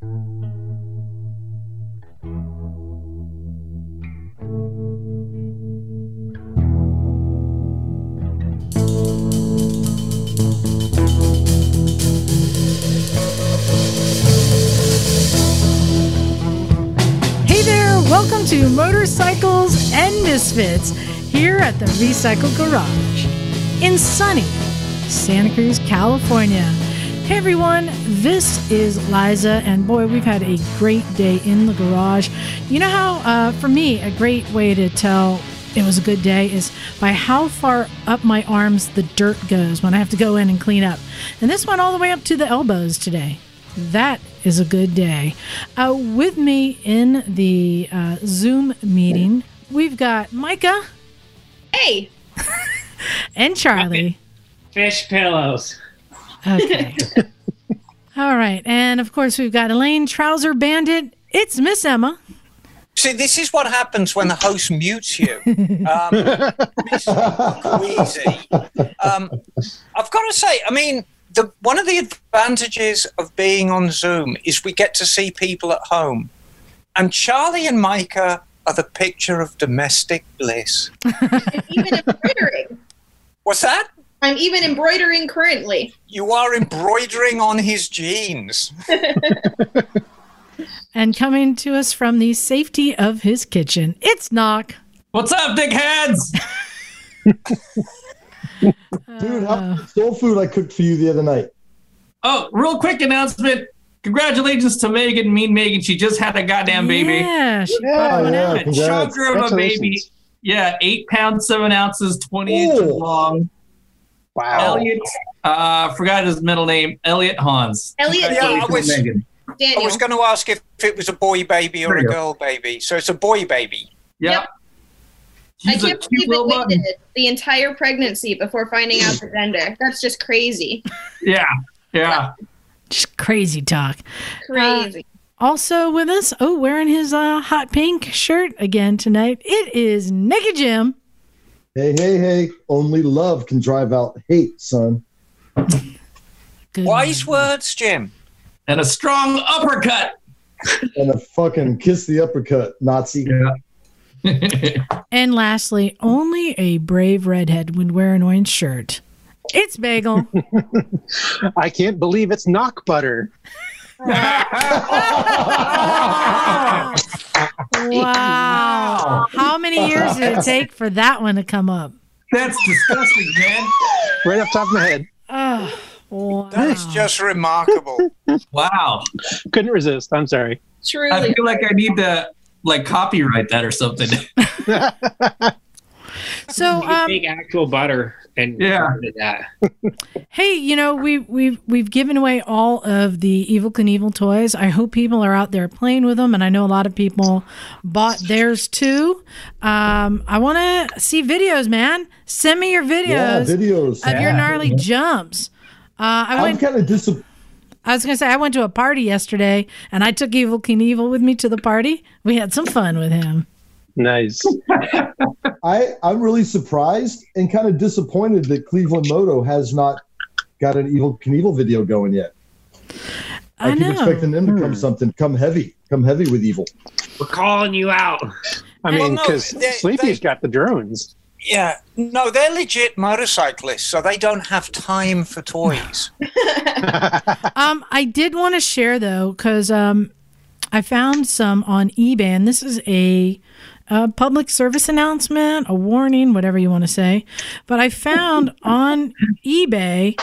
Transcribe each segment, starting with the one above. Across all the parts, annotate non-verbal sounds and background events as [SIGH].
Hey there, welcome to Motorcycles and Misfits here at the Recycle Garage in sunny Santa Cruz, California. Hey everyone, this is Liza, and boy, we've had a great day in the garage. You know how, uh, for me, a great way to tell it was a good day is by how far up my arms the dirt goes when I have to go in and clean up. And this went all the way up to the elbows today. That is a good day. Uh, with me in the uh, Zoom meeting, we've got Micah Hey, [LAUGHS] and Charlie. Fish pillows. Okay. [LAUGHS] All right. And of course, we've got Elaine Trouser Bandit. It's Miss Emma. See, this is what happens when the host mutes you. Um, [LAUGHS] Miss Queasy. Um, I've got to say, I mean, the, one of the advantages of being on Zoom is we get to see people at home. And Charlie and Micah are the picture of domestic bliss. I'm [LAUGHS] even embroidering. What's that? I'm even embroidering currently. You are embroidering on his jeans. [LAUGHS] And coming to us from the safety of his kitchen, it's Knock. What's up, dickheads? [LAUGHS] Dude, how soul food I cooked for you the other night. Oh, real quick announcement. Congratulations to Megan, Mean Megan. She just had a goddamn baby. Yeah, she Yeah, popped one yeah. out. A chunker of a baby. Yeah, eight pounds, seven ounces, 20 inches long. Wow. Elliot, uh, forgot his middle name, Elliot Hans. Elliot Yeah, I was- Megan. I was going to ask if, if it was a boy baby or a girl baby. So it's a boy baby. Yep. Yep. I He's a can't believe little it button. waited the entire pregnancy before finding out the gender. That's just crazy. [LAUGHS] Yeah, yeah. Just crazy talk. Crazy. Also with us, oh, wearing his uh, hot pink shirt again tonight, it is Naked Jim. Hey, hey, hey. Only love can drive out hate, son. Good Wise words, Jim. And a strong uppercut. [LAUGHS] And a fucking kiss the uppercut, Nazi. [LAUGHS] And lastly, only a brave redhead would wear an orange shirt. It's Bagel. [LAUGHS] I can't believe it's knock butter. Wow. How many years did it take for that one to come up? That's disgusting, man. Right off the top of my head. Oh, wow. That is just remarkable. Wow. Couldn't resist. I'm sorry. I feel like I need to like copyright that or something. [LAUGHS] [LAUGHS] So, You um, take actual butter and Yeah. that. [LAUGHS] hey, you know we we've we've given away all of the Evel Knievel toys. I hope people are out there playing with them, and I know a lot of people bought theirs too. Um, I want to see videos, man. Send me your Yeah, videos videos. of your gnarly jumps. Uh, I I'm went. kind of disappointed. I was gonna say I went to a party yesterday, and I took Evel Knievel with me to the party. We had some fun with him. Nice. [LAUGHS] I, I'm really surprised and kind of disappointed that Cleveland Moto has not got an Evel Knievel video going yet. I, I keep know. expecting them to come something, come heavy, come heavy with Evil. We're calling you out. I mean, no, because they- Sleepy's they- got the drones. Yeah, no, they're legit motorcyclists, so they don't have time for toys. [LAUGHS] [LAUGHS] Um, I did want to share though, because um, I found some on eBay, and this is a, a public service announcement, a warning, whatever you want to say. But I found on eBay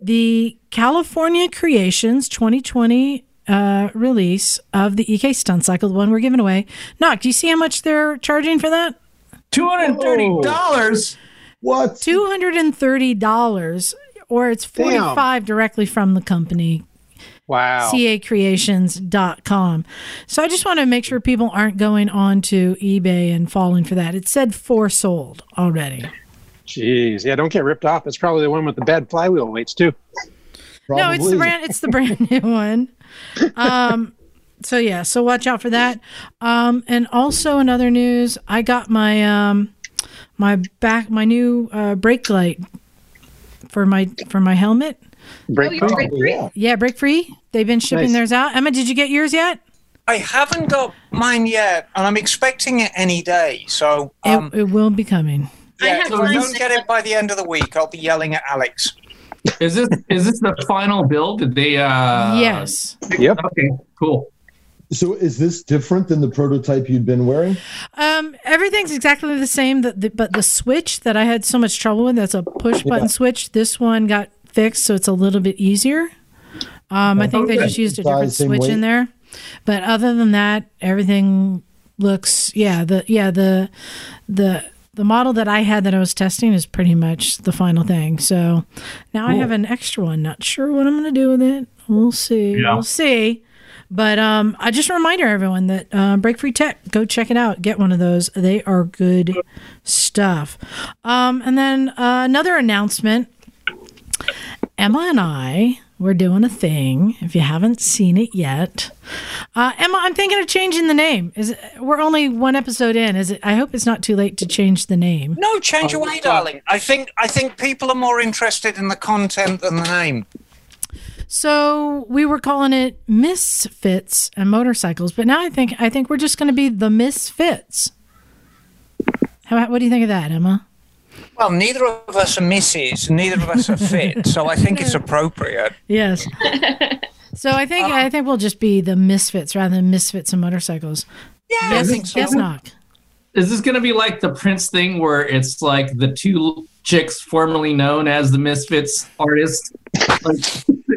the California Creations 2020 uh, release of the EK Stunt Cycle, the one we're giving away. Knock, do you see how much they're charging for that? Two hundred and thirty dollars. What? Two hundred and thirty dollars, or it's forty five directly from the company. Wow. cacreations.com. So I just want to make sure people aren't going on to eBay and falling for that. It said for sold already. Jeez. Yeah, don't get ripped off. It's probably the one with the bad flywheel weights, too. No, it's the brand it's the brand new one. Um so yeah, so watch out for that. Um and also in other news, I got my um my back my new uh brake light for my for my helmet. Break Oh, free. break free? yeah. Yeah, break free. They've been shipping Nice. theirs out. Emma, did you get yours yet? I haven't got mine yet, and I'm expecting it any day. So, It, um, it will be coming. I yeah, have if I don't get it by the end of the week, I'll be yelling at Alex. Is this is this the final build? Did they? uh yes. Yep. Okay. Cool. So is this different than the prototype you'd been wearing? Um, everything's exactly the same, the, the, but the switch that I had so much trouble with, that's a push button Yeah. switch. This one got fixed, so it's a little bit easier. Um, I think they just used a different same switch weight? in there. But other than that, everything looks yeah, the yeah, the the the model that I had that I was testing is pretty much the final thing. So now I have an extra one. Not sure what I'm going to do with it. We'll see. Yeah. We'll see. But um, I just a reminder everyone that uh, Break Free Tech, go check it out. Get one of those. They are good stuff. Um, and then uh, another announcement. Emma and I we're doing a thing. If you haven't seen it yet, uh, Emma, I'm thinking of changing the name. Is it, we're only one episode in? Is it? I hope it's not too late to change the name. No, change Oh, away, darling. I think I think people are more interested in the content than the name. So we were calling it Misfits and motorcycles, but now I think I think we're just going to be the Misfits. How, what do you think of that, Emma? Well, neither of us are misses, neither of us are fit, so I think it's appropriate. Yes. so I think I think we'll just be the Misfits rather than Misfits and motorcycles. Yeah, I Yes, think so. yes, knock. Is this going to be like the Prince thing where it's like the two chicks formerly known as the Misfits artist like,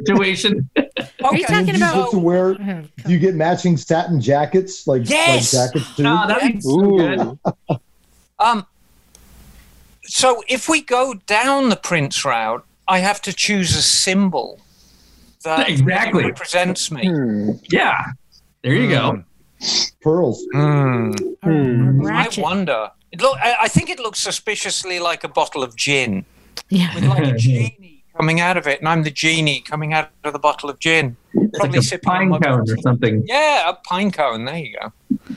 situation? [LAUGHS] Are you talking you about? get to wear Oh, do you get matching satin jackets like, Yes! like jackets too? Ah, that'd be so good. Um, so if we go down the Prince route, I have to choose a symbol that Exactly. represents me. Hmm. Yeah. There you go. Pearls. Hmm. or- or I wonder. It look. I, I think it looks suspiciously like a bottle of gin Yeah. with like a [LAUGHS] genie coming out of it, and I'm the genie coming out of the bottle of gin. It's Probably like a sipping pine my cone or something. Yeah, a pine cone. There you go.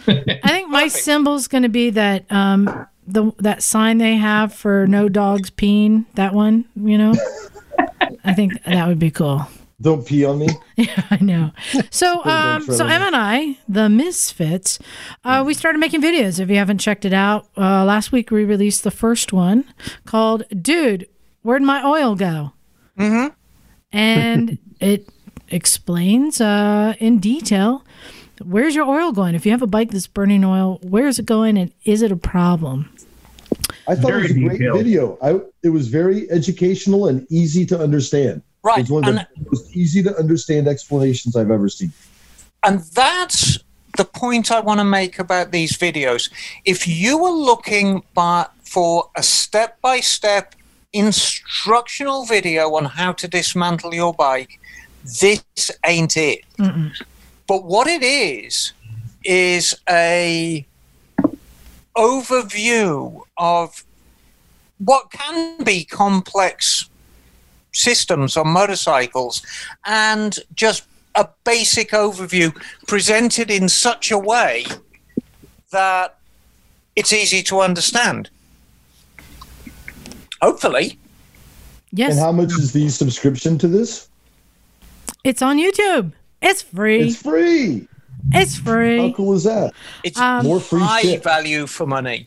I think my Perfect. symbol's going to be that um the that sign they have for no dogs peeing. That one, you know. [LAUGHS] I think that would be cool. Don't pee on me. [LAUGHS] Yeah, I know. So, um, so on Emma and I, the Misfits, uh, we started making videos. If you haven't checked it out, uh, last week we released the first one called "Dude, Where'd My Oil Go?" Mm-hmm. and [LAUGHS] it explains uh, in detail where's your oil going. If you have a bike that's burning oil, where's it going, and is it a problem? I thought Very it was a great detailed. video. I it was very educational and easy to understand. Right, It's one of the and most easy to understand explanations I've ever seen. And that's the point I want to make about these videos. If you are looking by, for a step by step instructional video on how to dismantle your bike, this ain't it. Mm-mm. But what it is, is a overview of what can be complex systems on motorcycles and just a basic overview presented in such a way that it's easy to understand. Hopefully. Yes, And how much is the subscription to this? it's on YouTube. It's free. It's free. It's free. How cool is that? It's Um, More free high shit. value for money.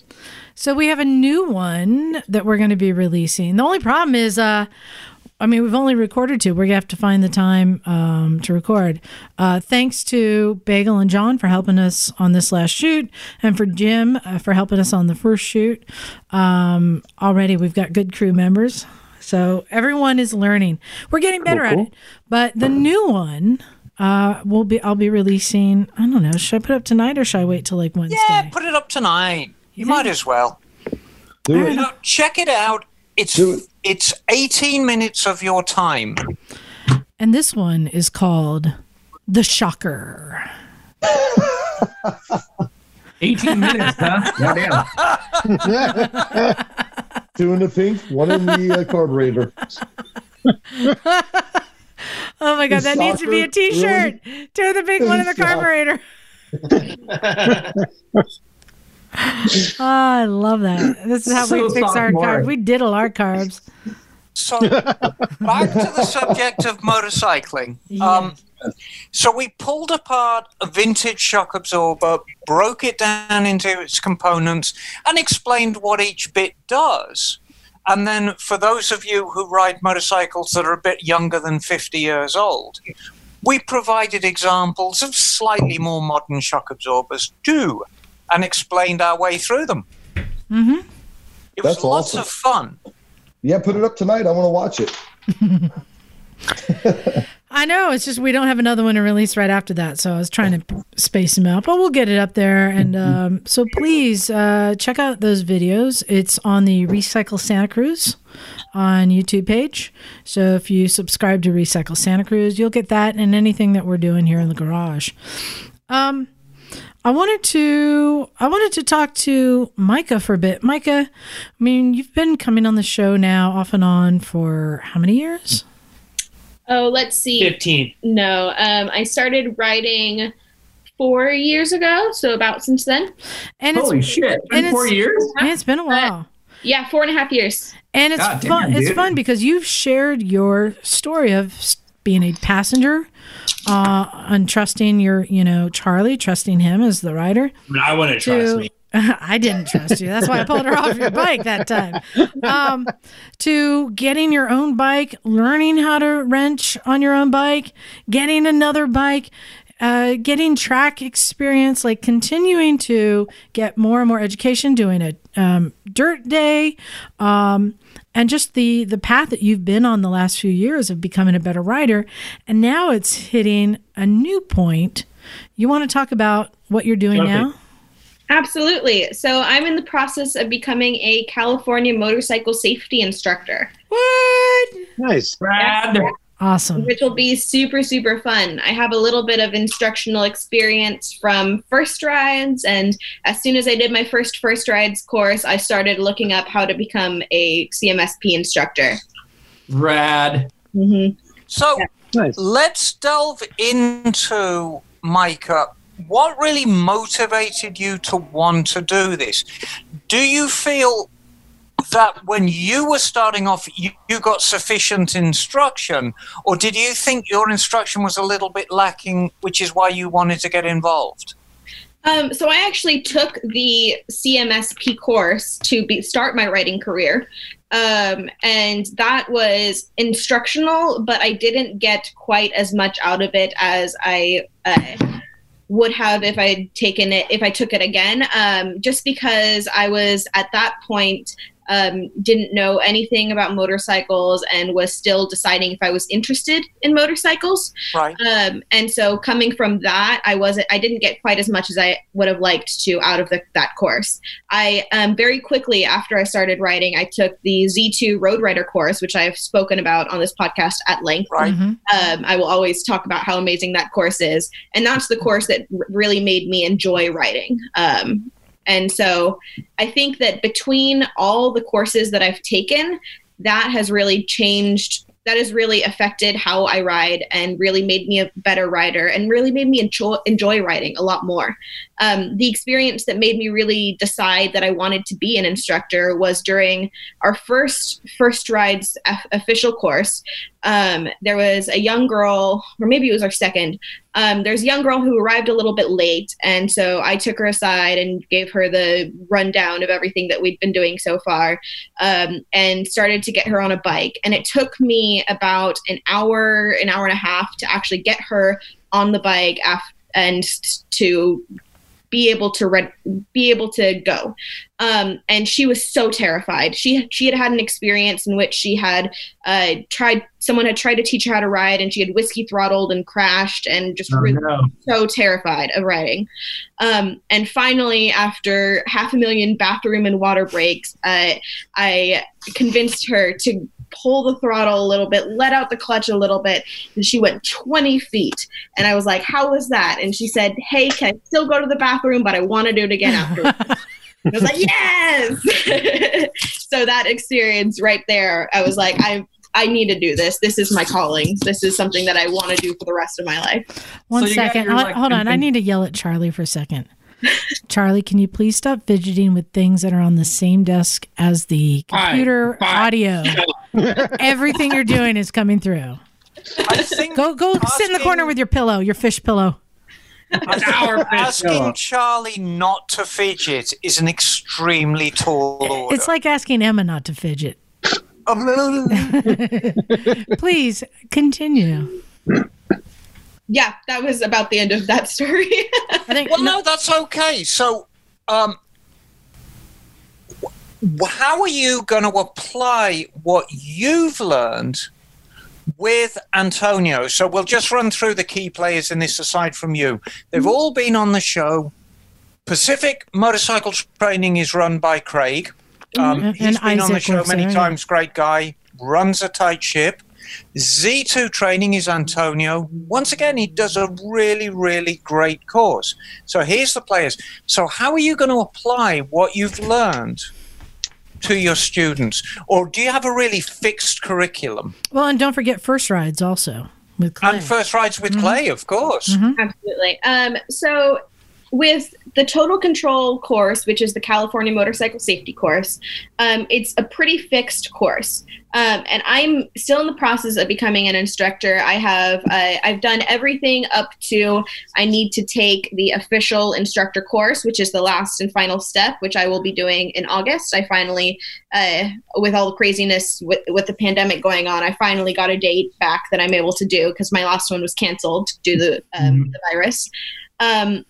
So we have a new one that we're going to be releasing. The only problem is, uh, I mean, we've only recorded two. We're gonna have to find the time um, to record. Uh, thanks to Bagel and John for helping us on this last shoot, and for Jim uh, for helping us on the first shoot. Um, already, we've got good crew members, so everyone is learning. We're getting better at it. But the new one. Uh, we'll be. I'll be releasing. I don't know. Should I put it up tonight or should I wait till like Wednesday? Yeah, put it up tonight. You might as well. Do You it. know, check it out. It's Do it. it's 18 minutes of your time. And this one is called The Shocker. [LAUGHS] 18 minutes, huh? Goddamn. Two in the pink, one in the uh, carburetor. [LAUGHS] Oh my God, The that needs to be a T-shirt. Two of the big one in the carburetor. oh, [LAUGHS] I love that. This is how So we fix our sophomore. carbs. We diddle our carbs. So back to the subject of motorcycling. Um, so we pulled apart a vintage shock absorber, broke it down into its components, and explained what each bit does. And then, for those of you who ride motorcycles that are a bit younger than 50 years old, we provided examples of slightly more modern shock absorbers too, and explained our way through them. Mm-hmm. It was That's lots awesome. of fun. Yeah, put it up tonight. I want to watch it. [LAUGHS] I know. It's just we don't have another one to release right after that, so I was trying to space them out, but we'll get it up there. And um, so please uh, check out those videos. It's on the Recycle Santa Cruz on YouTube page. So if you subscribe to Recycle Santa Cruz, you'll get that and anything that we're doing here in the garage. Um, I wanted to I wanted to talk to Micah for a bit. Micah, I mean, you've been coming on the show now off and on for how many years? Oh, let's see. 15. No, um, I started writing four years ago, so about since then. And it's Holy shit! and Been four it's- years. and it's been a while. Yeah, four and a half years. And it's God damn, fun. it's fun because you've shared your story of being a passenger, uh, and trusting your, you know, Charlie, trusting him as the rider. I, mean, I wouldn't trust me. [LAUGHS] I didn't trust you. That's why I pulled her off your bike that time. Um, to getting your own bike, learning how to wrench on your own bike, getting another bike, uh, getting track experience, like continuing to get more and more education, doing a um, dirt day, um, and just the the path that you've been on the last few years of becoming a better rider, and now it's hitting a new point. You want to talk about what you're doing Okay. now? Absolutely. So I'm in the process of becoming a California motorcycle safety instructor, What? Nice. Brad. Awesome. which will be super, super fun. I have a little bit of instructional experience from first rides, and as soon as I did my first first rides course, I started looking up how to become a CMSP instructor. Rad. Mm-hmm. So Nice. let's delve into Micah. What really motivated you to want to do this? Do you feel that when you were starting off, you, you got sufficient instruction, or did you think your instruction was a little bit lacking, which is why you wanted to get involved? Um, so I actually took the CMSP course to be, start my writing career. Um, and that was instructional, but I didn't get quite as much out of it as I uh, would have if I'd taken it, if I took it again. Um, just because I was at that point um, didn't know anything about motorcycles and was still deciding if I was interested in motorcycles. Right. Um, and so coming from that, I wasn't, I didn't get quite as much as I would have liked to out of the, that course. I um, very quickly after I started writing, I took the Z2 Road Rider course, which I've spoken about on this podcast at length. Right. Mhm. Um, I will always talk about how amazing that course is, and that's the course that r- really made me enjoy writing. Um, and so I think that between all the courses that I've taken, that has really changed. That has really affected how I ride and really made me a better rider and really made me enjoy, enjoy riding a lot more. Um, the experience that made me really decide that I wanted to be an instructor was during our first first rides of- official course. Um, there was a young girl, or maybe it was our second. Um, there's a young girl who arrived a little bit late, and so I took her aside and gave her the rundown of everything that we'd been doing so far, um, and started to get her on a bike. And it took me about an hour, an hour and a half to actually get her on the bike and to be able to read, be able to go. Um, and she was so terrified. She she had had an experience in which she had uh, tried. Someone had tried to teach her how to ride, and she had whiskey throttled and crashed, and just Oh, really no. so terrified of riding. Um, and finally, after half a million bathroom and water breaks, uh, I convinced her to pull the throttle a little bit, let out the clutch a little bit, and she went 20 feet. And I was like, How was that? And she said, Hey, can I still go to the bathroom? But I want to do it again after. [LAUGHS] I was like, Yes. [LAUGHS] so that experience right there, I was like, I. I need to do this. This is my calling. This is something that I want to do for the rest of my life. One So second. your, Hold- like, Hold on. I need to yell at Charlie for a second. Charlie, can you please stop fidgeting with things that are on the same desk as the Fine, computer fine. audio? Everything you're doing is coming through. I think Go go sit in the corner with your pillow, your fish pillow. It's our fish asking pillow. Charlie not to fidget is an extremely tall order. It's like asking Emma not to fidget. [LAUGHS] Um, [LAUGHS] please continue. Yeah, that was about the end of that [LAUGHS] story. I think Well, no, that's okay. So, um, how are you going to apply what you've learned with Antonio? So, we'll just run through the key players in this aside from you. They've all been on the show. Pacific Motorcycle Training is run by Craig. Um, Mhm. he's And been on the show many times. Great guy. Runs a tight ship. Z2 training is Antonio. Once again, he does a really, really great course. So here's the players. So, how are you going to apply what you've learned to your students? Or do you have a really fixed curriculum? well, and don't forget first rides also with Clay. And first rides with Mm-hmm. Clay, of course. Absolutely. Um, so, with the total control course, which is the California Motorcycle Safety course, um, it's a pretty fixed course. Um, and I'm still in the process of becoming an instructor. I have uh, I've done everything up to I need to take the official instructor course, which is the last and final step, which I will be doing in August. I finally, uh, with all the craziness with, with the pandemic going on, I finally got a date back that I'm able to do because my last one was canceled due to the, um, the virus. Um,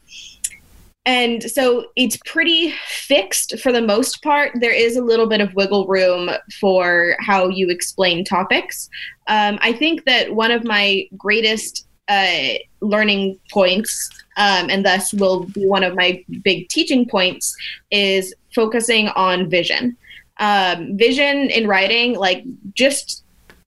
and so it's pretty fixed for the most part. There is a little bit of wiggle room for how you explain topics. Um, I think that one of my greatest uh, learning points, um, and thus will be one of my big teaching points, is focusing on vision. Um, vision in writing, like just,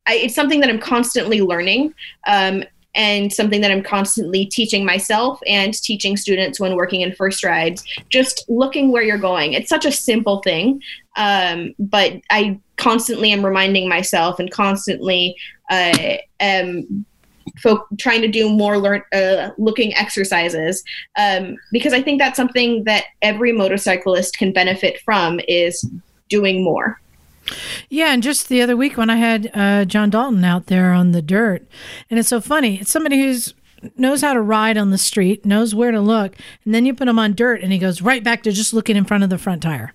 I, it's something that I'm constantly learning. Um, and something that I'm constantly teaching myself and teaching students when working in first rides. Just looking where you're going. It's such a simple thing, um, but I constantly am reminding myself and constantly uh, am fo- trying to do more learn uh, looking exercises um, because I think that's something that every motorcyclist can benefit from is doing more. Yeah, and just the other week when I had uh, John Dalton out there on the dirt, and it's so funny. It's somebody who's knows how to ride on the street, knows where to look, and then you put him on dirt, and he goes right back to just looking in front of the front tire.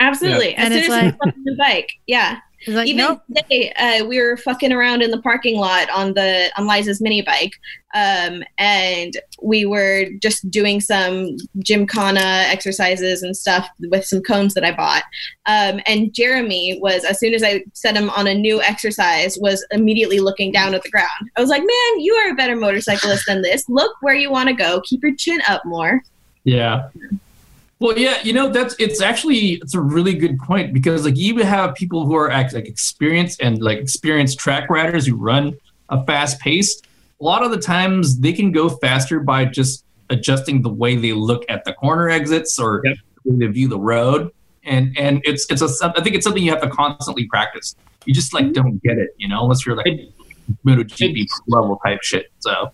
Absolutely. And As it's soon as like- like, on the bike, yeah. He's like, Even nope. today, uh, we were fucking around in the parking lot on the on Liza's mini bike, um, and we were just doing some gymkhana exercises and stuff with some cones that I bought. Um, and Jeremy was, as soon as I set him on a new exercise, was immediately looking down at the ground. I was like, "Man, you are a better motorcyclist than this. Look where you want to go. Keep your chin up more." Yeah. Well, yeah, you know that's it's actually it's a really good point because like you have people who are like experienced and like experienced track riders who run a fast pace. A lot of the times they can go faster by just adjusting the way they look at the corner exits or Yep. the way they view the road. And and it's it's a I think it's something you have to constantly practice. You just like don't get it, you know, unless you're like It- MotoGP level type shit. So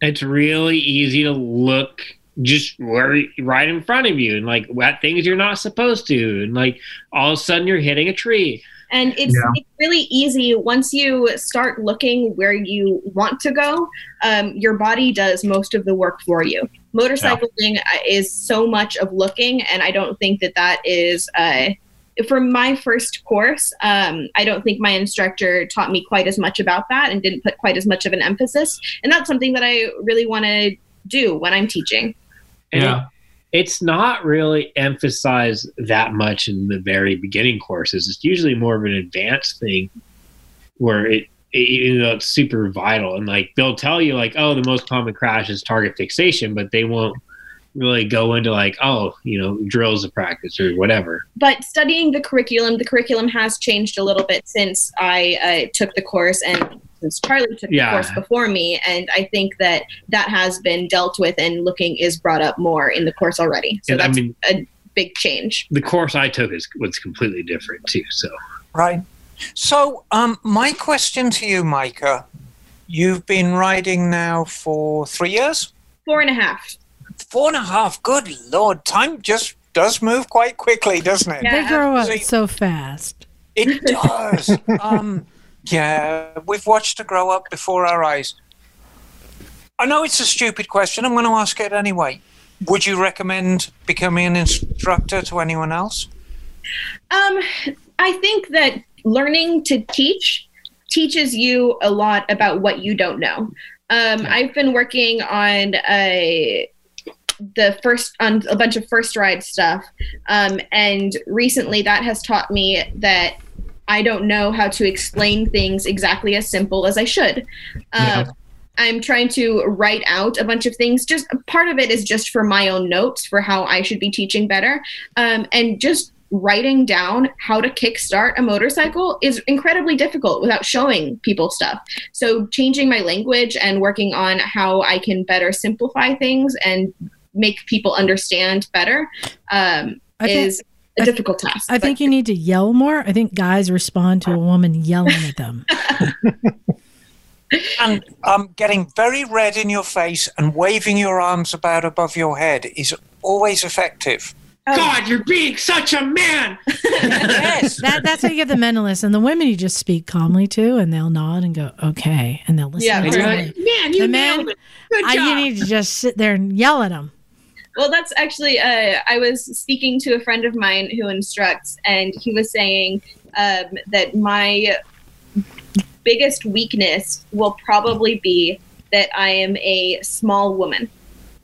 It's really easy to look just where right in front of you and like at things you're not supposed to, and like all of a sudden you're hitting a tree. And it's, Yeah. it's really easy once you start looking where you want to go. Um, your body does most of the work for you. Motorcycling uh is so much of looking, and I don't think that that is. Uh, for my first course, um, I don't think my instructor taught me quite as much about that and didn't put quite as much of an emphasis. And that's something that I really want to do when I'm teaching. And yeah. it's not really emphasized that much in the very beginning courses. It's usually more of an advanced thing where it, it you know it's super vital and like they'll tell you like oh the most common crash is target fixation, but they won't really go into like oh you know drills of practice or whatever. but studying the curriculum, the curriculum has changed a little bit since I uh, took the course and since Charlie took Yeah. the course before me. And I think that that has been dealt with and looking is brought up more in the course already. So and I that's mean a big change. the course I took is was completely different too. So Right. So, um, my question to you, Micah, you've been riding now for three years? Four and a half. Four and a half. Good lord, time just does move quite quickly, doesn't it? Yeah. They grow up See- so fast. It does. [LAUGHS] um, yeah, we've watched her grow up before our eyes. I know it's a stupid question. I'm going to ask it anyway. Would you recommend becoming an instructor to anyone else? Um, I think that learning to teach teaches you a lot about what you don't know. Um, I've been working on a the first on a bunch of first ride stuff, um, and recently that has taught me that I don't know how to explain things exactly as simple as I should. Um, Yeah. I'm trying to write out a bunch of things. Just part of it is just for my own notes for how I should be teaching better, um, and just writing down how to kickstart a motorcycle is incredibly difficult without showing people stuff. So changing my language and working on how I can better simplify things and make people understand better um, I think- is a I- difficult task. I think you need to yell more. I think guys respond to a woman yelling at them. [LAUGHS] And um, getting very red in your face and waving your arms about above your head is always effective. God, you're being such a man. yes. [LAUGHS] That, that's how you get the men to listen. The women you just speak calmly to, and they'll nod and go, "Okay," and they'll listen. Yeah, And to you're you. like, man, you The man- nailed it. Good I, job. you need to just sit there and yell at them. Well, that's actually, uh, I was speaking to a friend of mine who instructs, and he was saying um, that my biggest weakness will probably be that I am a small woman.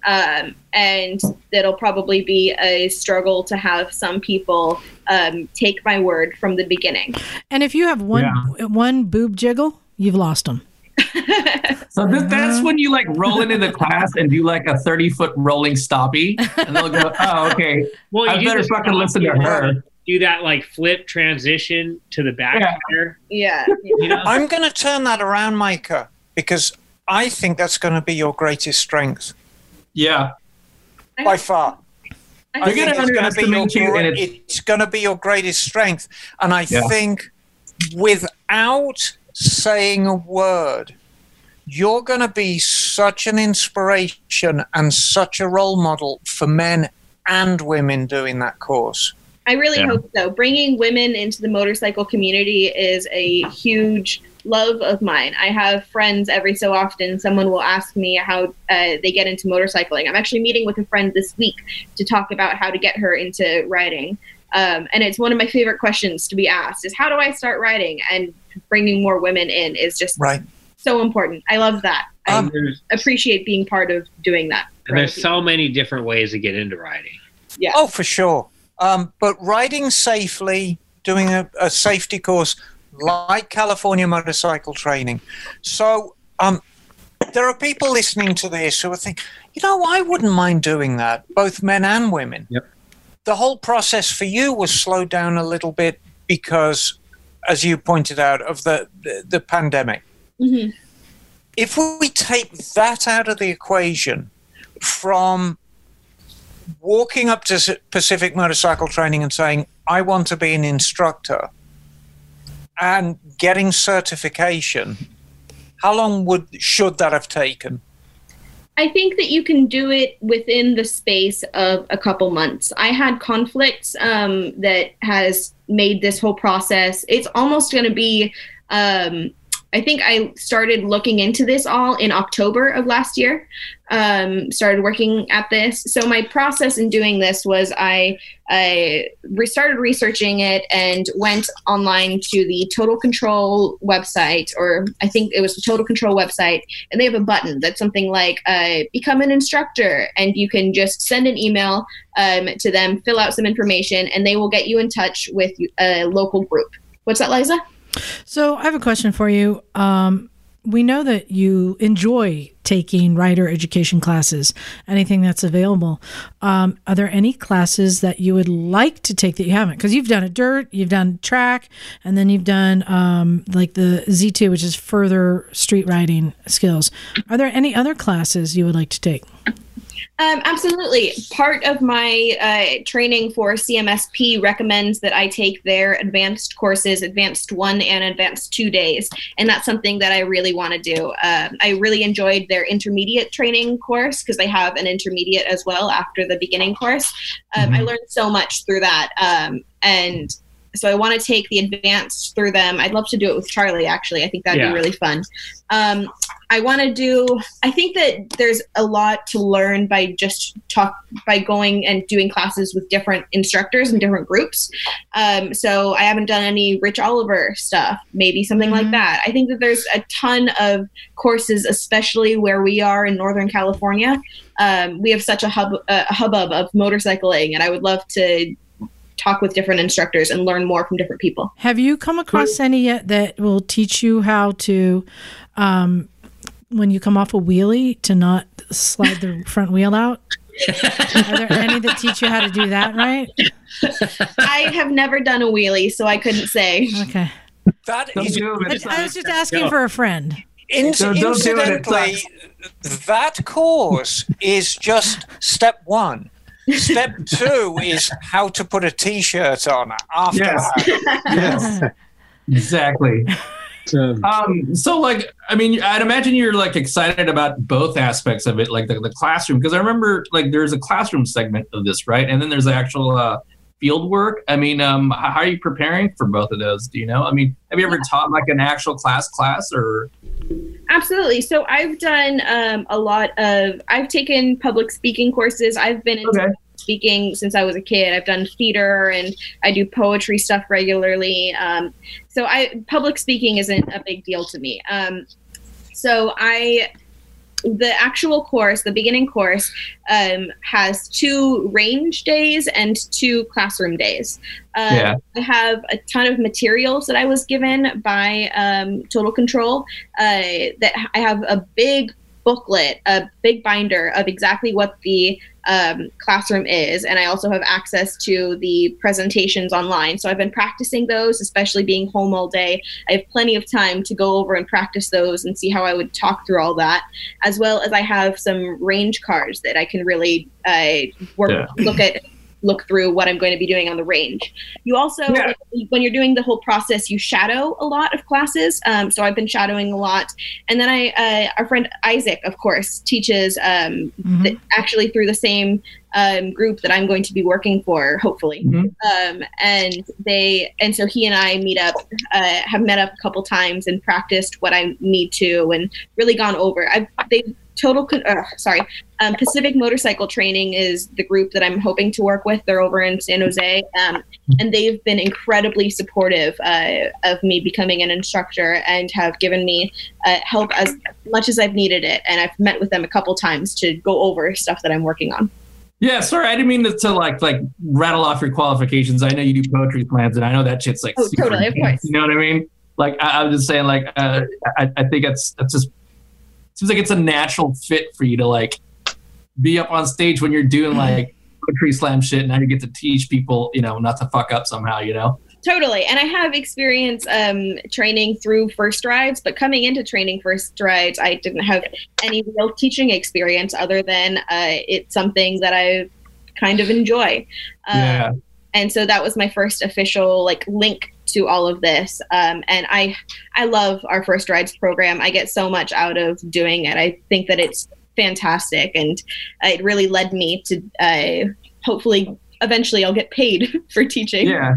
Um, and that'll probably be a struggle to have some people um, take my word from the beginning. And if you have one one boob jiggle, you've lost them. [LAUGHS] [LAUGHS] So this, that's uh-huh. when you like roll into the class and do like a 30 foot rolling stoppie. And they'll go, oh, okay. Well, I you better fucking listen to her. Do that like flip transition to the back Yeah. tire. Yeah. You know? I'm going to turn that around, Micah, because I think that's going to be your greatest strength Yeah. by far. I I They're think it's going to be your you, and it's- it's going to be your greatest strength. And I Yeah. think without saying a word, you're going to be such an inspiration and such a role model for men and women doing that course. I really Yeah. hope so. Bringing women into the motorcycle community is a huge love of mine. I have friends every so often. Someone will ask me how uh, they get into motorcycling. I'm actually meeting with a friend this week to talk about how to get her into riding. Um, and it's one of my favorite questions to be asked is how do I start riding? And bringing more women in is just Right. So important. I love that. I Um, And there's, appreciate being part of doing that. and there's other so many different ways to get into riding. Yeah. Oh, for sure. Um, but riding safely, doing a, a safety course like California motorcycle training. So um, there are people listening to this who are thinking, you know, I wouldn't mind doing that, both men and women. Yep. The whole process for you was slowed down a little bit because, as you pointed out, of the, the, the pandemic. Mhm. If we take that out of the equation from walking up to Pacific Motorcycle Training and saying, I want to be an instructor and getting certification, how long would should that have taken? I think that you can do it within the space of a couple months. I had conflicts um, that has made this whole process. It's almost going to be. Um, I think I started looking into this all in October of last year. Um, started working at this. So my process in doing this was I I started researching it and went online to the Total Control website, or I think it was the Total Control website, and they have a button that's something like uh, become an instructor and you can just send an email um, to them fill out some information and they will get you in touch with a local group what's that liza So I have a question for you. Um, we know that you enjoy taking rider education classes, anything that's available. Um, are there any classes that you would like to take that you haven't? Because you've done a dirt, you've done track, and then you've done um, like the Z2, which is further street riding skills. Are there any other classes you would like to take? Um, absolutely. Part of my uh, training for CMSP recommends that I take their advanced courses, advanced one and advanced two days. And that's something that I really want to do. Um, I really enjoyed their intermediate training course because they have an intermediate as well after the beginning course. Um, I learned so much through that. Um, and so I want to take the advanced through them. I'd love to do it with Charlie. Actually, I think that'd Yeah. be really fun. Um, I want to do. I think that there's a lot to learn by just talk by going and doing classes with different instructors and different groups. Um, so I haven't done any Rich Oliver stuff. Maybe something like Mhm. that. I think that there's a ton of courses, especially where we are in Northern California. Um, we have such a hub a hubbub of motorcycling, and I would love to talk with different instructors and learn more from different people. Have you come across any yet that will teach you how to, um, when you come off a wheelie, to not slide the [LAUGHS] front wheel out? Are there any that teach you how to do that right? I have never done a wheelie, so I couldn't say. Okay. That Don't is do I. I was just asking Go. for a friend. in- Don't- don't it, it incidentally, that course is just step one. Step two is how to put a t-shirt on after Yes. that. [LAUGHS] Yes. Exactly. Um, Um, so like, I mean, I'd imagine you're like excited about both aspects of it, like the, the classroom, because I remember like there's a classroom segment of this, right? And then there's the actual uh, field work. I mean, um, how are you preparing for both of those? Do you know? I mean, have you ever taught like an actual class class or? Absolutely. So I've done um, a lot of. I've taken public speaking courses. I've been into Okay. speaking since I was a kid. I've done theater and I do poetry stuff regularly. Um, so I public speaking isn't a big deal to me. Um, so I the actual course, the beginning course, um, has two range days and two classroom days. Um, Yeah. I have a ton of materials that I was given by um, Total Control. Uh, that I have a big booklet, a big binder of exactly what the um, classroom is, and I also have access to the presentations online. So I've been practicing those, especially being home all day. I have plenty of time to go over and practice those and see how I would talk through all that, as well as I have some range cards that I can really uh, work Yeah. look at look through what I'm going to be doing on the range. You also, Yeah. when you're doing the whole process, you shadow a lot of classes. Um, so I've been shadowing a lot, and then I, uh, our friend Isaac, of course, teaches um, Mhm. th- actually through the same um, group that I'm going to be working for, hopefully. Mhm. Um, and they, and so he and I meet up, uh, have met up a couple times and practiced what I need to, and really gone over. I've they total, uh, sorry, um, Pacific Motorcycle Training is the group that I'm hoping to work with. They're over in San Jose, um, and they've been incredibly supportive uh, of me becoming an instructor and have given me uh, help as much as I've needed it. And I've met with them a couple times to go over stuff that I'm working on. Yeah, sorry, I didn't mean to, to like like rattle off your qualifications. I know you do poetry slams, and I know that shit's like Oh, super totally, of course. You know what I mean? Like I, I'm just saying, like uh, I, I think that's that's just seems like it's a natural fit for you to like be up on stage when you're doing like poetry slam shit, and now you get to teach people, you know, not to fuck up somehow. You know? Totally. And I have experience um, training through first rides, but coming into training first rides, I didn't have any real teaching experience other than uh, it's something that I kind of enjoy. Um, yeah. and so that was my first official like link to all of this um, and i i love our first rides program i get so much out of doing it i think that it's fantastic and it really led me to uh, hopefully eventually i'll get paid [LAUGHS] for teaching Yeah.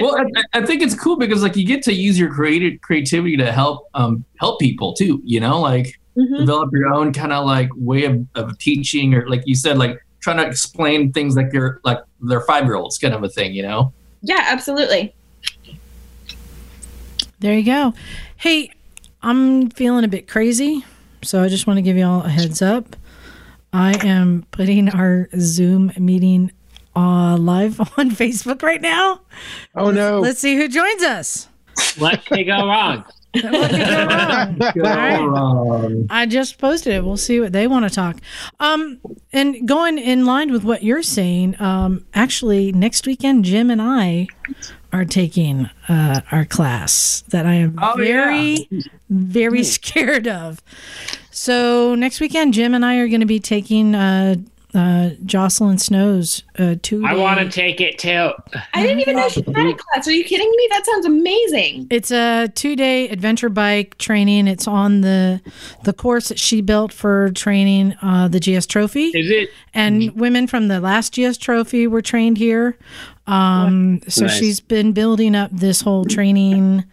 well, I, I think it's cool because like you get to use your creative creativity to help um help people too. You know, like Mhm. develop your own kind of like way of, of teaching or like you said, like trying to explain things like they're like they're five year olds kind of a thing. You know? yeah absolutely There you go. Hey, I'm feeling a bit crazy, so I just want to give you all a heads up. I am putting our Zoom meeting uh, live [LAUGHS] on Facebook right now. Oh no! Let's see who joins us. what could go wrong? [LAUGHS] What could go wrong? [LAUGHS] Go right. wrong. I just posted it. We'll see what they want to talk. Um, and going in line with what you're saying, um, actually, next weekend, Jim and I are taking uh, our class that I am Oh, very, very scared of. So next weekend, Jim and I are going to be taking uh, uh, Jocelin Snow's uh, two. I want to take it too. I didn't even know she had a class. Are you kidding me? That sounds amazing. It's a two-day adventure bike training. It's on the the course that she built for training uh, the GS Trophy. Is it? and women from the last GS Trophy were trained here. Um, so Nice. she's been building up this whole training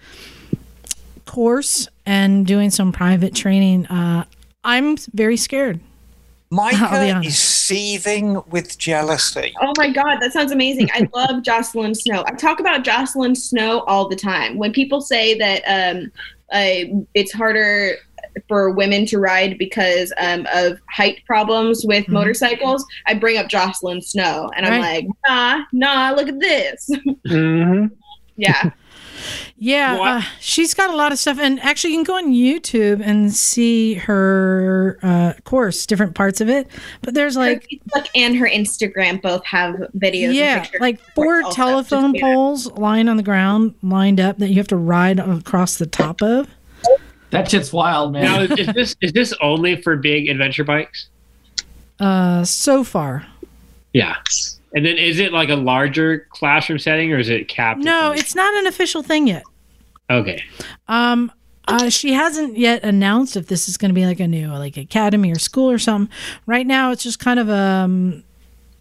course and doing some private training. Uh, I'm very scared. [LAUGHS] I'll Micah is seething with jealousy. Oh my God, that sounds amazing. I [LAUGHS] love Jocelin Snow. I talk about Jocelin Snow all the time. When people say that um, uh, it's harder for women to ride because um, of height problems with Mhm. motorcycles, I bring up Jocelin Snow. And I'm like, nah, nah, look at this. [LAUGHS] hmm yeah. [LAUGHS] Yeah, uh, she's got a lot of stuff, and actually, you can go on YouTube and see her uh, course, different parts of it. But there's her like, Facebook and her Instagram both have videos. yeah, pictures like four telephone poles lying on the ground, lined up that you have to ride across the top of. That shit's wild, man. Now, is is this is this only for big adventure bikes? Uh, so far, Yeah. And then is it like a larger classroom setting or is it capped? no, it's not an official thing yet. okay. Um, uh, she hasn't yet announced if this is going to be like a new like academy or school or something. Right now, it's just kind of um.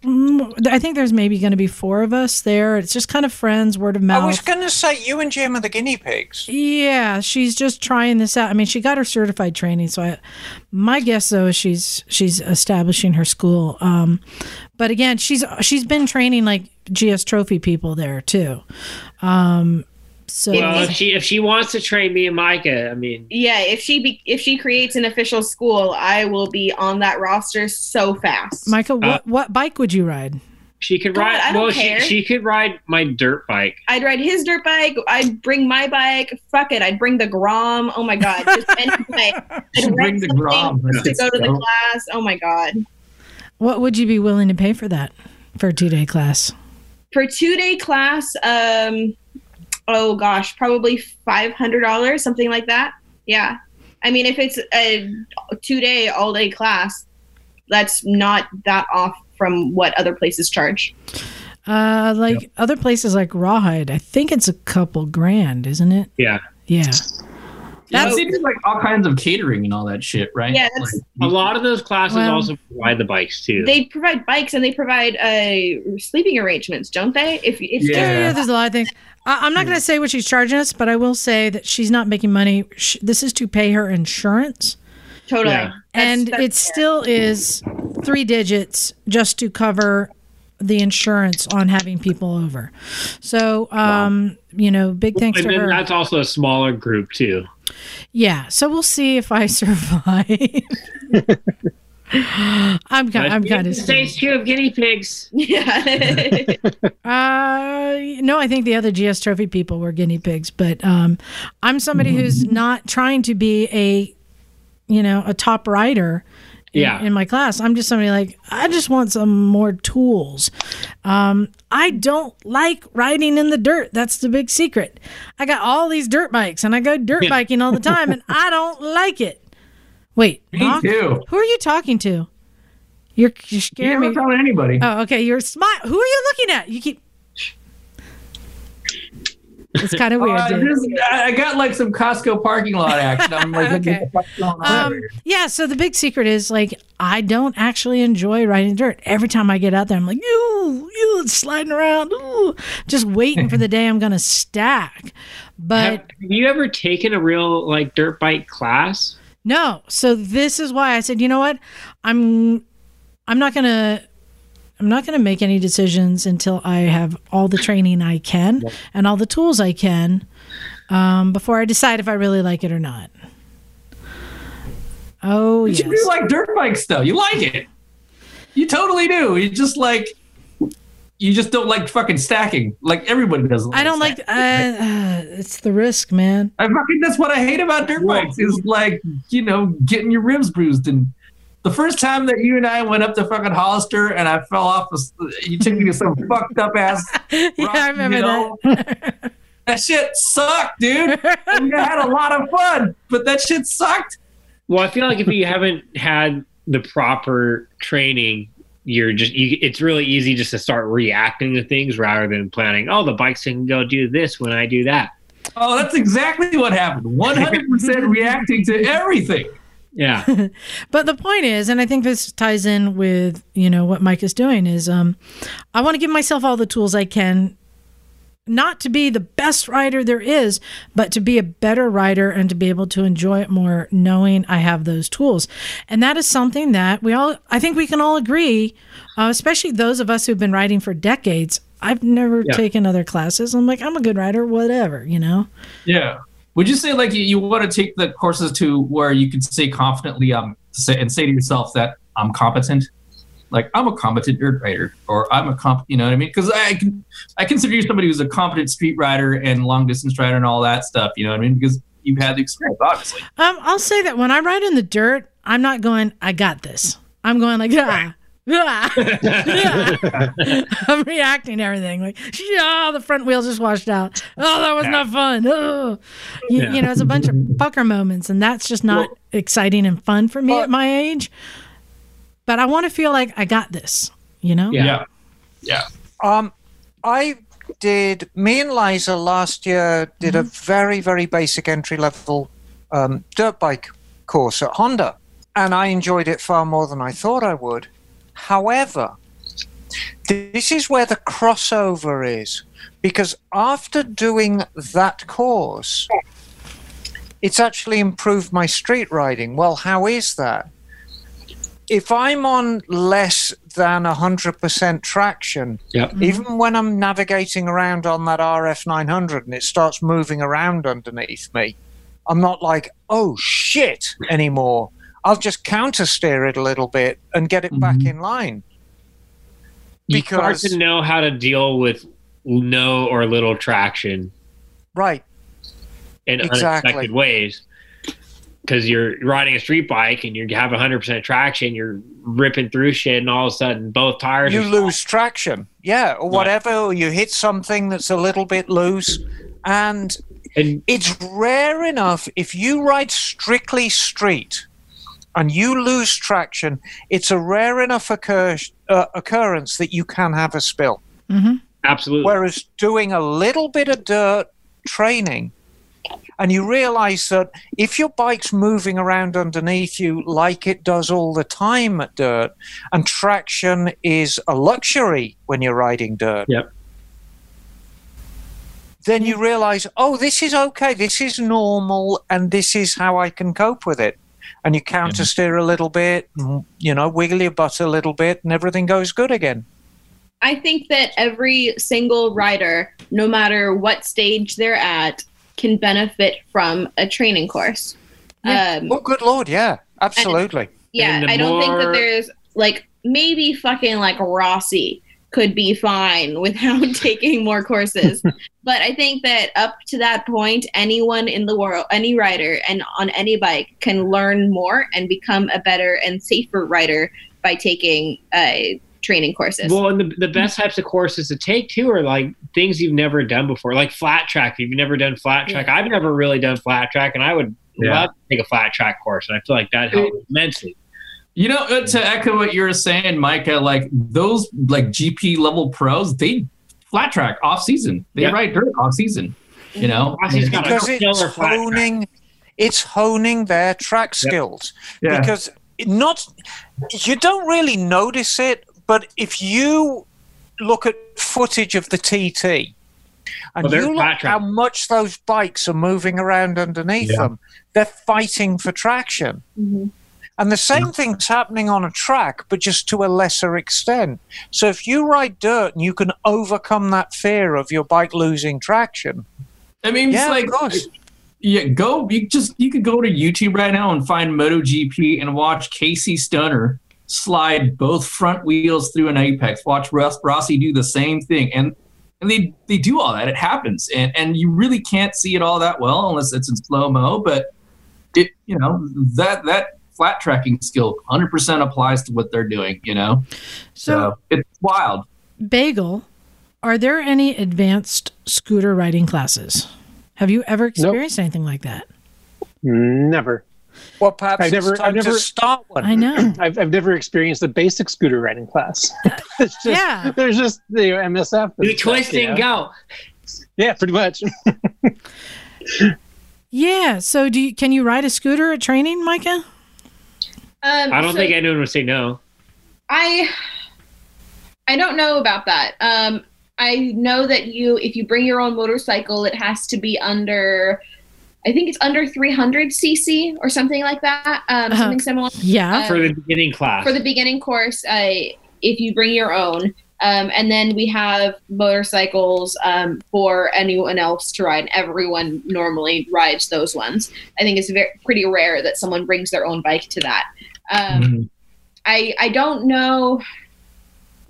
Mm, I think there's maybe going to be four of us there. It's just kind of friends, word of mouth. I was going to say you and Jim are the guinea pigs. Yeah, she's just trying this out. I mean, she got her certified training, so I, my guess though is she's she's establishing her school. Um, but again, she's she's been training like GS Trophy people there too. Um, so Well, if she if she wants to train me and Micah, I mean, Yeah, if she be, if she creates an official school, I will be on that roster so fast. Micah, what Uh, what bike would you ride? she could God, ride. I don't well, care. she she could ride my dirt bike. I'd ride his dirt bike. I'd bring my bike. Fuck it. I'd bring the Grom. Oh my god. Just [LAUGHS] any bike. I'd bring the Grom. to go to the class. Oh my god. What would you be willing to pay for that for a two day class? For two day class, um, oh gosh, probably five hundred dollars, something like that. Yeah. I mean, if it's a two day, all day class, that's not that off from what other places charge. Uh, like other places like Rawhide, I think it's a couple grand, isn't it? Yeah. Yeah. Yeah, That's- they do like all kinds of catering and all that shit, right? Yeah, that's- Like, A lot of those classes Well- also provide the bikes too. They provide bikes and they provide uh, sleeping arrangements, don't they? If it's Yeah. Yeah, yeah, there's a lot of things. I, I'm not going to say what she's charging us, but I will say that she's not making money. Sh this is to pay her insurance, totally, Yeah. And that's it still is three digits just to cover the insurance on having people over. So, um, you know, big thanks and to then her. that's also a smaller group too. Yeah, so we'll see if I [LAUGHS] survive. I'm kind. I'm kind of. stage two of guinea pigs. yeah. [LAUGHS] Uh, no, I think the other GS Trophy people were guinea pigs, but um, I'm somebody who's not trying to be a, you know, a top rider. In, Yeah. in my class, I'm just somebody like I just want some more tools. Um, I don't like riding in the dirt. That's the big secret. I got all these dirt bikes, and I go dirt biking all the time, and I don't like it. Wait, me Mock? too. who are you talking to? You're you're You scaring never me. tell anybody. Oh, okay. You're smile. Who are you looking at? You keep. It's kind of weird. Uh, dude. just- I I got like some Costco parking lot action. I'm like, Okay. [LAUGHS] what the fuck's going on Um, yeah. So the big secret is like I don't actually enjoy riding dirt. Every time I get out there, I'm like, you, you, sliding around, ooh, just waiting for the day I'm gonna stack. Have, But have you ever taken a real like dirt bike class? no. So this is why I said, you know what, I'm, I'm not gonna. I'm not going to make any decisions until I have all the training I can and all the tools I can um, before I decide if I really like it or not. Oh, But yes. You do like dirt bikes though. You like it. You totally do. You just like you just don't like fucking stacking. Like everybody doesn't. I don't like. Uh, uh, it's the risk, man. I fucking that's what I hate about dirt bikes is like, you know, getting your ribs bruised and the first time that you and I went up to fucking Hollister and I fell off, the- you took me to some [LAUGHS] fucked up ass. [LAUGHS] yeah, rock, I remember you know? that. [LAUGHS] That shit sucked, dude. And we had a lot of fun, but that shit sucked. Well, I feel like if you haven't had the proper training, you're just you, it's really easy just to start reacting to things rather than planning. Oh, the bikes can go do this when I do that. Oh, that's exactly what happened. 100% reacting to everything. Yeah. [LAUGHS] But the point is, and I think this ties in with you know what Mike is doing is, um, I want to give myself all the tools I can, not to be the best writer there is, but to be a better writer and to be able to enjoy it more, knowing I have those tools, and that is something that we all, I think we can all agree, uh, especially those of us who've been writing for decades. I've never Yeah. taken other classes. I'm like, I'm a good writer, whatever, you know. Yeah. Would you say like you, you want to take the courses to where you can say confidently um say and say to yourself that I'm competent? Like I'm a competent dirt writer, or I'm a comp, you know what I mean? Because I can, I consider you somebody who's a competent street rider and long distance rider and all that stuff. You know what I mean? Because you've had the experience, obviously. Um, I'll say that when I ride in the dirt, I'm not going, I got this. I'm going like, ah. Ah, ah." I'm reacting to everything like, yeah, the front wheels just washed out. Oh, that was not fun. Oh. You, Yeah. you know, it's a bunch of fucker moments, and that's just not exciting and fun for me at my age. But I want to feel like I got this. You know? Yeah. Yeah. Um, I did. Me and Liza last year did a very, very basic entry level um, dirt bike course at Honda, and I enjoyed it far more than I thought I would. However, this is where the crossover is because after doing that course, it's actually improved my street riding. Well, how is that? If I'm on less than 100% traction, Yep. Mm-hmm. even when I'm navigating around on that RF 900 and it starts moving around underneath me, I'm not like, oh shit anymore. I'll just counter steer it a little bit and get it back Mhm. in line. You start Because- to know how to deal with no or little traction Right. in Exactly. unexpected ways. Because you're riding a street bike and you have 100% traction, you're ripping through shit, and all of a sudden both tires You lose traction. Yeah. Or Right. whatever. Or you hit something that's a little bit loose. And and it's rare enough if you ride strictly street and you lose traction, it's a rare enough occur- uh, occurrence that you can have a spill. absolutely. Whereas doing a little bit of dirt training, and you realize that if your bike's moving around underneath you like it does all the time at dirt, and traction is a luxury when you're riding dirt. Yep. Then you realize, oh, this is okay, this is normal, and this is how I can cope with it. And you counter steer a little bit, and, you know, wiggle your butt a little bit, and everything goes good again. I think that every single rider, no matter what stage they're at, can benefit from a training course. Um, Oh, good lord, yeah, absolutely. yeah, And the I don't think that there's like maybe fucking like Rossi could be fine without [LAUGHS] taking more courses. but I think that up to that point, anyone in the world, any rider and on any bike can learn more and become a better and safer rider by taking uh, training courses. Well, and the, the best types of courses to take too are like things you've never done before, like flat track. If you've never done flat track, I've never really done flat track, and I would Yeah. love to take a flat track course. And I feel like that helps immensely. You know, uh, to echo what you were saying, Micah, like those like GP level pros, they flat track off season. They Yeah. ride dirt off season. You know, Rossi's got a because it's killer flat track. honing it's honing their track skills Yeah. because not you don't really notice it but if you look at footage of the TT and they're you flat look track. how much those bikes are moving around underneath Yeah. them they're fighting for traction Mhm. And the same mm. thing's happening on a track, but just to a lesser extent. So if you ride dirt and you can overcome that fear of your bike losing traction, I mean, yeah, it's like yeah, go. You just you could go to YouTube right now and find MotoGP and watch Casey Stoner slide both front wheels through an apex. Watch Ross, Rossi do the same thing, and and they they do all that. It happens, and and you really can't see it all that well unless it's in slow mo. But it you know that that flat tracking skill 100% applies to what they're doing. You know, So, so it's wild. Bagel, are there any advanced scooter riding classes? Have you ever experienced anything like that? Never. Well, perhaps I've never- it's time I've never- to start one. I know. [CLEARS THROAT] I've, I've never experienced a basic scooter riding class. [LAUGHS] it's just, Yeah. There's just the MSF. and Do stuff, twist you and know? go. Yeah, pretty much. [LAUGHS] Yeah. So do you, can you ride a scooter at training, Micah? Um, I don't so think anyone would say no. I I don't know about that. Um, I know that you, if you bring your own motorcycle, it has to be under. I think it's under 300 cc or something like that. Um, Uh-huh. Something similar Yeah. Uh, For the beginning class. for the beginning course. Uh, if you bring your own, um, and then we have motorcycles um, for anyone else to ride. Everyone normally rides those ones. I think it's very pretty rare that someone brings their own bike to that. Um, Mhm. I I don't know.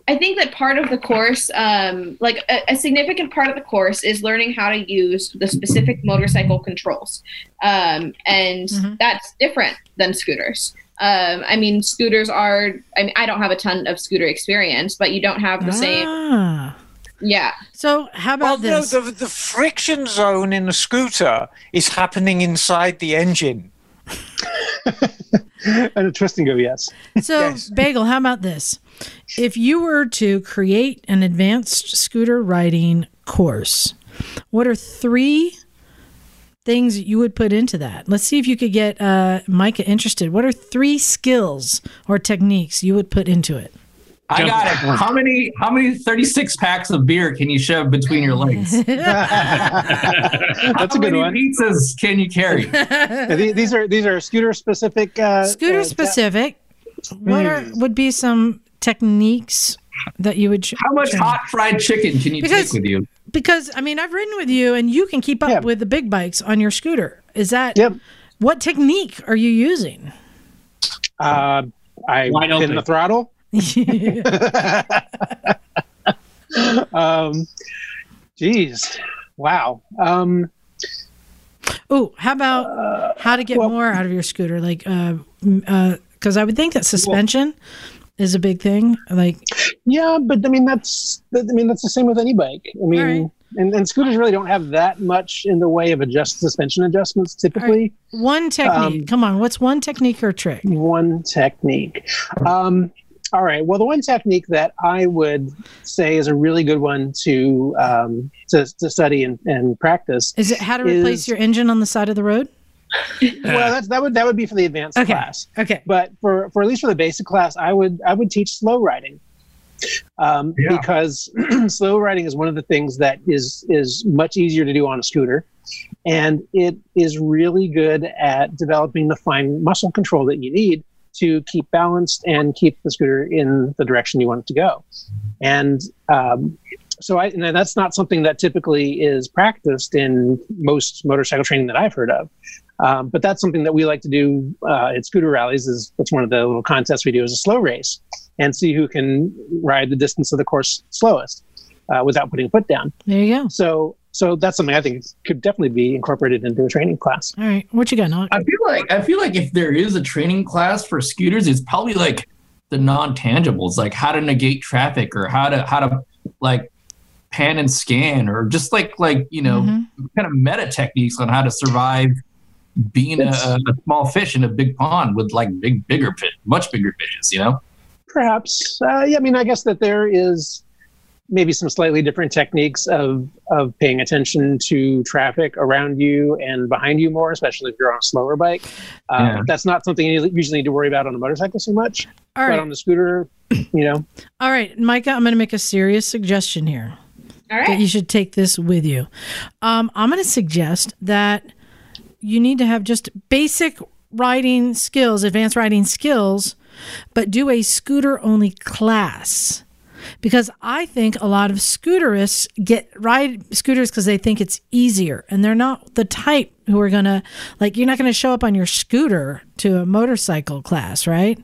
I think that part of the course, um, like a, a significant part of the course, is learning how to use the specific motorcycle controls, um, and Mhm. that's different than scooters. Um, I mean, scooters are. I mean, I don't have a ton of scooter experience, but you don't have the same. Ah. Yeah, So how Well, about no, this? the, the friction zone in the scooter is happening inside the engine. [LAUGHS] and a twist and go, yes. So, Yes. Bagel, how about this? If you were to create an advanced scooter riding course, what are three things you would put into that? Let's see if you could get uh, Micah interested. What are three skills or techniques you would put into it? I got it. How many how many 36 packs of beer can you shove between your legs? [LAUGHS] That's how a good many one. pizzas can you carry? [LAUGHS] These are these are scooter specific. Uh, Scooter uh, specific. What are, would be some techniques that you would? ch- How much train? hot fried chicken can you Because- take with you? Because I mean, I've ridden with you, and you can keep up Yeah. with the big bikes on your scooter. Is that Yep. what technique are you using? Uh, I Wide pin open. the throttle. [LAUGHS] um, geez, wow. Um, oh, how about how to get well- more out of your scooter? Like, because I would think that suspension is a big thing. Like, yeah, but I mean that's I mean that's the same with any bike. I mean, right. and, and scooters really don't have that much in the way of adjust suspension adjustments. Typically, one technique. Um, Come on, what's one technique or trick? one technique. Um, all right. Well, the one technique that I would say is a really good one to um, to, to study and, and practice. Is it how to replace your engine on the side of the road? [LAUGHS] Well, that's that would that would be for the advanced Okay. class. Okay. but for, for at least for the basic class, I would I would teach slow riding, um, Yeah. because [CLEARS THROAT] slow riding is one of the things that is is much easier to do on a scooter, and it is really good at developing the fine muscle control that you need to keep balanced and keep the scooter in the direction you want it to go, and um, so I and that's not something that typically is practiced in most motorcycle training that I've heard of. Um, but that's something that we like to do uh, at scooter rallies. Is that's one of the little contests we do as a slow race, and see who can ride the distance of the course slowest uh, without putting a foot down. There you go. So, so that's something I think could definitely be incorporated into a training class. All right. What you got, Nock? I feel like I feel like if there is a training class for scooters, it's probably like the non-tangibles, like how to negate traffic or how to how to like pan and scan or just like like you know Mhm. kind of meta techniques on how to survive being a, a small fish in a big pond with like big bigger fish, much bigger fishes. You know, Perhaps, uh, yeah. I mean, I guess that there is maybe some slightly different techniques of of paying attention to traffic around you and behind you more, especially if you're on a slower bike. Uh, Yeah. That's not something you usually need to worry about on a motorcycle so much. All But right. on the scooter, you know, All right, Micah, I'm going to make a serious suggestion here. all that you should take this with you. Um, I'm going to suggest that you need to have just basic riding skills, advanced riding skills, but do a scooter only class. Because I think a lot of scooterists get ride scooters because they think it's easier, and they're not the type who are gonna like. You're not gonna show up on your scooter to a motorcycle class, right?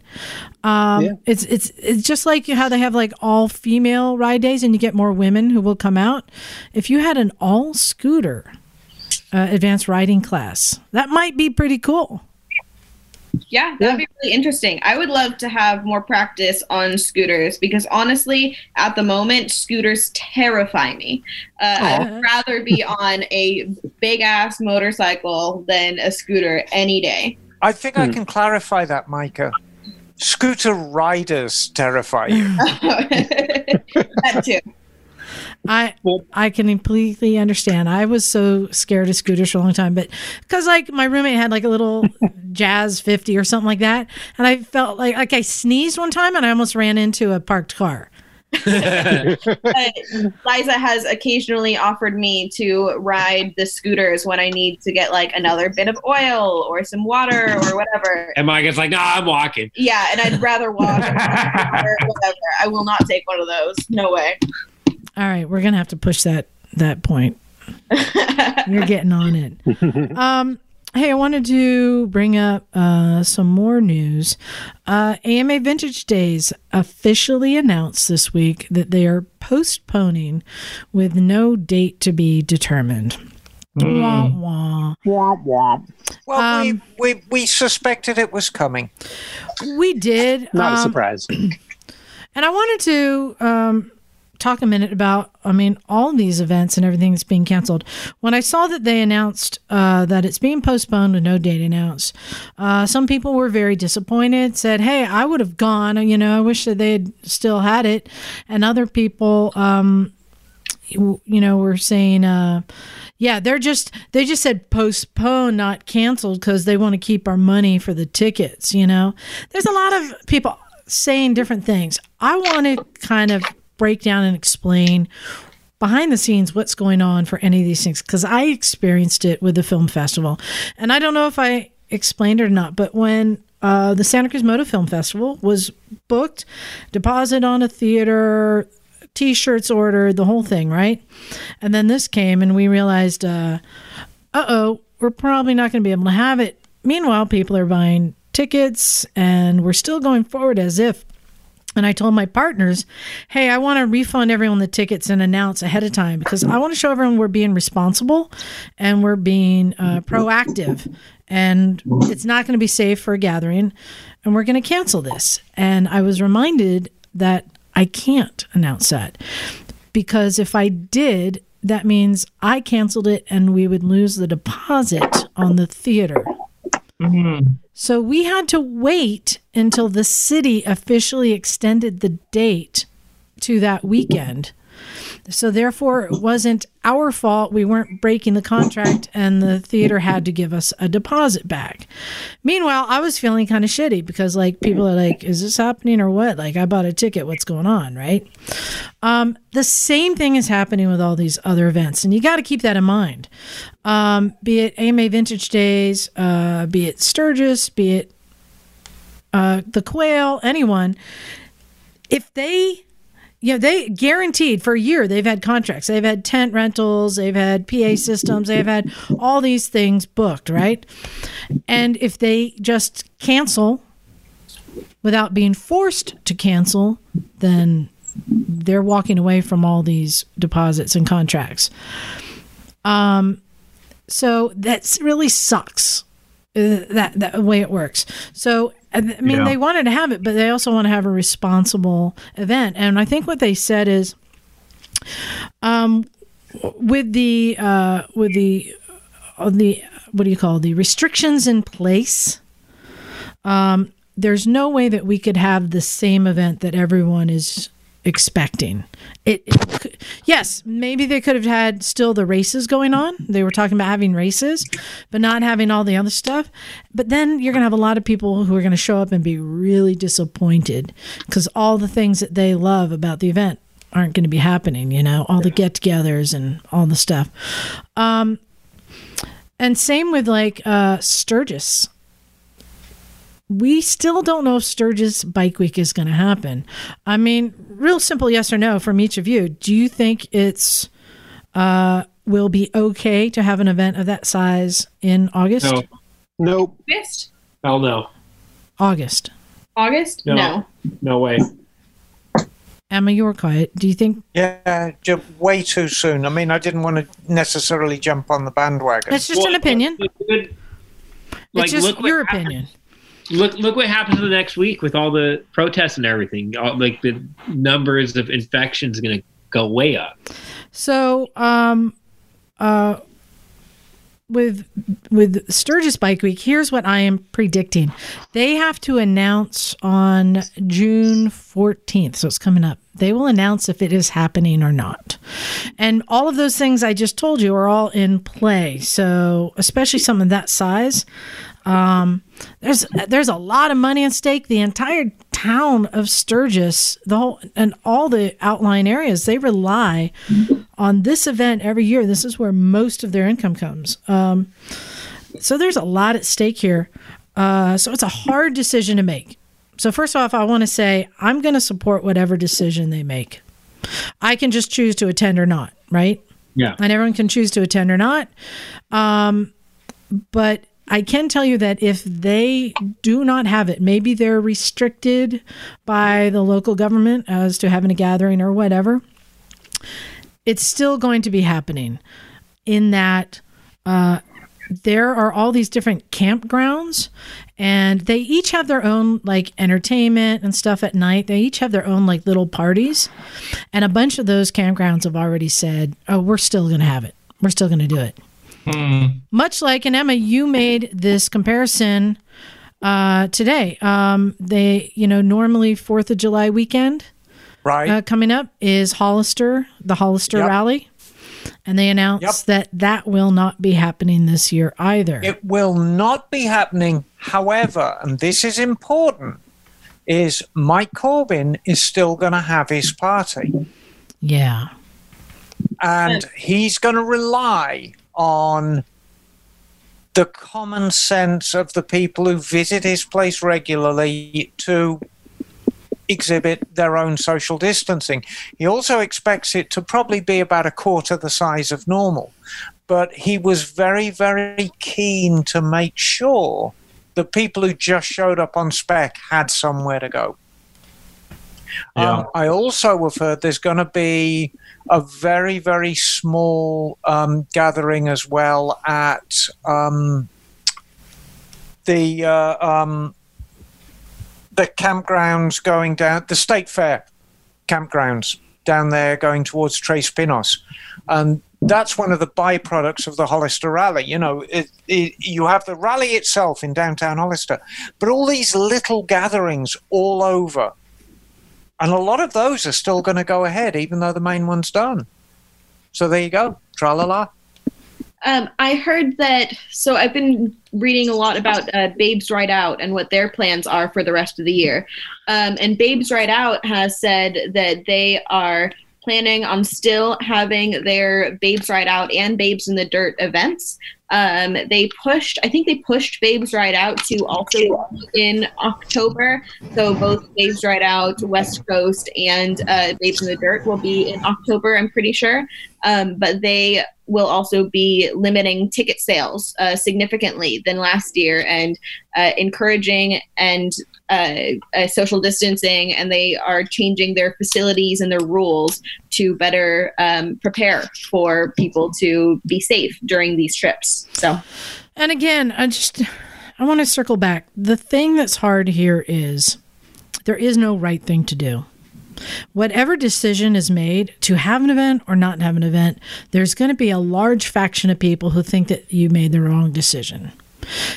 Um, Yeah. It's it's it's just like you how they have like all female ride days, and you get more women who will come out. If you had an all scooter uh, advanced riding class, that might be pretty cool. Yeah, that would be really interesting. I would love to have more practice on scooters because honestly, at the moment, scooters terrify me. Uh, I would rather be [LAUGHS] on a big ass motorcycle than a scooter any day. I think I Hmm. can clarify that, Micah. Scooter riders terrify you. [LAUGHS] that too. I Well- I can completely understand. I was so scared of scooters for a long time, but because like my roommate had like a little [LAUGHS] Jazz 50 or something like that, and I felt like like I sneezed one time and I almost ran into a parked car. [LAUGHS] [LAUGHS] But Liza has occasionally offered me to ride the scooters when I need to get like another bit of oil or some water or whatever. And Micah's like, "No, I'm walking." Yeah, and I'd rather walk or whatever. I will not take one of those. No way. All right, we're gonna have to push that that point. [LAUGHS] You're getting on it. Um, hey, I wanted to bring up uh, some more news. Uh, AMA Vintage Days officially announced this week that they are postponing with no date to be determined. Wah, wah. Well, Um, we, we, we suspected it was coming. We did. Not a um, surprise. [CLEARS THROAT] And I wanted to um, talk a minute about, I mean, all these events and everything that's being canceled. When I saw that they announced uh, that it's being postponed with no date announced, uh, some people were very disappointed, said, hey, I would have gone. You know, I wish that they had still had it. And other people, um, you know, were saying, uh, yeah, they're just they just said postpone, not canceled, because they want to keep our money for the tickets. You know, there's a lot of people saying different things. I want to kind of break down and explain behind the scenes what's going on for any of these things because I experienced it with the film festival, and I don't know if I explained it or not, but when uh, the Santa Cruz Moto Film Festival was booked, deposit on a theater, t-shirts ordered, the whole thing, right? And then this came, and we realized, uh oh, we're probably not going to be able to have it. Meanwhile, people are buying tickets, and we're still going forward as if. And I told my partners, hey, I want to refund everyone the tickets and announce ahead of time because I want to show everyone we're being responsible and we're being uh, proactive. And it's not going to be safe for a gathering. And we're going to cancel this. And I was reminded that I can't announce that because if I did, that means I canceled it and we would lose the deposit on the theater. So we had to wait until the city officially extended the date to that weekend. So therefore, it wasn't our fault. We weren't breaking the contract, and the theater had to give us a deposit back. Meanwhile, I was feeling kind of shitty because like people are like, "Is this happening or what?" Like I bought a ticket. What's going on, right? Um, the same thing is happening with all these other events, and you got to keep that in mind. Um, be it AMA Vintage Days, uh, be it Sturgis, be it uh, the Quail, anyone. If they you know, they guaranteed for a year they've had contracts. They've had tent rentals, they've had PA systems, they've had all these things booked, right? And if they just cancel without being forced to cancel, then they're walking away from all these deposits and contracts. Um, so that's really sucks. Uh, That that way it works. So I mean, Yeah. they wanted to have it, but they also want to have a responsible event. And I think what they said is, um, with the uh, with the uh, the what do you call it? the restrictions in place, um, there's no way that we could have the same event that everyone is expecting. It, it yes, maybe they could have had still the races going on. They were talking about having races, but not having all the other stuff. But then you're going to have a lot of people who are going to show up and be really disappointed because all the things that they love about the event aren't going to be happening, you know, all the get togethers and all the stuff. Um, and same with like uh, Sturgis we still don't know if Sturgis Bike Week is going to happen. I mean, real simple yes or no from each of you. Do you think it's uh, will be okay to have an event of that size in August? No, Nope. August? hell no, August. August? No. No. no way. Emma, you were quiet. Do you think Yeah, way too soon. I mean, I didn't want to necessarily jump on the bandwagon. that's just an Well, opinion? Like, it's just look what your happened- opinion. Look, look what happens the next week with all the protests and everything. All, like the numbers of infections are going to go way up. So, um, uh, with with Sturgis Bike Week, here's what I am predicting. They have to announce on June 14th, so it's coming up. They will announce if it is happening or not. And all of those things I just told you are all in play. So, especially something that size, um, there's there's a lot of money at stake. The entire town of Sturgis, the whole and all the outlying areas, they rely on this event every year. This is where most of their income comes. Um, so there's a lot at stake here. Uh, so it's a hard decision to make. So first off, I want to say I'm going to support whatever decision they make. I can just choose to attend or not, right? Yeah. And everyone can choose to attend or not. Um, but I can tell you that if they do not have it, maybe they're restricted by the local government as to having a gathering or whatever. It's still going to be happening in that uh, there are all these different campgrounds and they each have their own like entertainment and stuff at night. They each have their own like little parties. And a bunch of those campgrounds have already said, oh, we're still going to have it. We're still going to do it. Much like, and Emma, you made this comparison uh, today. Um, they, you know, normally Fourth of July weekend Right. uh, coming up is Hollister, the Hollister Yep. Rally, and they announced Yep. that that will not be happening this year either. It will not be happening. However, and this is important, is Mike Corbin is still going to have his party, yeah, and he's going to rely on the common sense of the people who visit his place regularly to exhibit their own social distancing. He also expects it to probably be about a quarter the size of normal. But he was very, very keen to make sure the people who just showed up on spec had somewhere to go. Yeah. Um, I also have heard there's going to be a very, very small um, gathering as well at um, the uh, um, the campgrounds going down the state fair campgrounds down there going towards Tres Pinos, and that's one of the byproducts of the Hollister Rally. You know, it, it, you have the rally itself in downtown Hollister, but all these little gatherings all over, and a lot of those are still going to go ahead, even though the main one's done. So there you go, tra la la. Um, I heard that. So I've been reading a lot about uh, Babes Ride Out and what their plans are for the rest of the year. Um, and Babes Ride Out has said that they are planning on still having their Babes Ride Out and Babes in the Dirt events. Um, they pushed, I think they pushed Babes Ride Out to also in October. So both Babes Ride Out, West Coast, and uh, Babes in the Dirt will be in October, I'm pretty sure. Um, but they will also be limiting ticket sales uh, significantly than last year and uh, encouraging and uh, uh, social distancing, and they are changing their facilities and their rules to better um, prepare for people to be safe during these trips. So, and again, I just I want to circle back. The thing that's hard here is there is no right thing to do. Whatever decision is made to have an event or not have an event, there's going to be a large faction of people who think that you made the wrong decision.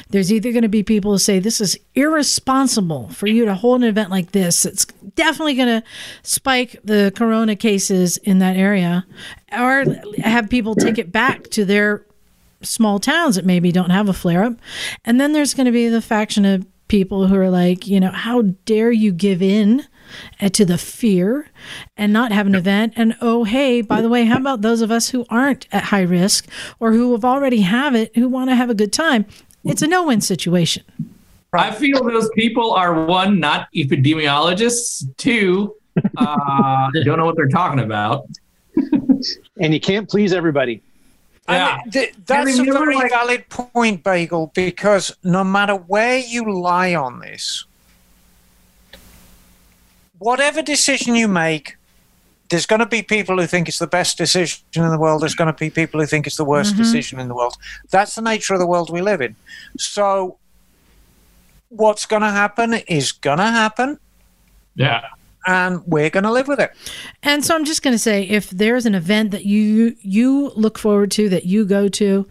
There's either going to be people who say this is irresponsible for you to hold an event like this. It's definitely going to spike the corona cases in that area, or have people take it back to their small towns that maybe don't have a flare up. And then there's going to be the faction of people who are like, you know, how dare you give in to the fear and not have an event and oh hey by the way how about those of us who aren't at high risk or who have already have it who want to have a good time it's a no-win situation I feel those people are one, not epidemiologists. Two, uh, [LAUGHS] don't know what they're talking about. And you can't please everybody. Yeah. And th- that's a very like- valid point, Bagel, because no matter where you lie on this, whatever decision you make, there's going to be people who think it's the best decision in the world. There's going to be people who think it's the worst mm-hmm. decision in the world. That's the nature of the world we live in. So, what's going to happen is going to happen, Yeah. and we're going to live with it. and so i'm just going to say if there's an event that you you look forward to that you go to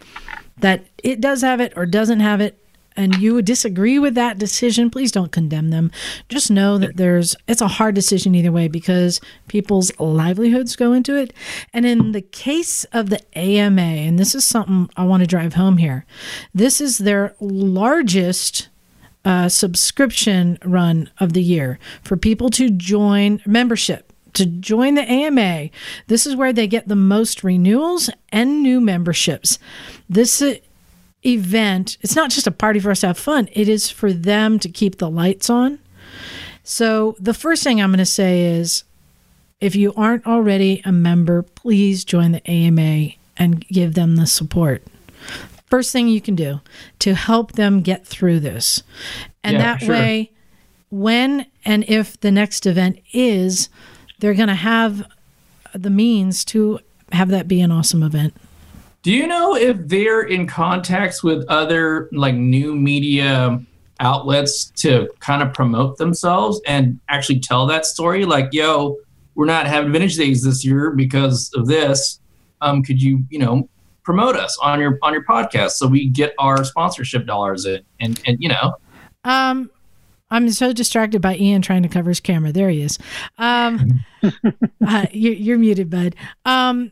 that it does have it or doesn't have it, and you disagree with that decision, please don't condemn them. Just know that there's it's a hard decision either way because people's livelihoods go into it. And in the case of the AMA, and this is something I want to drive home here, this is their largest uh, subscription run of the year for people to join membership to join the AMA. This is where they get the most renewals and new memberships. This event, it's not just a party for us to have fun, it is for them to keep the lights on. So, the first thing I'm going to say is if you aren't already a member, please join the AMA and give them the support. First thing you can do to help them get through this. And Yeah, that sure. way, when and if the next event is, they're going to have the means to have that be an awesome event. Do you know if they're in contacts with other like new media outlets to kind of promote themselves and actually tell that story? Like, yo, we're not having vintage days this year because of this. Um, could you, you know, promote us on your on your podcast so we get our sponsorship dollars in and and you know Um, I'm so distracted by Ian trying to cover his camera. There he is. Um, [LAUGHS] uh, you're, you're muted, bud. Um,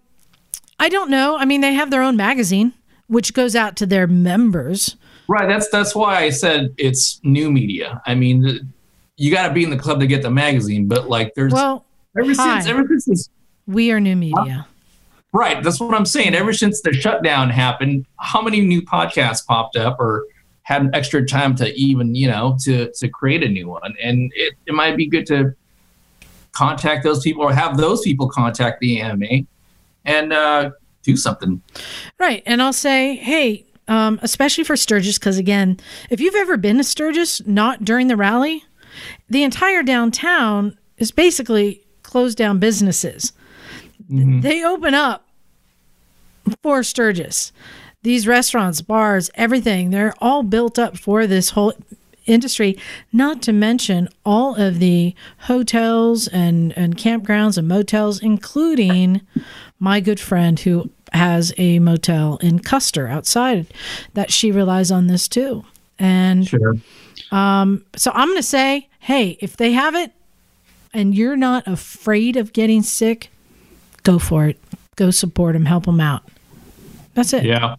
I don't know. I mean, they have their own magazine, which goes out to their members. Right. That's that's why I said it's new media. I mean, you got to be in the club to get the magazine, but like, there's Well, ever hi. since ever since we are new media. right. That's what I'm saying. Ever since the shutdown happened, how many new podcasts popped up or had an extra time to even you know to to create a new one? And it, it might be good to contact those people or have those people contact the AMA and uh, do something. Right. And I'll say, hey, um, especially for Sturgis, because again, if you've ever been to Sturgis, not during the rally, the entire downtown is basically closed down businesses. They open up for Sturgis. These restaurants, bars, everything, they're all built up for this whole industry, not to mention all of the hotels and, and campgrounds and motels, including my good friend who has a motel in Custer outside that she relies on this too. And Sure. Um, so I'm going to say, hey, if they have it and you're not afraid of getting sick, go for it. Go support them, help them out. That's it. Yeah.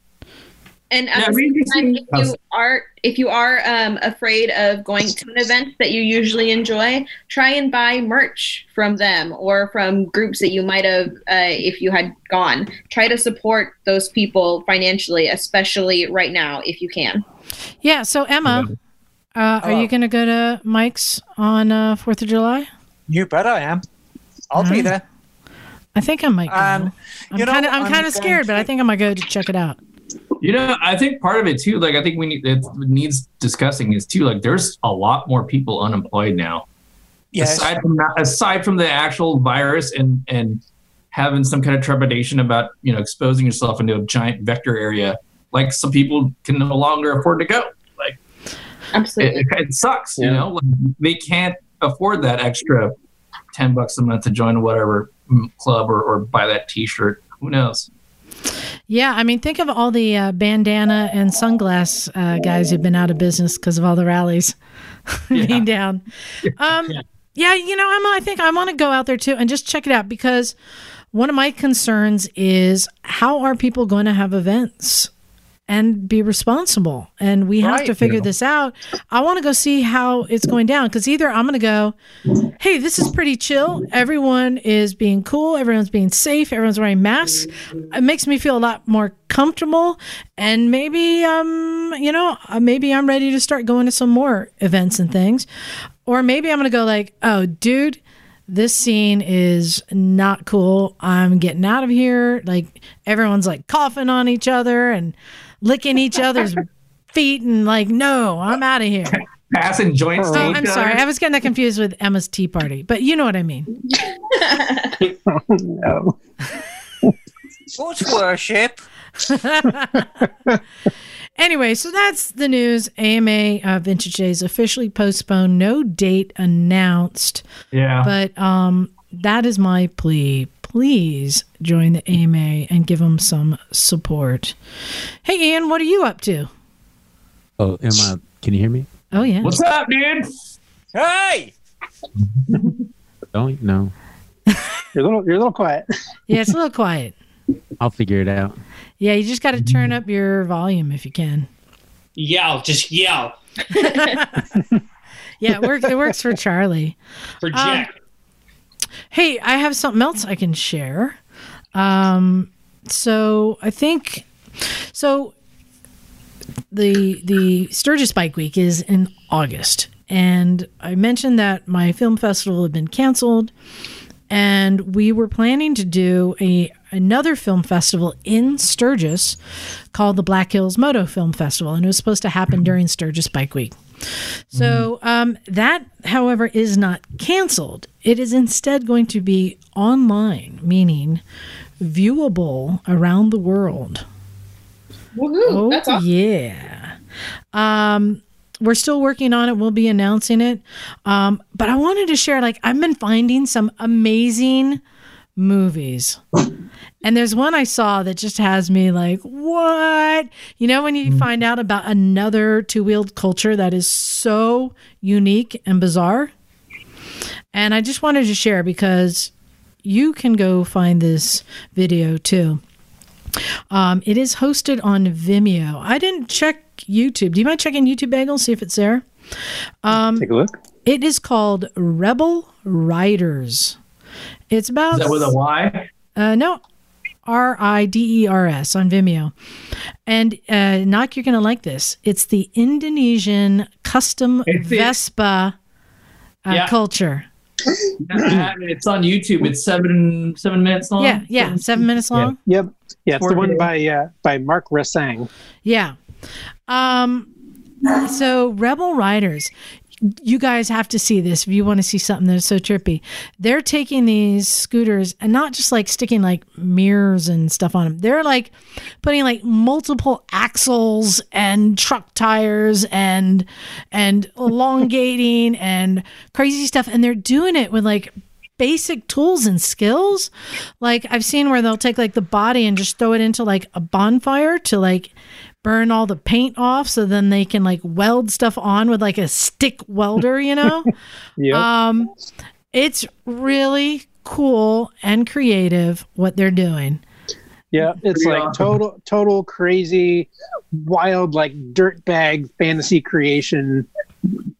And Yeah, the same time, if you are if you are um, afraid of going to an event that you usually enjoy, try and buy merch from them or from groups that you might have uh, if you had gone. Try to support those people financially, especially right now if you can. Yeah. So, Emma, uh, are you going to go to Mike's on uh, 4th of July? You bet I am. I'll be Alright. there. I think I might go. And, I'm you know, kind of I'm I'm kind of going scared, but I to- think I might go to check it out. You know, I think part of it too, like I think we need it needs discussing is too, like there's a lot more people unemployed now. Yes. Aside from that, aside from the actual virus and and having some kind of trepidation about you know exposing yourself into a giant vector area, like some people can no longer afford to go. Like Absolutely. it, it sucks, you know. Like, they can't afford that extra ten bucks a month to join whatever club or, or buy that T-shirt. Who knows? Yeah, I mean, think of all the uh, bandana and sunglass uh, guys who've been out of business because of all the rallies [LAUGHS] being down. [LAUGHS] Um, yeah. yeah, you know, Emma, I think I want to go out there too and just check it out because one of my concerns is how are people going to have events and be responsible? And we have Right. to figure Yeah. this out. I want to go see how it's going down because either I'm going to go, hey, this is pretty chill. Everyone is being cool. Everyone's being safe. Everyone's wearing masks. It makes me feel a lot more comfortable. And maybe, um, you know, uh, maybe I'm ready to start going to some more events and things. Or maybe I'm going to go like, oh, dude, this scene is not cool. I'm getting out of here. Like everyone's like coughing on each other and licking each other's [LAUGHS] feet and like, no, I'm out of here. Passing joints. Oh, I'm sorry. other. I was getting that confused with Emma's tea party, but you know what I mean. [LAUGHS] no. What's worship? [LAUGHS] Anyway, so that's the news. AMA uh, Vintage Days officially postponed. No date announced, Yeah. but um, that is my plea. Please join the AMA and give them some support. Hey, Ian, what are you up to? Oh, am I? Can you hear me? Oh, yeah. What's up, dude? Hey! [LAUGHS] Don't know. You're a little, you're a little quiet. Yeah, it's a little quiet. I'll figure it out. Yeah, you just got to turn up your volume if you can. Yell, just yell. [LAUGHS] Yeah, it works. It works for Charlie. Project. Um, Hey, I have something else I can share. Um, so I think so. The the Sturgis Bike Week is in August, and I mentioned that my film festival had been canceled, and we were planning to do a another film festival in Sturgis called the Black Hills Moto Film Festival, and it was supposed to happen during Sturgis Bike Week. So um, that, however, is not canceled. It is instead going to be online, meaning viewable around the world. Woohoo! Oh That's awesome. yeah. Um, we're still working on it. We'll be announcing it. Um, but I wanted to share, like, I've been finding some amazing movies. And there's one I saw that just has me like, what? You know, when you find out about another two wheeled culture that is so unique and bizarre? And I just wanted to share because you can go find this video too. Um, it is hosted on Vimeo. I didn't check YouTube. Do you mind checking YouTube Bagel, see if it's there? Um, Take a look. it is called Rebel Riders. It's about Is that with a Y? uh, no, R I D E R S on Vimeo. And uh, Knock, you're going to like this. It's the Indonesian custom It's Vespa uh, Yeah. culture. I mean, it's on YouTube. It's seven seven minutes long. Yeah, yeah, seven minutes long. Yep. Yeah, it's the one Four by uh, by Mark Rassang. Yeah. Um so Rebel Riders, you guys have to see this if you want to see something that's so trippy. They're taking these scooters and not just like sticking like mirrors and stuff on them. They're like putting like multiple axles and truck tires and and [LAUGHS] elongating and crazy stuff and they're doing it with like basic tools and skills. Like I've seen where they'll take like the body and just throw it into like a bonfire to like burn all the paint off so then they can like weld stuff on with like a stick welder, you know? [LAUGHS] Yep. um it's really cool and creative what they're doing. yeah, it's pretty like awesome. total total crazy, wild like dirt bag fantasy creation,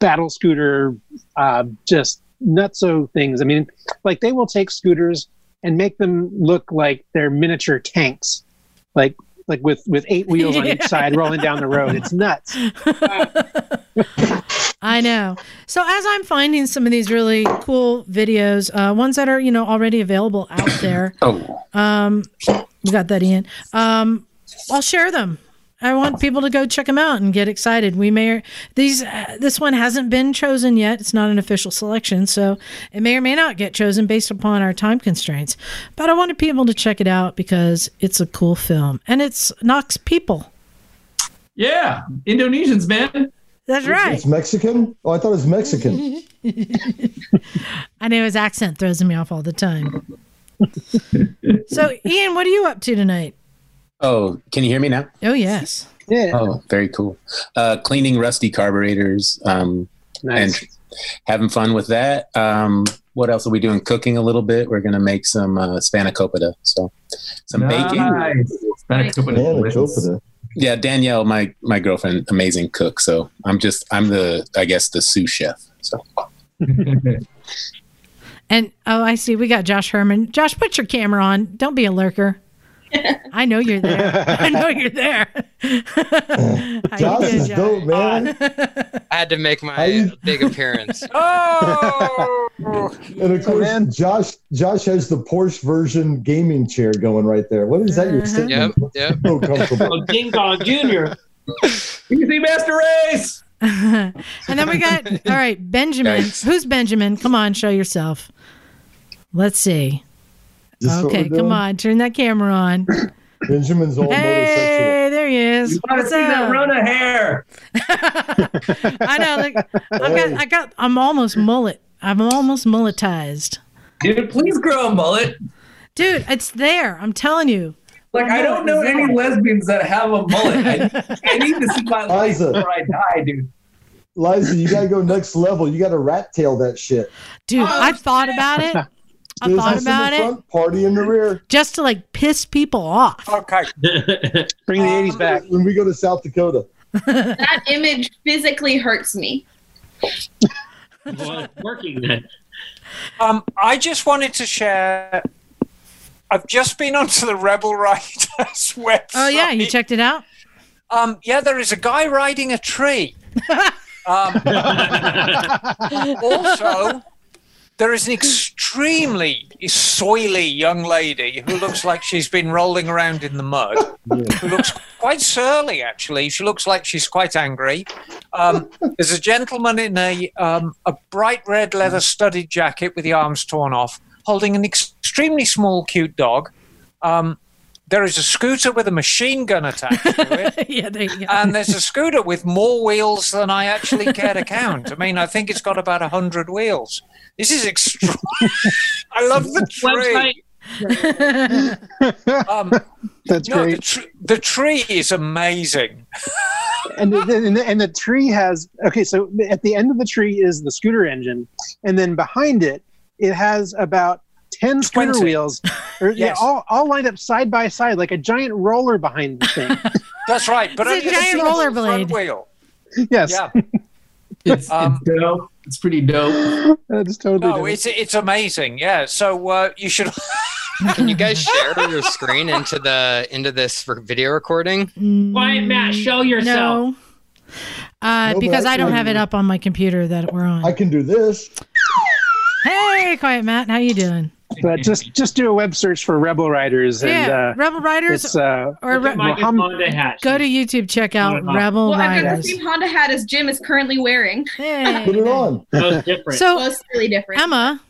battle scooter, uh, just nutso things. I mean, like they will take scooters and make them look like they're miniature tanks, like like with with eight wheels on each [LAUGHS] side rolling down the road. It's nuts. [LAUGHS] I know. So as I'm finding some of these really cool videos, uh, ones that are you know already available out there, Oh, um, we got that Ian. Um, I'll share them. I want people to go check them out and get excited. We may these uh, this one hasn't been chosen yet. It's not an official selection, so it may or may not get chosen based upon our time constraints. But I wanted people to check it out because it's a cool film and it's Knox people. Yeah, Indonesians, man. That's right. It's Mexican? Oh, I thought it was Mexican. [LAUGHS] I know his accent throws me off all the time. [LAUGHS] so, Ian, what are you up to tonight? Oh, can you hear me now? Oh, yes. Yeah, Oh, very cool. Uh, cleaning rusty carburetors um, nice. and having fun with that. Um, what else are we doing? Cooking a little bit. We're gonna make some uh, spanakopita. So some baking. Nice. Spanakopita is delicious. Manitoba. Yeah, Danielle, my my girlfriend, amazing cook. So I'm just I'm the I guess the sous chef. So [LAUGHS] And oh, I see. We got Josh Herman. Josh, put your camera on. Don't be a lurker. [LAUGHS] I know you're there. [LAUGHS] I know you're there. [LAUGHS] How you Josh is dope, man. I had to make my you- big appearance. Oh! And of course, man. Josh Josh has the Porsche version gaming chair going right there. What is that? Your Uh-huh. sitting? Yep, yep. So comfortable. Oh, Ding Dong Junior. Easy Master Race. and then we got all right, Benjamin. Nice. Who's Benjamin? Come on, show yourself. Let's see. Is Okay, come on, turn that camera on. [COUGHS] Benjamin's all motorcycle. Hey, there he is. You want to What's see that up? Rona hair? [LAUGHS] I know. Like, I got, I got. I'm almost mullet. I'm almost mulletized. Dude, please grow a mullet. Dude, it's there. I'm telling you. Like I don't know any lesbians that have a mullet. I, I need to see my life Liza. before I die, dude. Liza, you gotta go next level. You gotta rat tail that shit. Dude, Oh, I thought about it. I Business thought in about the it front, party in the rear. just to like piss people off. Okay. [LAUGHS] Bring the 80s back. When we go to South Dakota. [LAUGHS] That image physically hurts me. well, it's working then. Um, I just wanted to share. I've just been onto the Rebel Riders [LAUGHS] website. Oh yeah, you checked it out? Um, yeah, there is a guy riding a tree. um, also, there is an extremely soily young lady who looks like she's been rolling around in the mud. Who looks quite surly, actually. She looks like she's quite angry. Um, there's a gentleman in a um, a bright red leather studded jacket with the arms torn off, holding an extremely small, cute dog. Um, there is a scooter with a machine gun attached to it. [LAUGHS] yeah, there. And there's a scooter with more wheels than I actually care to count. I mean, I think it's got about 100 wheels. This is extraordinary. I love the [LAUGHS] tree. [LAUGHS] Um, That's no, the, great. tr- the tree is amazing. and the, and, the, and the tree has okay so at the end of the tree is the scooter engine and then behind it it has about 10 scooter 20. wheels [LAUGHS] or, yeah, all, all lined up side by side like a giant roller behind the thing That's right. But It's a giant single rollerblade. front wheel. yes Yeah. It's, Um, it's dope. It's pretty dope. that's totally No, different. it's it's amazing. Yeah. So uh, you should. [LAUGHS] Can you guys share your screen into the into this video recording? Quiet, Matt. Show yourself. No. Uh, No, because I I don't have it up on my computer that we're on. I can do this. Hey, quiet Matt, how you doing? But just [LAUGHS] just do a web search for rebel riders and yeah, uh, Rebel Riders, it's uh or Re- Mike's Honda hat. go to YouTube, check out Uh-huh. Rebel Well, I've got the Riders. same Honda hat as Jim is currently wearing. Hey. Put it on. [LAUGHS] Most different. So, Well, it's really different. Emma,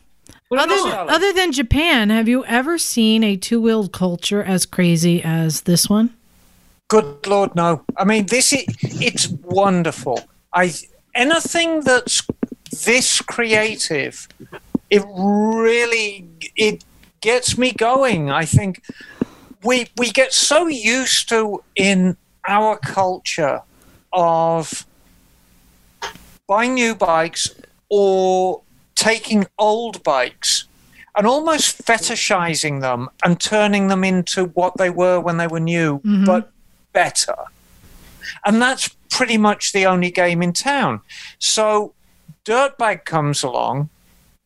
other, other than Japan, have you ever seen a two wheeled culture as crazy as this one? Good Lord, no. I mean, this is it's wonderful. I anything that's this creative, it really it gets me going. I think we we get so used to in our culture of buying new bikes or taking old bikes and almost fetishizing them and turning them into what they were when they were new, Mhm. but better. And that's pretty much the only game in town. So Dirtbag comes along,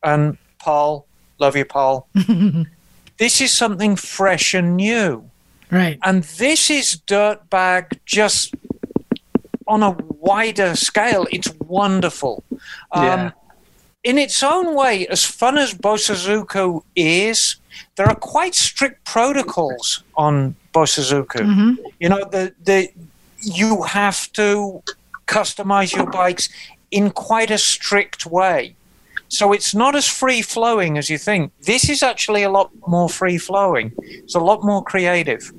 and Paul, love you, Paul. [LAUGHS] this is something fresh and new. Right. And this is Dirtbag just on a wider scale. It's wonderful. Um, Yeah. In its own way, as fun as Bosozoku is, there are quite strict protocols on Bosozoku. Mhm. You know, the, the you have to customize your bikes in quite a strict way. So it's not as free flowing as you think. This is actually a lot more free flowing. It's a lot more creative.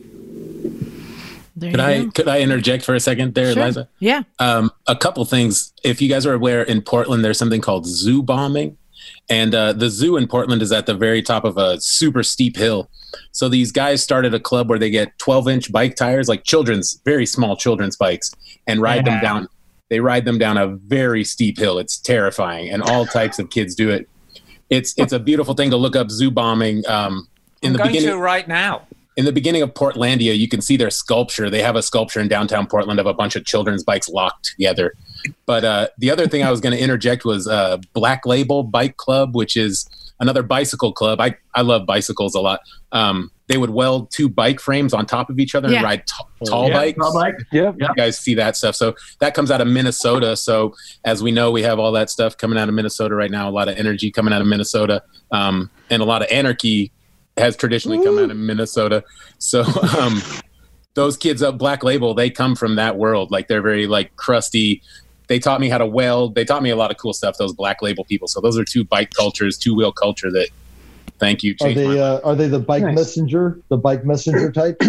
There Could I go. could I interject for a second there, Sure. Eliza? Yeah. Um, a couple things. If you guys are aware, in Portland, there's something called zoo bombing, and uh, the zoo in Portland is at the very top of a super steep hill. So these guys started a club where they get 12 inch bike tires, like children's, very small children's bikes, and ride them down. They ride them down a very steep hill. It's terrifying, and all types of kids do it. It's it's a beautiful thing to look up zoo bombing. Um, in I'm the going beginning, to right now. in the beginning of Portlandia, you can see their sculpture. They have a sculpture in downtown Portland of a bunch of children's bikes locked together. But uh, the other thing I was going to interject was uh, Black Label Bike Club, which is another bicycle club. I, I love bicycles a lot. Um, they would weld two bike frames on top of each other Yeah. and ride t- tall Yeah, bikes. tall bike. Yep. You guys see that stuff. So that comes out of Minnesota. So as we know, we have all that stuff coming out of Minnesota right now. A lot of energy coming out of Minnesota, um, and a lot of anarchy has traditionally come out of Minnesota. So um, those kids up Black Label, they come from that world. Like they're very like crusty. They taught me how to weld. They taught me a lot of cool stuff. Those Black Label people. So those are two bike cultures, two wheel culture that. Thank you. Are they uh, are they the bike Nice. messenger? The bike messenger [CLEARS THROAT] type?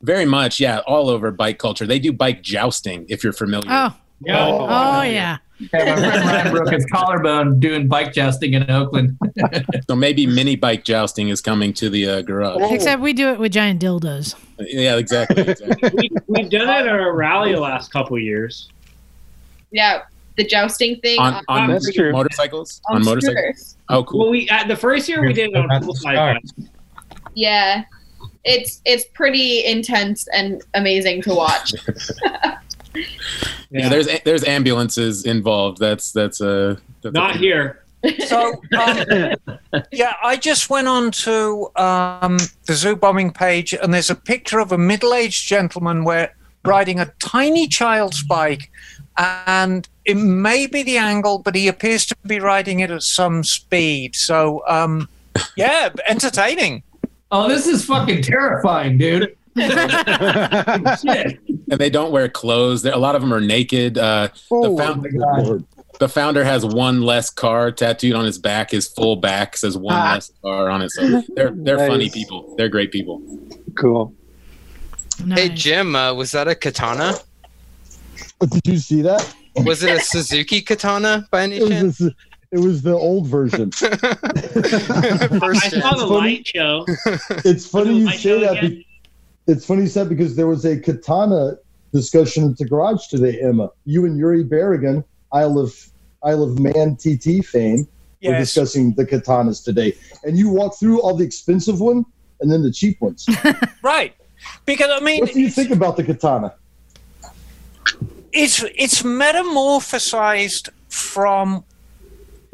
Very much, yeah, all over bike culture. They do bike jousting, if you're familiar. Oh, Yeah. Oh, yeah. Yeah, my friend Ryan broke his collarbone doing bike jousting in Oakland. [LAUGHS] So maybe mini bike jousting is coming to the uh, garage. Except we do it with giant dildos. Yeah, exactly. exactly. [LAUGHS] we, we've done it at a rally the last couple years. Yeah, the jousting thing on on That's true. motorcycles. on On motorcycles. Oh, cool. Well, we at the first year we did it on That's full the size start. bikes. Yeah, it's it's pretty intense and amazing to watch. [LAUGHS] Yeah, there's there's ambulances involved. That's that's uh that's Not a, here. So, um, [LAUGHS] yeah, I just went on to um, the zoo bombing page, and there's a picture of a middle-aged gentleman where riding a tiny child's bike, and it may be the angle, but he appears to be riding it at some speed. So, um, yeah, entertaining. Oh, this is fucking terrifying, dude. [LAUGHS] Shit. and they don't wear clothes. There, a lot of them are naked. Uh, Oh, the, found, my Lord. the founder has one less car tattooed on his back. His full back says one Ah. less car on it. So they're they're funny people. They're great people. Cool. Hey Jim, uh, was that a katana? [LAUGHS] Did you see that? Was it a Suzuki katana by any It was, chance? it was the old version. [LAUGHS] First I saw the funny. light show. It's funny you say that. be- It's funny you said because there was a katana discussion at the garage today, Emma. You and Yuri Berrigan, Isle of Isle of Man TT fame, were discussing the katanas today, and you walked through all the expensive one and then the cheap ones. [LAUGHS] Right. Because, I mean, what do you think about the katana? It's it's metamorphosized from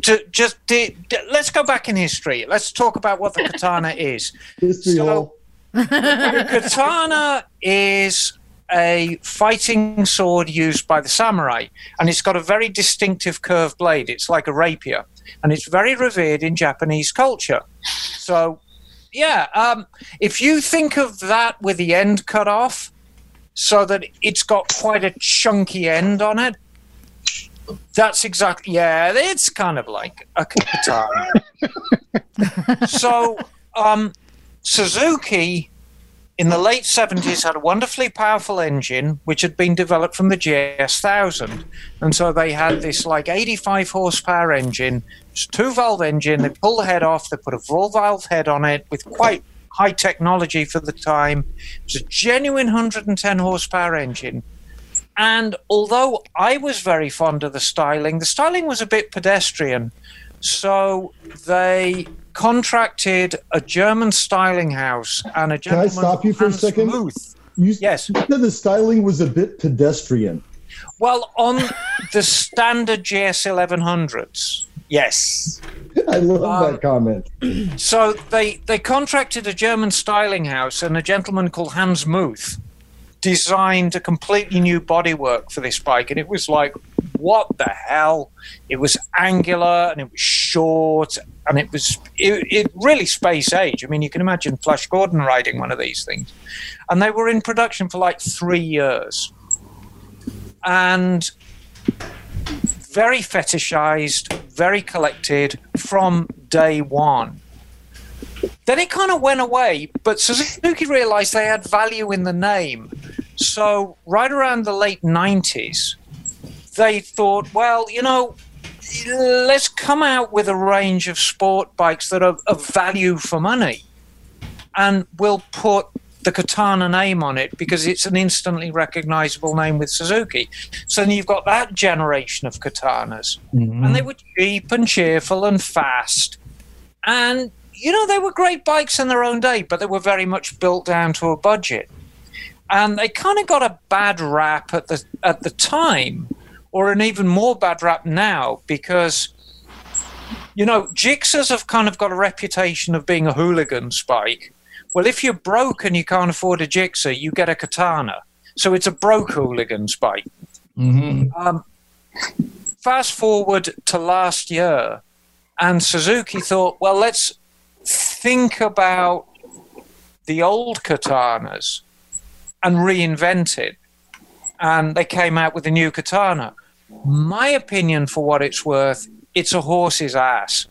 to just to, let's go back in history. Let's talk about what the [LAUGHS] katana is. History So- The [LAUGHS] katana is a fighting sword used by the samurai, and it's got a very distinctive curved blade. It's like a rapier, and it's very revered in Japanese culture. So, yeah, um, if you think of that with the end cut off, so that it's got quite a chunky end on it. That's exactly yeah. It's kind of like a katana. [LAUGHS] so, um, Suzuki in the late 70s had a wonderfully powerful engine which had been developed from the GS1000. And so they had this like 85 horsepower engine, it's a two valve engine. They pulled the head off, they put a full valve head on it with quite high technology for the time. It was a genuine 110 horsepower engine. And although I was very fond of the styling, the styling was a bit pedestrian. So they contracted a German styling house and a Can I stop you for a second? You Yes. you said the styling was a bit pedestrian. Well, on the standard GS 1100s, yes. [LAUGHS] I love Um, that comment. So they they contracted a German styling house, and a gentleman called Hans Muth designed a completely new bodywork for this bike, and it was like, what the hell? It was angular and it was short, and it was it, it really space age. I mean, you can imagine Flash Gordon riding one of these things, and they were in production for like three years, and very fetishized, very collected from day one. Then it kind of went away, but Suzuki realized they had value in the name. So, right around the late 90s, they thought, well, you know, let's come out with a range of sport bikes that are of value for money. And we'll put the Katana name on it because it's an instantly recognizable name with Suzuki. So then you've got that generation of Katanas. Mm-hmm. And they were cheap and cheerful and fast. And, you know, they were great bikes in their own day, but they were very much built down to a budget. And they kind of got a bad rap at the at the time, or an even more bad rap now, because you know, Gixxers have kind of got a reputation of being a hooligan spike. Well, if you're broke and you can't afford a Gixxer, you get a katana. So it's a broke hooligan spike. Mhm. Um, fast forward to last year, and Suzuki thought, well, let's think about the old katanas and reinvent it. And they came out with a new katana. My opinion, for what it's worth, it's a horse's ass.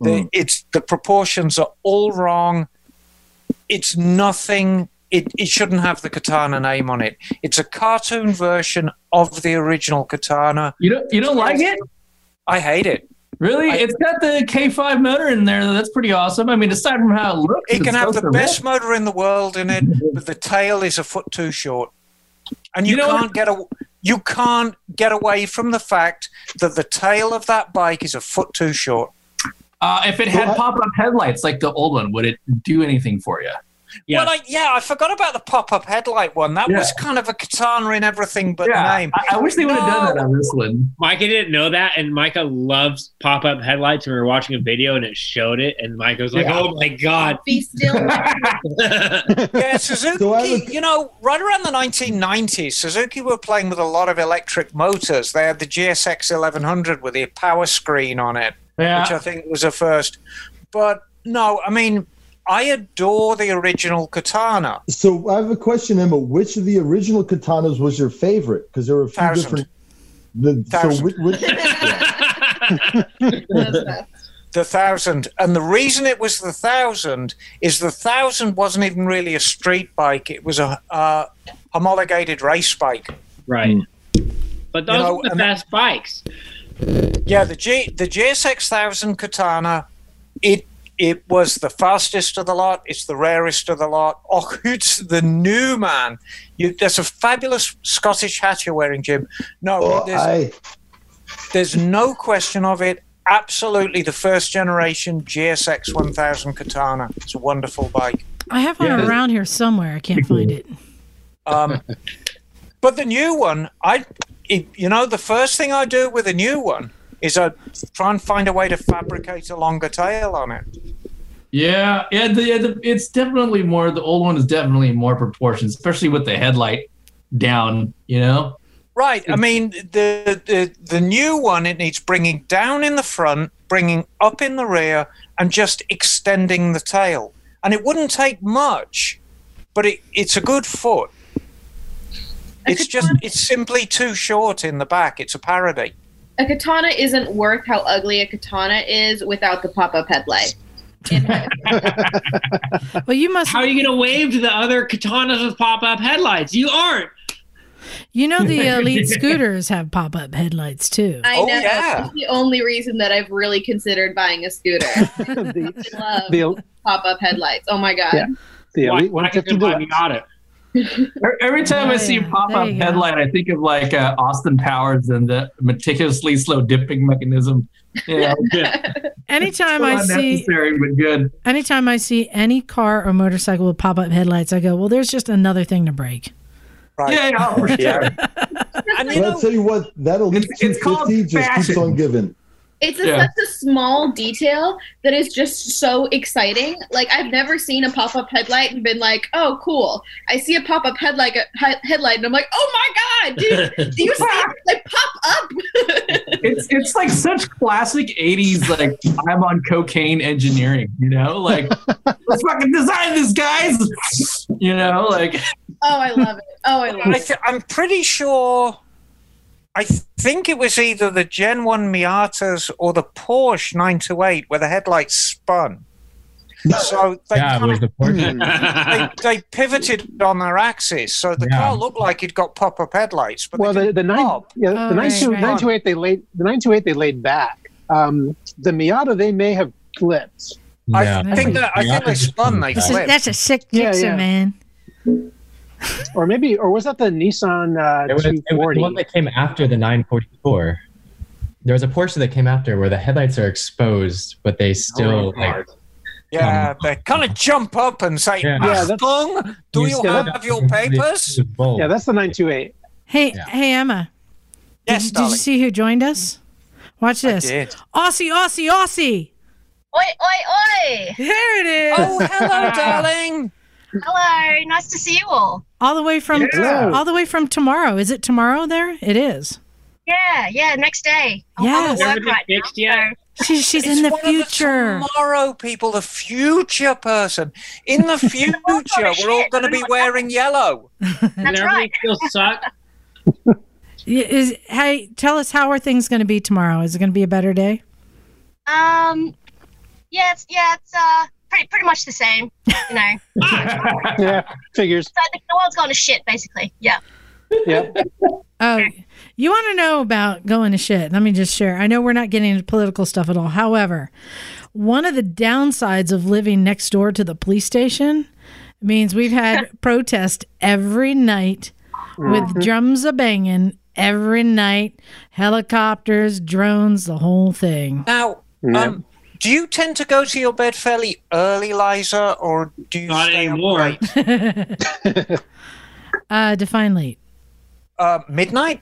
The, it's the proportions are all wrong. It's nothing it, it shouldn't have the katana name on it. It's a cartoon version of the original katana. You don't you don't like it? I hate it. Really? I- it's got the K5 motor in there. That's pretty awesome. I mean, aside from how it looks, It can have the best motor in the world in it, [LAUGHS] but the tail is a foot too short. And you, You know can't get a, you can't get away from the fact that the tail of that bike is a foot too short. Uh, if it had pop-up headlights like the old one, would it do anything for you? Yeah. Well, I, yeah, I forgot about the pop-up headlight one. That Yeah. was kind of a katana in everything but the name. I, I wish they would have done that on this one. Micah didn't know that, and Micah loves pop up headlights. And we were watching a video, and it showed it, and Micah was like, Yeah. "Oh my god!" Be still. [LAUGHS] Yeah, Suzuki, So I a- you know, right around the 1990s, Suzuki were playing with a lot of electric motors. They had the GSX 1100 with the power screen on it, which I think was a first. But no, I mean, I adore the original Katana. So I have a question, Emma. Which of the original katanas was your favorite? Because there were a few Thousand. different. The, so Thousand. which, which, [LAUGHS] The thousand, and the reason it was the thousand is the thousand wasn't even really a street bike; it was a uh, homologated race bike. right. But those You know, are the best bikes. Yeah, the G the GSX thousand Katana, it it was the fastest of the lot. It's the rarest of the lot. [LAUGHS] Oh, it's the new man. You, there's a fabulous Scottish hat you're wearing, Jim. No, oh, there's, I, there's no question of it. Absolutely, the first generation GSX 1000 Katana. It's a wonderful bike. I have one Yeah. around here somewhere. I can't find it. Um, but the new one, I, it, you know, the first thing I do with a new one is I try and find a way to fabricate a longer tail on it. yeah, yeah. The, yeah the, it's definitely more. The old one is definitely more proportions, especially with the headlight down. You know. Right. I mean, the, the the new one it needs bringing down in the front, bringing up in the rear, and just extending the tail. And it wouldn't take much, but it, it's a good foot. It's just it's simply too short in the back. It's a parody. a katana isn't worth how ugly a katana is without the pop-up headlight. In [LAUGHS] Well, you must. How are you going to wave to the other katanas with pop up headlights? You aren't. You know the [LAUGHS] elite scooters have pop-up headlights too. I Oh, know. yeah. That's the only reason that I've really considered buying a scooter. [LAUGHS] the, I love the, pop-up headlights. Oh my god. Yeah. the Why- Elite why 150 can buy Miata? Every- Every time I see yeah. pop up you go. I think of like uh, Austin Powers and the meticulously slow dipping mechanism. You [LAUGHS] know, Anytime I see, unnecessary but good. anytime I see any car or motorcycle with pop-up headlights, I go, "Well, there's just another thing to break." Right. Yeah, yeah, for [LAUGHS] sure. [LAUGHS] And you but I'll tell you what, that Elite It's- it's called 250 just keeps fashion. on giving. It's a, Yeah. such a small detail that is just so exciting. Like I've never seen a pop-up headlight and been like, "Oh, cool!" I see a pop-up headlight, he- headlight, and I'm like, "Oh my god, dude! [LAUGHS] Do you see it? Like pop up?" [LAUGHS] It's it's like such classic '80s like I'm on cocaine engineering. You know, like [LAUGHS] let's fucking design this, guys. You know, like oh, I love it. Oh, I love I it. th- I'm pretty sure. I think it was either the Gen 1 Miatas or the Porsche 928 where the headlights spun. So they, yeah, kind of, the they, they pivoted on their axis. So the Yeah. car looked like it got pop up headlights. But Well, the the nine, pop. yeah, Oh, the right, 92 right. 928 they laid the 928 they laid back. Um, the Miata they may have flipped. I think that I think they spun. They flipped. that's a sick Yeah, Dixon, yeah. man. [LAUGHS] Or maybe, or was that the Nissan uh, It was, it was the one that came after the 944. There was a Porsche that came after where the headlights are exposed, but they still like. yeah, they kind of jump up and say, Yeah. Yeah, "Achtung, do you still have your papers?" yeah, that's the 928. Hey, Yeah. hey, Emma. Yes, did, did you see who joined us? Watch this. did. Aussie, Aussie, Aussie. Oi, oi, oi! There it is. Oh, hello, [LAUGHS] darling. Hello, nice to see you all. All the way from Yeah. all the way from tomorrow. Is it tomorrow there? It is. Yeah, yeah, next day. I'm, Yes. I'm at work Everything right now. fixed yet? She's she's It's in the one of future. tomorrow, people, the future person. In the [LAUGHS] future, we're all going to be wearing yellow. That's Does right. everything still suck? [LAUGHS] Is hey, tell us how are things going to be tomorrow? Is it going to be a better day? Um, yeah, it's yeah, it's uh pretty pretty much the same. You know, [LAUGHS] yeah, figures. so the, the world's gone to shit, basically. Yeah. Yep. Oh, you want to know about going to shit? Let me just share. I know we're not getting into political stuff at all. However, one of the downsides of living next door to the police station means we've had [LAUGHS] protest every night with drums a banging every night, helicopters, drones, the whole thing. Now, um, do you tend to go to your bed fairly early, Liza, or do you Not stay up anymore. late? [LAUGHS] [LAUGHS] Uh, define late. Uh, midnight?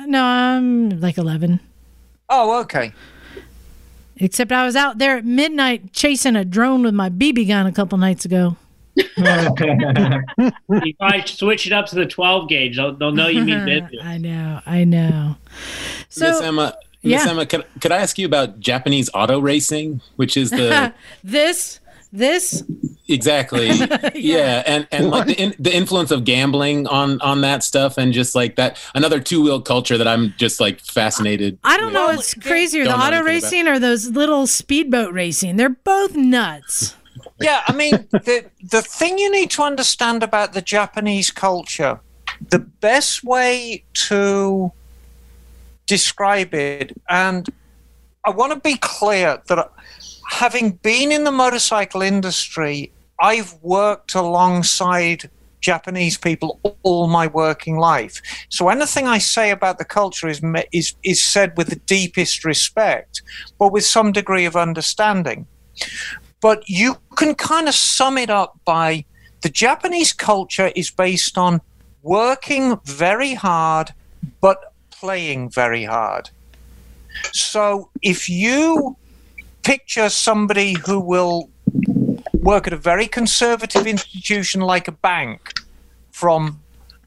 No, I'm like 11. Oh, okay. Except I was out there at midnight chasing a drone with my BB gun a couple nights ago. [LAUGHS] if I switch it up to the 12 gauge, they'll, they'll know you mean business. I know, I know. Miss Emma, Miss yeah. Emma, could, could I ask you about Japanese auto racing, which is the [LAUGHS] this, this, exactly [LAUGHS] yeah. and and like the, in, the influence of gambling on on that stuff and just like that another two wheel culture that I'm just like fascinated. I don't know what's crazier, the auto anything about- racing or those little speedboat racing. They're both nuts. [LAUGHS] Yeah, I mean, the the thing you need to understand about the Japanese culture, the best way to describe it, and I want to be clear that having been in the motorcycle industry, I've worked alongside Japanese people all my working life. So anything I say about the culture is is is said with the deepest respect, but with some degree of understanding but you can kind of sum it up by the Japanese culture is based on working very hard but playing very hard. So if you picture somebody who will work at a very conservative institution like a bank from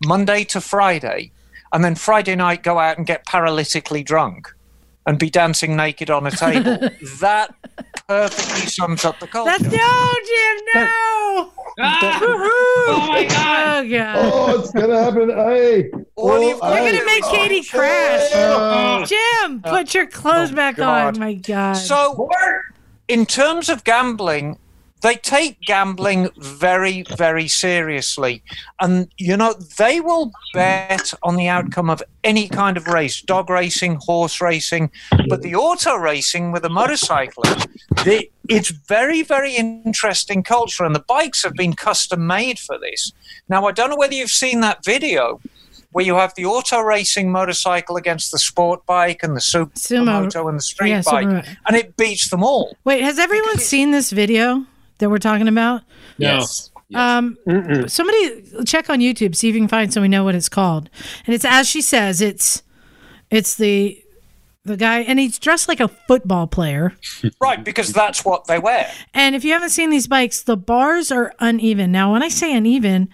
Monday to Friday, and then Friday night go out and get paralytically drunk and be dancing naked on a table, [LAUGHS] that perfectly sums up the culture. That's no, Jim, no. Oh my god! Oh god. Oh, it's gonna happen. Hey, All you've well, You're gonna make Katie crash. Uh, Jim, put your clothes back God. on. My God. So, in terms of gambling, they take gambling very, very seriously. And, you know, they will bet on the outcome of any kind of race dog racing, horse racing. But the auto racing with a motorcyclist, the, it's very, very interesting culture. And the bikes have been custom made for this. Now, I don't know whether you've seen that video. Where you have the auto racing motorcycle against the sport bike and the supermoto and the street Yeah, bike, and it beats them all. Wait, has everyone seen this video that we're talking about? Yes. Um, somebody check on YouTube, see if you can find so we know what it's called. And it's as she says, it's it's the the guy, and he's dressed like a football player. [LAUGHS] Right, because that's what they wear. And if you haven't seen these bikes, the bars are uneven. Now, when I say uneven,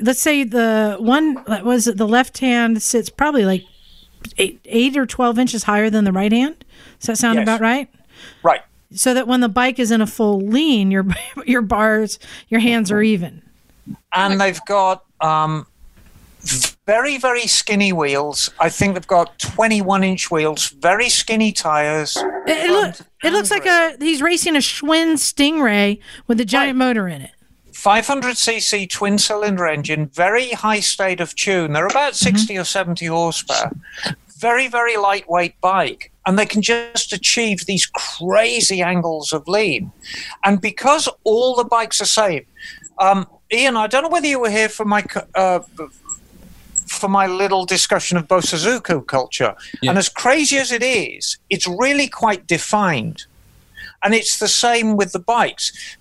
let's say the one what was it the left hand sits probably like eight, eight or twelve inches higher than the right hand. Does that sound Yes. about right? Right. So that when the bike is in a full lean, your [LAUGHS] your bars, your hands are even. And they've got um, very, very skinny wheels. I think they've got 21 inch wheels, very skinny tires. It, it, look, it looks like a he's racing a Schwinn Stingray with a giant motor in it. 500cc twin cylinder engine, very high state of tune. They're about 60 or 70 horsepower. Very, very lightweight bike. And they can just achieve these crazy angles of lean. And because all the bikes are same, um, Ian, I don't know whether you were here for my uh, for my little discussion of Bosozoku culture. And as crazy as it is, it's really quite defined. And it's the same with the bikes.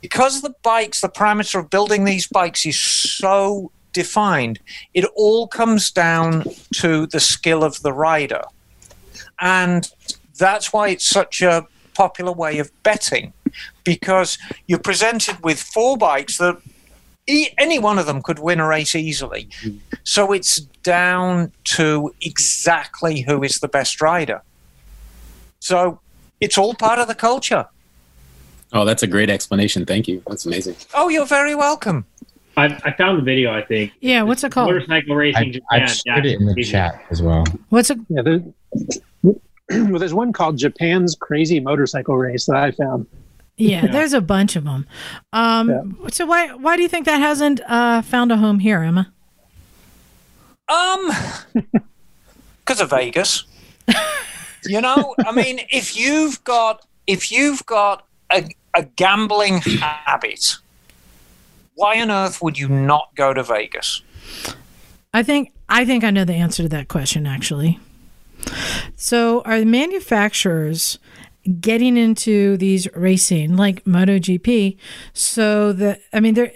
Because the bikes, the parameter of building these bikes is so defined, it all comes down to the skill of the rider. And that's why it's such a popular way of betting, because you're presented with four bikes that e- any one of them could win a race easily. Mm-hmm. So it's down to exactly who is the best rider. So it's all part of the culture. Oh, that's a great explanation. Thank you. That's amazing. Oh, you're very welcome. I, I found the video. I think. Yeah, what's it called? Motorcycle racing I, Japan. I've shared it in the Yeah. chat as well. What's it? Yeah, there, [CLEARS THROAT] well, there's one called Japan's Crazy Motorcycle Race that I found. Yeah, there's a bunch of them. Um, So why why do you think that hasn't uh, found a home here, Emma? Um, [LAUGHS] because of Vegas. you know, I mean, if you've got if you've got a, a gambling habit, why on earth would you not go to Vegas? I think I think I know the answer to that question actually. So are the manufacturers getting into these racing like MotoGP so that I mean they're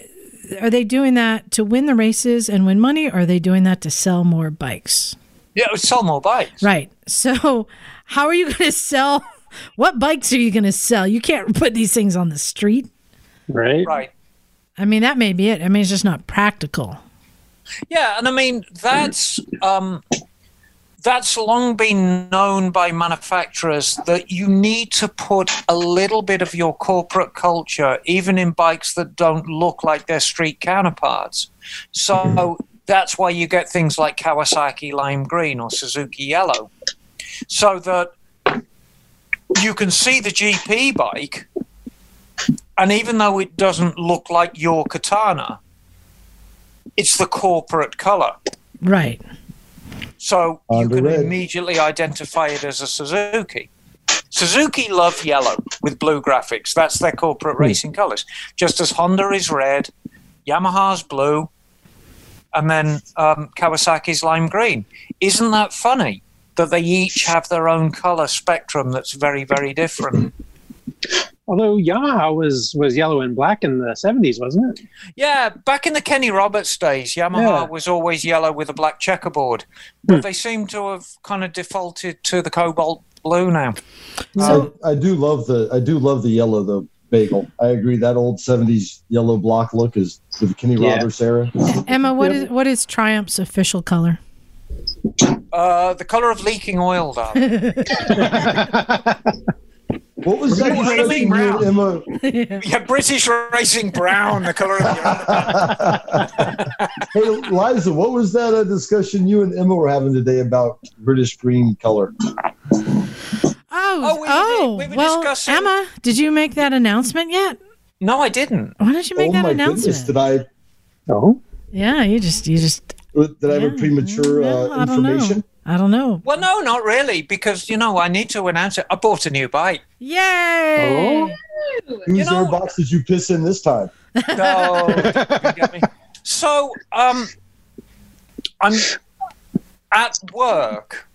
are they doing that to win the races and win money or are they doing that to sell more bikes? Yeah, sell more bikes. Right. So how are you going to sell what bikes are you going to sell? You can't put these things on the street. Right. Right. I mean that may be it. I mean it's just not practical. Yeah, and I mean that's um, that's long been known by manufacturers that you need to put a little bit of your corporate culture, even in bikes that don't look like their street counterparts. So mm-hmm. that's why you get things like Kawasaki lime green or Suzuki yellow, so that you can see the GP bike, and even though it doesn't look like your katana, it's the corporate color. Right. So you can red. immediately identify it as a Suzuki. Suzuki love yellow with blue graphics. That's their corporate racing colors. Just as Honda is red, Yamaha's blue, and then um, Kawasaki's lime green. Isn't that funny that they each have their own color spectrum that's very, very different? [CLEARS THROAT] Although Yamaha was was yellow and black in the seventies, wasn't it? Yeah, back in the Kenny Roberts days, Yamaha Yeah. was always yellow with a black checkerboard, but they seem to have kind of defaulted to the cobalt blue now. I, I do love the I do love the yellow though bagel. I agree that old '70s yellow block look is the Kenny Yeah. Roberts era. Emma, what is what is Triumph's official color? Uh, the color of leaking oil, darling. [LAUGHS] [LAUGHS] What was that Racing discussion you and Emma? yeah, British Racing Brown, the color of the [LAUGHS] Hey, Liza, what was that uh, discussion you and Emma were having today about British green color? Oh, oh, well, Emma, did you make that announcement yet? No, I didn't. Why did you make oh that my announcement? goodness, did I? Oh, Yeah, you just you just did I have a premature uh, I don't know. information? I don't know. Well, no, not really, because you know I need to announce it. I bought a new bike. Yay! Oh. Whose airbox did you piss in this time? No, you get me? So, um, I'm at work.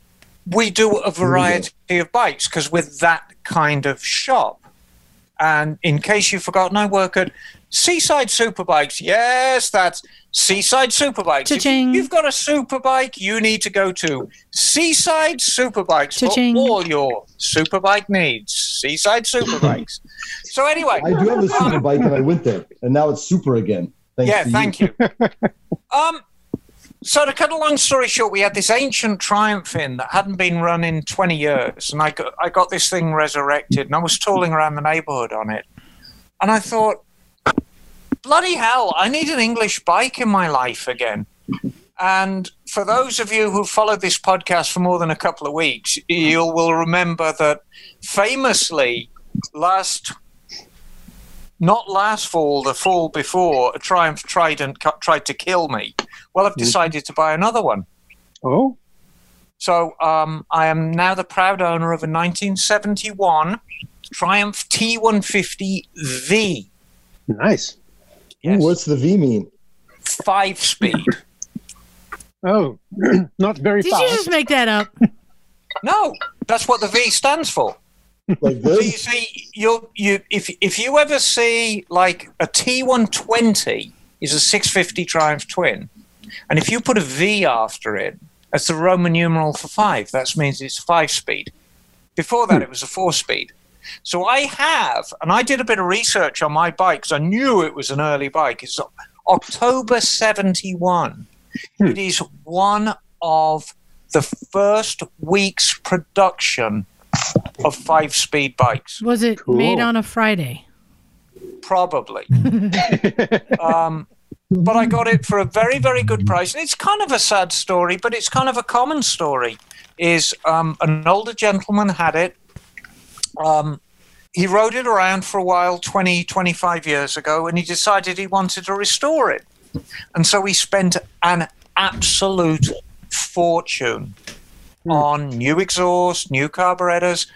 We do a variety of bikes because we're that kind of shop. And in case you've forgotten, I work at Seaside Superbikes. Yes, that's Seaside Superbikes. If Cha-ching. you've got a superbike, you need to go to Seaside Superbikes Cha-ching. for all your superbike needs. Seaside Superbikes. [LAUGHS] so anyway, I do have a super bike, and I went there, and now it's super again. Thanks yeah, to thank you. um, [LAUGHS] so to cut a long story short, we had this ancient Triumph in that hadn't been run in 20 years, and I got I got this thing resurrected, and I was tooling around the neighbourhood on it, and I thought, bloody hell, I need an English bike in my life again. And for those of you who followed this podcast for more than a couple of weeks, you will remember that famously last not last fall, the fall before, a Triumph Trident cu- tried to kill me. Well, I've decided to buy another one. Oh. So um, I am now the proud owner of a 1971 Triumph T150V. Nice. Ooh, what's the V mean? Five speed. [CLEARS THROAT] Oh, [CLEARS THROAT] not very Did fast. Did you just make that up? No, that's what the V stands for. Like So you see, you you if if you ever see like a T120 is a 650 Triumph twin, and if you put a V after it, that's the Roman numeral for five. That means it's five speed. Before that, hmm. it was a four speed. So I have, and I did a bit of research on my bike because I knew it was an early bike. It's October 71. Hmm. It is one of the first week's production of five speed bikes. Was it made on a Friday? Probably. [LAUGHS] um, but I got it for a very, very good price. And it's kind of a sad story, but it's kind of a common story. Is um, an older gentleman had it. Um, he rode it around for a while 20, 25 years ago, and he decided he wanted to restore it. And so he spent an absolute fortune on new exhaust, new carburetors,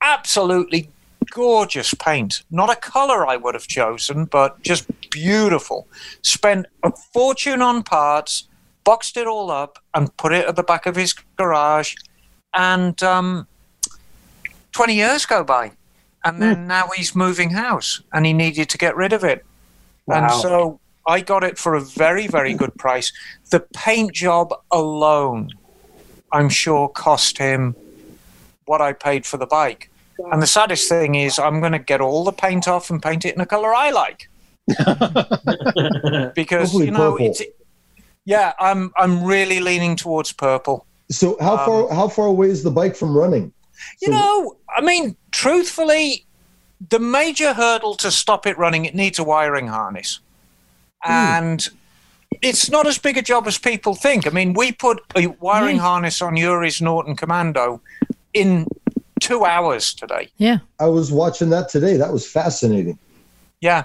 absolutely gorgeous paint. Not a color I would have chosen, but just beautiful. Spent a fortune on parts, boxed it all up, and put it at the back of his garage. And um, 20 years go by. And then now he's moving house and he needed to get rid of it. And Wow. so I got it for a very, very good price. The paint job alone, I'm sure, cost him what I paid for the bike. And the saddest thing is, I'm going to get all the paint off and paint it in a color I like. [LAUGHS] because Hopefully you know, purple. it's, yeah, I'm I'm really leaning towards purple. So how Um, far how far away is the bike from running? You know, I mean, truthfully, the major hurdle to stop it running, it needs a wiring harness. And it's not as big a job as people think. I mean, we put a wiring Right. harness on Yuri's Norton Commando in two hours today. Yeah. I was watching that today. That was fascinating. Yeah.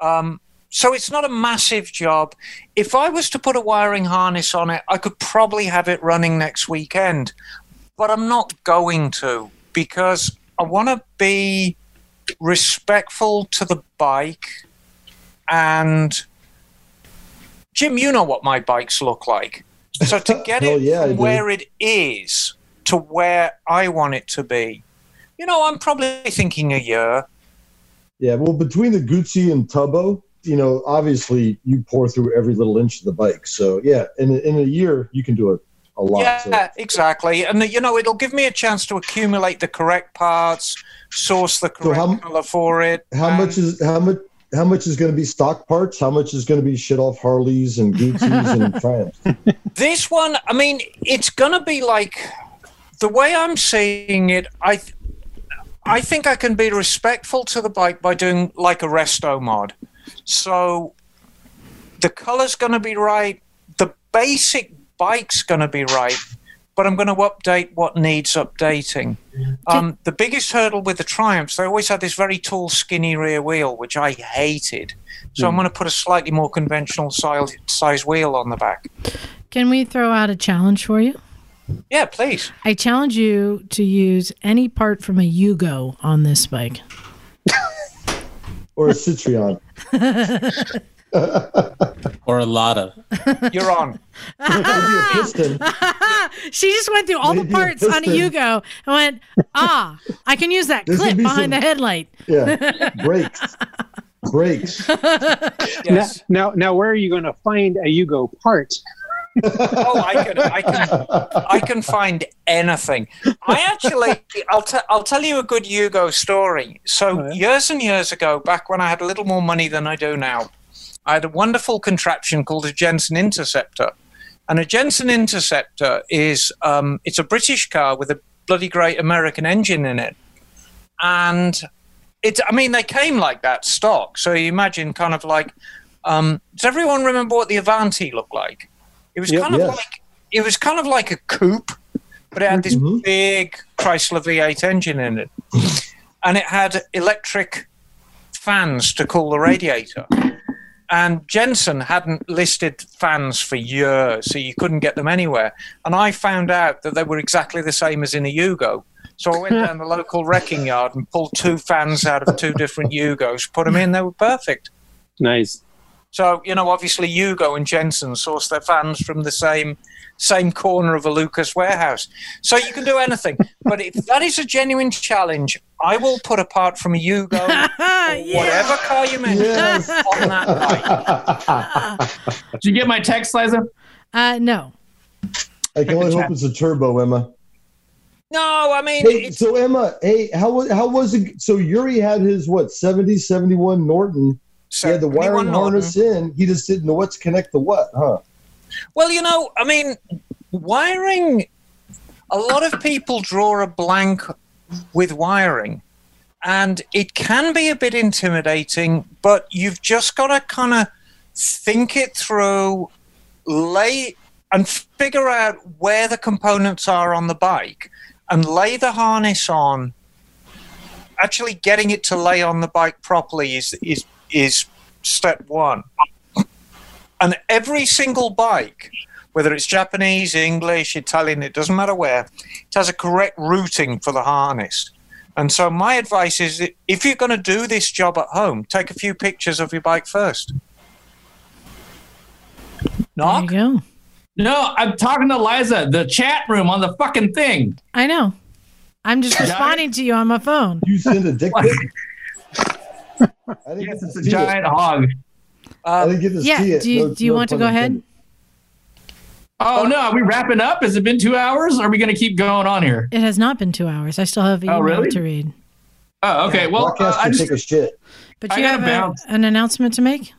Um, so it's not a massive job. If I was to put a wiring harness on it, I could probably have it running next weekend. But I'm not going to because I want to be respectful to the bike. And Jim, you know what my bikes look like. So to [LAUGHS] get oh, it yeah, from where it is to where I want it to be, you know, I'm probably thinking a year. Yeah, well, between the Guzzi and Tubbo, you know, obviously you pour through every little inch of the bike. So yeah, in in a year you can do a, a lot. Yeah, So, exactly. And you know, it'll give me a chance to accumulate the correct parts, source the correct how- color for it. how much is how much how much is going to be stock parts? How much is going to be shit off Harleys and Guzzi's and [LAUGHS] Triumphs? This one, I mean, it's gonna be like the way I'm seeing it. I, th- I think I can be respectful to the bike by doing like a resto mod. So the color's gonna be right. The basic bike's gonna be right. But I'm going to update what needs updating. Um, the biggest hurdle with the Triumphs, they always had this very tall, skinny rear wheel, which I hated. So I'm going to put a slightly more conventional size, size wheel on the back. Can we throw out a challenge for you? Yeah, please. I challenge you to use any part from a Yugo on this bike. [LAUGHS] or a Citroen? [LAUGHS] [LAUGHS] or a Lada. You're on. Maybe a piston. she just went through all the Maybe a parts on a piston. Yugo and went, ah, I can use that This clip be behind some- the headlight. Yeah, [LAUGHS] brakes, brakes. Yes. Now, now, now, where are you going to find a Yugo part? oh, I can, I can, I can find anything. I actually, I'll, t- I'll tell you a good Yugo story. So years and years ago, back when I had a little more money than I do now, I had a wonderful contraption called a Jensen Interceptor, and a Jensen Interceptor is, um, it's a British car with a bloody great American engine in it, and it, I mean, they came like that stock. So you imagine, kind of like, um, does everyone remember what the Avanti looked like? It was Yep. kind of Yes. like it was kind of like a coupe, but it had this Mhm. big Chrysler V8 engine in it, and it had electric fans to cool the radiator. And Jensen hadn't listed fans for years, so you couldn't get them anywhere. And I found out that they were exactly the same as in a Yugo. So I went down the [LAUGHS] local wrecking yard and pulled two fans out of two different Yugos, put them in, they were perfect. Nice. So you know, obviously, Yugo and Jensen source their fans from the same same corner of a Lucas warehouse. So you can do anything. but if that is a genuine challenge, I will put apart from a Yugo, [LAUGHS] or whatever car you mention, Yes. on that bike. [LAUGHS] Did you get my text, Liza? Uh, no. I can only hope it's a turbo, Emma. No, I mean, Hey, so Emma, hey, how was how was it? So Yuri had his what 70, 71 Norton. He had the wiring harness mm. in. He just didn't know what to connect the what, huh? Well, you know, I mean, wiring, a lot of people draw a blank with wiring, and it can be a bit intimidating, but you've just got to kind of think it through, lay and figure out where the components are on the bike, and lay the harness on actually getting it to lay on the bike properly is is is step one. And every single bike, whether it's Japanese, English, Italian, it doesn't matter where, it has a correct routing for the harness. And so my advice is if you're going to do this job at home, take a few pictures of your bike first. There you go. No, I'm talking to Liza, the chat room on the fucking thing. I know. I'm just responding to you on my phone. You send a dick pic. [LAUGHS] yes, it's a giant hog. I didn't get to Yeah. see it. Do you No- do you no want to go ahead? intended. Oh no, are we wrapping up? Has it been two hours? Or are we going to keep going on here? It has not been two hours. I still have email Oh, really? to read. Oh, okay. Well, uh, Broadcast I can just, take a shit. But you gotta have a, an announcement to make?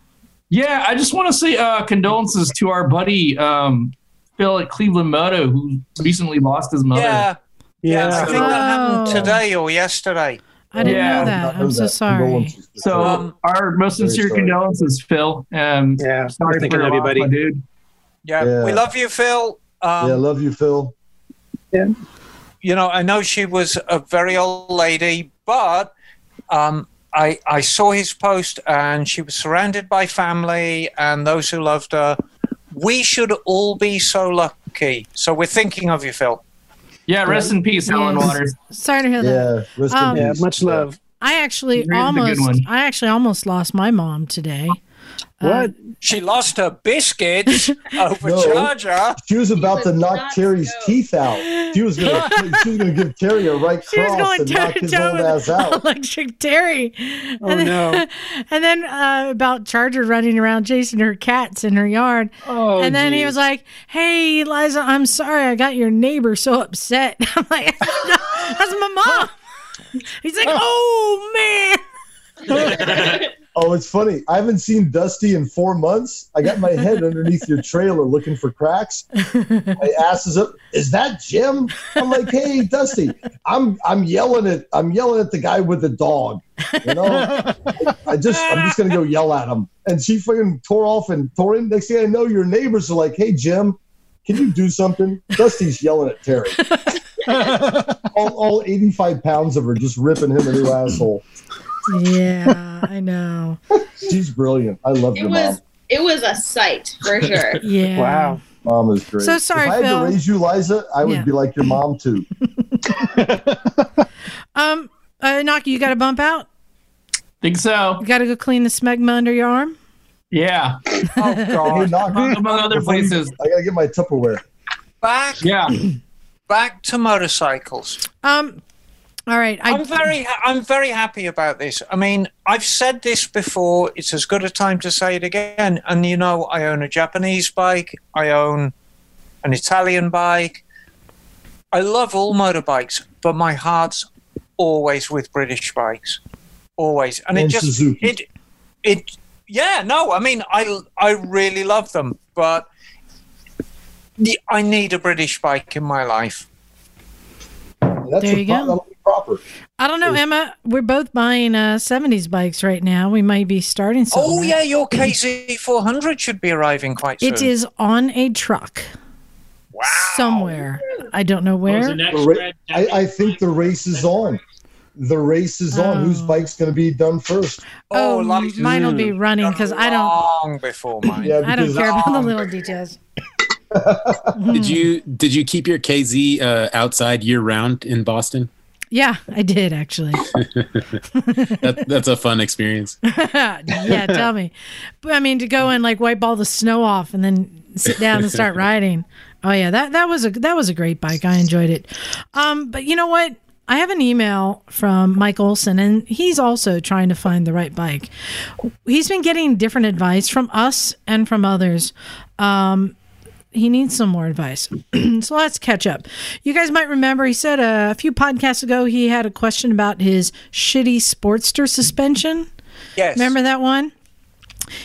yeah, I just want to say uh, condolences to our buddy um, Phil at Cleveland Moto, who recently lost his mother. Yeah. Yeah, I think that happened Oh. today or yesterday. I didn't Yeah. know that. I'm so sorry. So Um, our most sincere sorry. condolences, Phil. Um, yeah, sorry thinking for of you, buddy. dude. Yeah, Yeah. we love you, Phil. Um, yeah, love you, Phil. Yeah. you know, I know she was a very old lady, but um, I I saw his post, and she was surrounded by family and those who loved her. We should all be so lucky. So we're thinking of you, Phil. Yeah, rest in peace, Helen Yes. Waters. Sorry to hear that. Yeah, rest Um, in Yeah, peace. much love. I actually Here's almost. I actually almost lost my mom today. Uh, What? She lost her biscuits [LAUGHS] over No. Charger. She was about to knock Terry's teeth out. She was gonna [LAUGHS] she was gonna give Terry a right She was going and toe knock to his toe old ass with out. Electric Terry. Oh, and then, no. [LAUGHS] And then uh, about Charger running around chasing her cats in her yard. Oh, and then he was like, "Hey, Liza, I'm sorry, I got your neighbor so upset." I'm like, "That's my mom." He's like, "Oh man." Oh, it's funny. I haven't seen Dusty in four months. I got my head [LAUGHS] underneath your trailer looking for cracks. My ass is up. Is that Jim? I'm like, hey, Dusty. I'm I'm yelling at I'm yelling at the guy with the dog. You know, I just I'm just gonna go yell at him. And she fucking tore off and tore in. Next thing I know, your neighbors are like, hey, Jim, can you do something? Dusty's yelling at Terry. [LAUGHS] all, all 85 pounds of her just ripping him a new asshole. Yeah, I know. She's brilliant. I love It your was mom. it was a sight for [LAUGHS] sure. Yeah. Wow. Mom is great. So sorry, if I had Phil. to raise you, Liza, I would Yeah. be like your mom too. [LAUGHS] [LAUGHS] Um, uh, Naki, you got to bump out. Think so? You got to go clean the smegma under your arm. Yeah, Oh God! knock me. among other places. I gotta get my Tupperware. Back, Yeah, back to motorcycles. Um, all right. I, I'm very, I'm very happy about this. I mean, I've said this before. It's as good a time to say it again. And you know, I own a Japanese bike. I own an Italian bike. I love all motorbikes, but my heart's always with British bikes, always. And it just, Suzuki. it, it, yeah. No, I mean, I, I really love them, but the, I need a British bike in my life. That's There you go. That'll proper. I don't know, Emma. We're both buying uh, 70s bikes right now. We might be starting something. Oh yeah, your KZ 400 should be arriving quite soon. It is on a truck wow. somewhere. I don't know where. the ra- I, I think the race is on. The race is on. Whose Oh. bike's going to be done first? Oh, like mine will be running because I don't. long before mine. Yeah, I don't care about the little details. [LAUGHS] Did you did you keep your KZ uh, outside year round in Boston? Yeah, I did actually. [LAUGHS] That, that's a fun experience. [LAUGHS] yeah, tell me. But I mean, to go and like wipe all the snow off and then sit down and start [LAUGHS] riding. Oh yeah, that that was a that was a great bike. I enjoyed it. Um, but you know what? I have an email from Mike Olson, and he's also trying to find the right bike. He's been getting different advice from us and from others. Um, he needs some more advice. [CLEARS THROAT] so let's catch up. You guys might remember he said a few podcasts ago he had a question about his shitty Sportster suspension. Yes. Remember that one?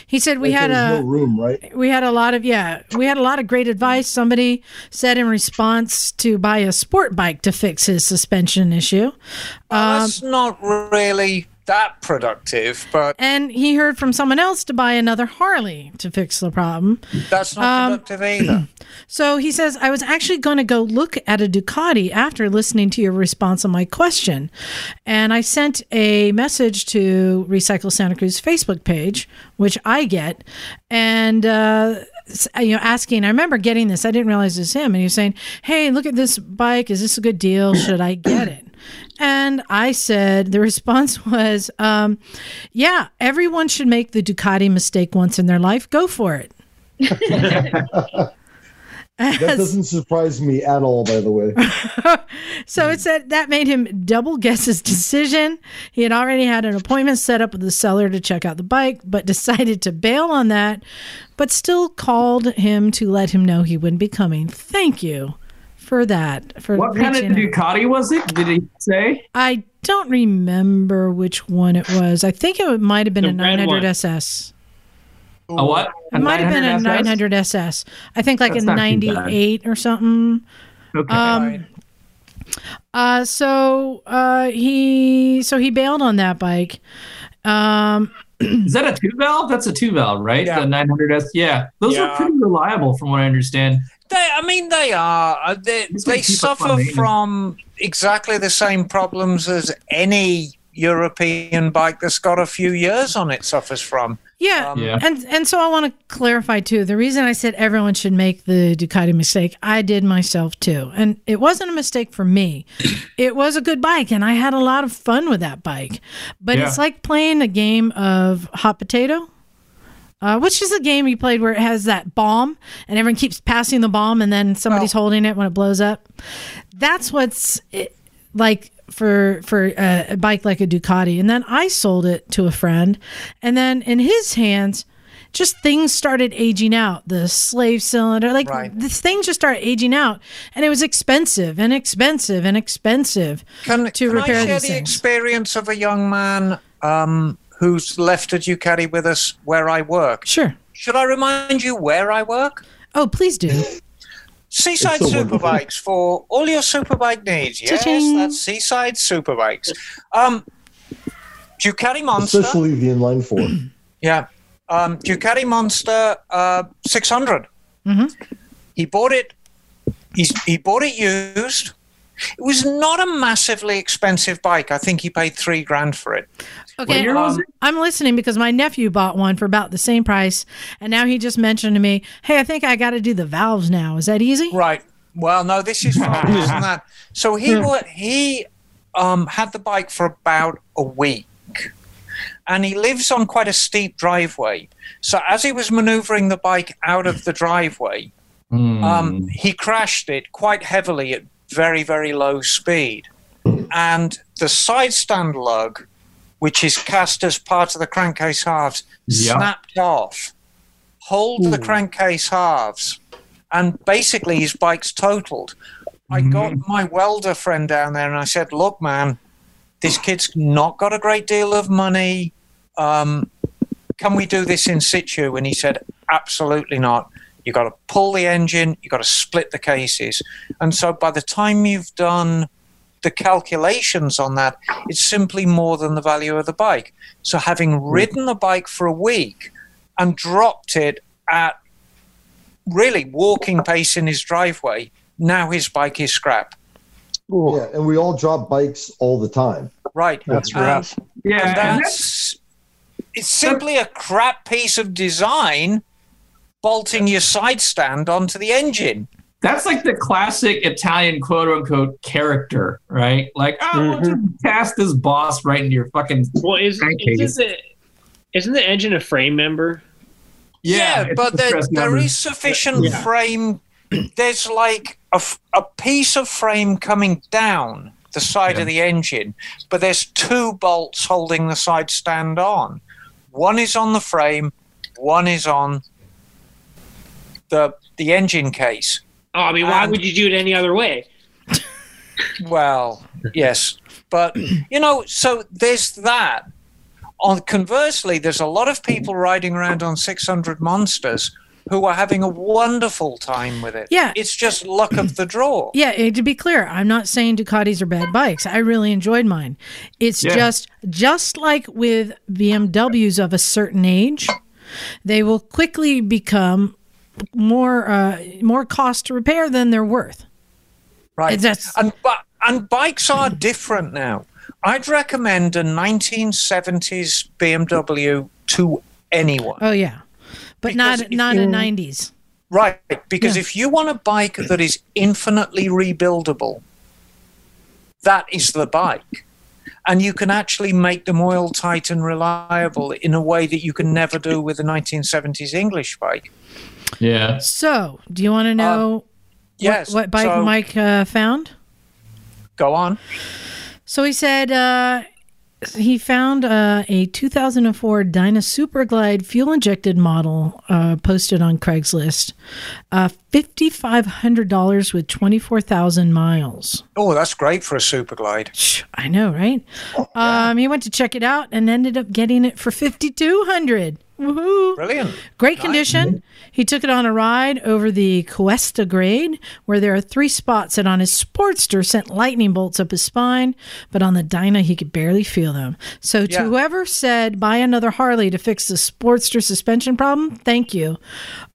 He said we Like had a no room, right? we had a lot of yeah we had a lot of great advice. Somebody said in response to buy a sport bike to fix his suspension issue. Well, Um, that's not really that productive, but And he heard from someone else to buy another Harley to fix the problem. that's not Um, productive either. [CLEARS THROAT] So he says, I was actually going to go look at a Ducati after listening to your response on my question. And I sent a message to Recycle Santa Cruz Facebook page, which I get, and, uh, you know, asking, I remember getting this. I didn't realize it was him. And he was saying, Hey, look at this bike. Is this a good deal? Should I get it? And I said, the response [LAUGHS] was, um, yeah, everyone should make the Ducati mistake once in their life. Go for it. [LAUGHS] That doesn't surprise me at all, by the way. [LAUGHS] So it said that made him double guess his decision. He had already had an appointment set up with the seller to check out the bike, but decided to bail on that, but still called him to let him know he wouldn't be coming. Thank you for that. For What kind of reaching out. Ducati was it? Did he say? I don't remember which one it was. I think it might have been The a 900 one. SS. A what? It might have been a 900 SS? 900 SS. I think like That's a not too bad. 98 or something. Okay. Um, uh, so uh, he so he bailed on that bike. Um, [CLEARS THROAT] Is that a two valve? That's a two valve, right? The 900S. Yeah, those Yeah. are pretty reliable, from what I understand. They, I mean, they are. Uh, They, they gonna keep up suffer on maintenance. from exactly the same problems as any European bike that's got a few years on it suffers from. Yeah, Um, Yeah. and and so I want to clarify too. The reason I said everyone should make the Ducati mistake, I did myself too, and it wasn't a mistake for me. it was a good bike, and I had a lot of fun with that bike. But Yeah. it's like playing a game of hot potato. Uh, which is a game you played where it has that bomb and everyone keeps passing the bomb and then somebody's holding it when it blows up. That's what's it, like for for a, a bike like a Ducati. And then I sold it to a friend, and then in his hands, just things started aging out. The slave cylinder, like this thing, just started aging out, and it was expensive and expensive and expensive Can, to can I repair share the things. experience of a young man um, who's left a Ducati with us where I work? Sure. Should I remind you where I work? Oh, please do. Seaside It's so wonderful. Superbikes for all your superbike needs. Yes, Cha-ching. that's Seaside Superbikes. Um, Ducati Monster. Especially the inline four. [CLEARS THROAT] Yeah. Um, Ducati Monster uh, 600. Mm-hmm. He bought it. He's, he bought it used. It was not a massively expensive bike. I think he paid three grand for it. Okay, Um, I'm listening because my nephew bought one for about the same price, and now he just mentioned to me, "Hey, I think I got to do the valves now. Is that easy?" Right. Well, no, this is far worse than that. So he wa- he um, had the bike for about a week, and he lives on quite a steep driveway. So as he was manoeuvring the bike out of the driveway, um, he crashed it quite heavily at very very low speed, and the side stand lug, which is cast as part of the crankcase halves, Yeah. snapped off. Hold the crankcase halves and basically his bike's totaled. I got my welder friend down there and I said, "Look, man, this kid's not got a great deal of money. Um, can we do this in situ?" And he said, "Absolutely not. You got to pull the engine. you've got to split the cases." And so by the time you've done the calculations on that, it's simply more than the value of the bike. So having hmm. ridden the bike for a week and dropped it at really walking pace in his driveway, now his bike is scrap. Yeah, and we all drop bikes all the time. Right. That's And- rough. Yeah, and and that's it's simply a crap piece of design bolting your side stand onto the engine. That's like the classic Italian quote unquote character, right? Like, oh, I want to cast this boss right into your fucking. Well, is, isn't, the, isn't the engine a frame member? Yeah, it's but the there, press there member. is sufficient Yeah. frame. There's like a piece of frame coming down the side of the engine, but there's two bolts holding the side stand on. One is on the frame, one is on the the engine case. Oh, I mean, why And- would you do it any other way? Well, yes, but you know, so there's that. On conversely, there's a lot of people riding around on 600 monsters who are having a wonderful time with it. Yeah. It's just luck of the draw. Yeah, to be clear, I'm not saying Ducatis are bad bikes. I really enjoyed mine. It's Yeah. just just like with BMWs of a certain age, they will quickly become more uh, more cost to repair than they're worth. Right. And but and bikes are different now. I'd recommend a 1970s BMW to anyone. Oh yeah, but Because not not a 90s. Right, because if you want a bike that is infinitely rebuildable, that is the bike. And you can actually make them oil tight and reliable in a way that you can never do with a 1970s English bike. Yeah. So, do you want to know Um, yes, what, what bike so- Mike uh, found? Go on. So he said uh, he found uh, a 2004 Dyna Superglide fuel injected model uh, posted on Craigslist. Uh, $5,500 with 24,000 miles. Oh, that's great for a Superglide. I know, right? Um, he went to check it out and ended up getting it for 5200 Woohoo! Brilliant. Great condition. He took it on a ride over the Cuesta grade, where there are three spots that on his Sportster sent lightning bolts up his spine, but on the Dyna he could barely feel them. So to Yeah. whoever said buy another Harley to fix the Sportster suspension problem, thank you.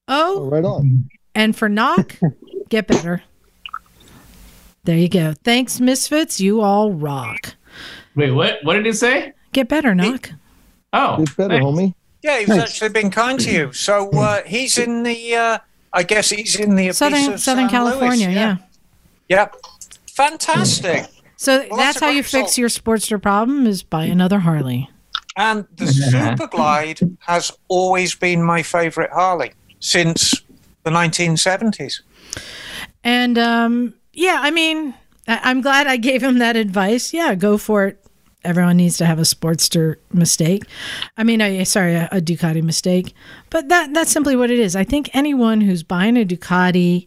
Oh, right on. And for knock, [LAUGHS] get better. There you go. Thanks, Misfits. You all rock. Wait, what? What did he say? Get better, knock. Oh, Get better, thanks. homie. Yeah, he's Thanks. actually been kind to you. So uh, he's in the, uh, I guess he's in the abyss Southern of Southern San Luis, California, yeah. Yep. Fantastic. So Well, that's that's how you great fix your Sportster problem is buy another Harley. And the Superglide has always been my favorite Harley since the 1970s. And um, yeah, I mean, I- I'm glad I gave him that advice. Yeah, go for it. Everyone needs to have a Sportster mistake. I mean, I sorry, a, a Ducati mistake. But that that's simply what it is. I think anyone who's buying a Ducati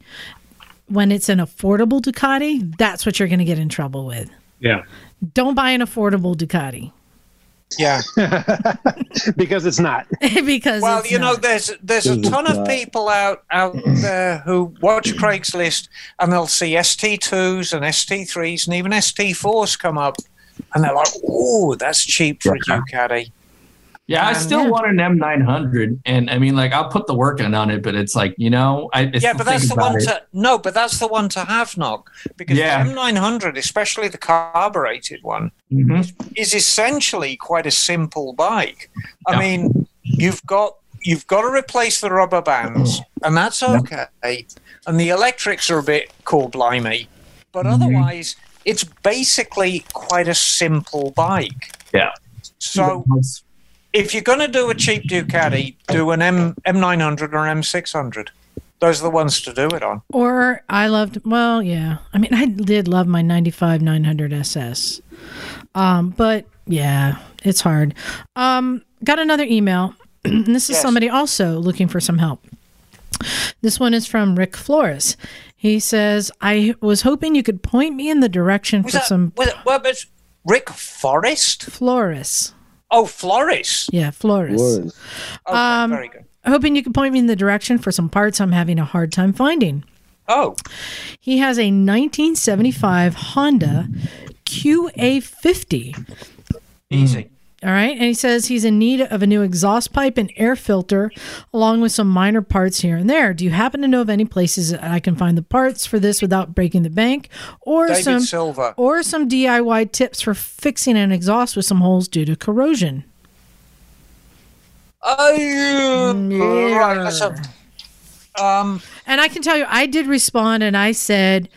when it's an affordable Ducati, that's what you're going to get in trouble with. Yeah. Don't buy an affordable Ducati Yeah. [LAUGHS] because it's not. [LAUGHS] because well, it's you know, not. there's there's a ton it's of people out out there who watch Craigslist and they'll see ST2s and ST3s and even ST4s come up, and they're like, "Oh, that's cheap for a Ducati." Yeah, I And- still want an M900, and I mean, like, I'll put the work in on it, but it's like, you know, I I yeah, but that's the one it. to no, but that's the one to have, knock because Yeah. the M900, especially the carbureted one, Mhm. is essentially quite a simple bike. I mean, you've got you've got to replace the rubber bands, and that's okay. And the electrics are a bit cool, blimey, but otherwise, it's basically quite a simple bike. Yeah. So. If you're going to do a cheap Ducati, do an M M900 or M600. Those are the ones to do it on. Or I loved, well, yeah. I mean, I did love my 95 900 SS. Um, but yeah, it's hard. Um, got another email. [CLEARS THROAT] and this is Yes. somebody also looking for some help. This one is from Rick Flores. He says, I was hoping you could point me in the direction Was for that, some was it, well, but it's Rick Forrest? Flores. Oh, Flores. Yeah, Flores. Okay, Um, very good. Hoping you could point me in the direction for some parts I'm having a hard time finding. Oh. He has a 1975 Honda QA50. Easy. All right. And he says he's in need of a new exhaust pipe and air filter, along with some minor parts here and there. Do you happen to know of any places that I can find the parts for this without breaking the bank? Or David some Silver. or some DIY tips for fixing an exhaust with some holes due to corrosion? Oh, right. Let's um, And I can tell you, I did respond and I said,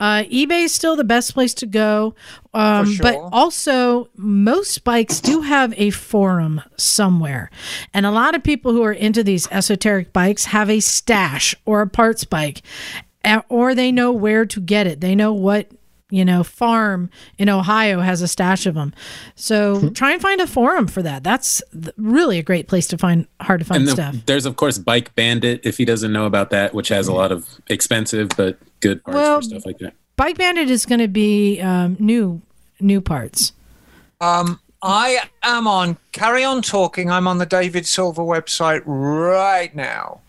uh, eBay is still the best place to go. Um, For But also, most bikes do have a forum somewhere. And a lot of people who are into these esoteric bikes have a stash or a parts bike, or they know where to get it. They know what. You know, farm in Ohio has a stash of them. So try and find a forum for that. That's really a great place to find hard to find and then stuff. there's of course Bike Bandit if he doesn't know about that, which has a lot of expensive but good parts Well, for stuff like that. Bike Bandit is going to be um, new new parts. um, I am on Carry On Talking. I'm on the David Silver website right now.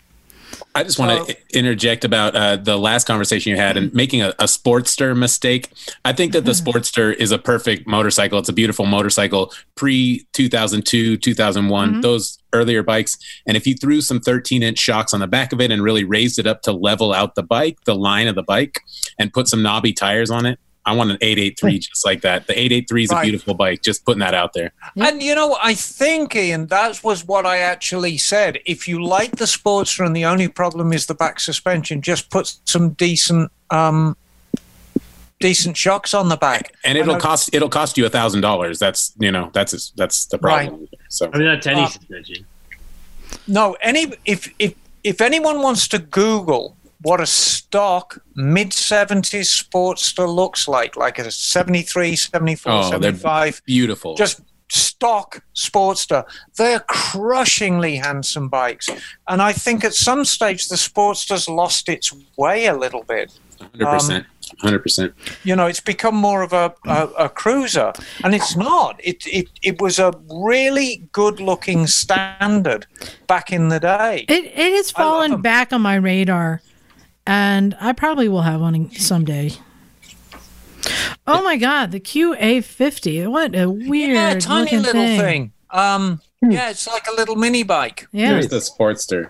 I just want to interject about uh, the last conversation you had and making a, a Sportster mistake. I think that the Sportster is a perfect motorcycle. It's a beautiful motorcycle pre 2002, 2001, Mhm. those earlier bikes. And if you threw some 13 inch shocks on the back of it and really raised it up to level out the bike, the line of the bike, and put some knobby tires on it, I want an 883 just like that. The 883 is a beautiful bike. Just putting that out there. And you know, I think, Ian, that was what I actually said. If you like the Sportster and the only problem is the back suspension, just put some decent, um, decent shocks on the back. And it'll I cost it'll cost you a thousand dollars. That's you know that's that's the problem. So I mean, that's any Uh, suspension. No, any if if if anyone wants to Google what a stock mid 70s Sportster looks like, like a 73, 74, Oh, 75, beautiful. just stock Sportster, they're crushingly handsome bikes. And I think at some stage the Sportster's lost its way a little bit. hundred um, percent, hundred percent. You know, it's become more of a, a, a cruiser, and it's not. It, it it was a really good looking standard back in the day. It it has fallen back on my radar, and I probably will have one someday. Oh my god, the QA50! What a weird Yeah, tiny little thing. thing. Um, yeah, it's like a little mini bike. Yeah. Here's the Sportster.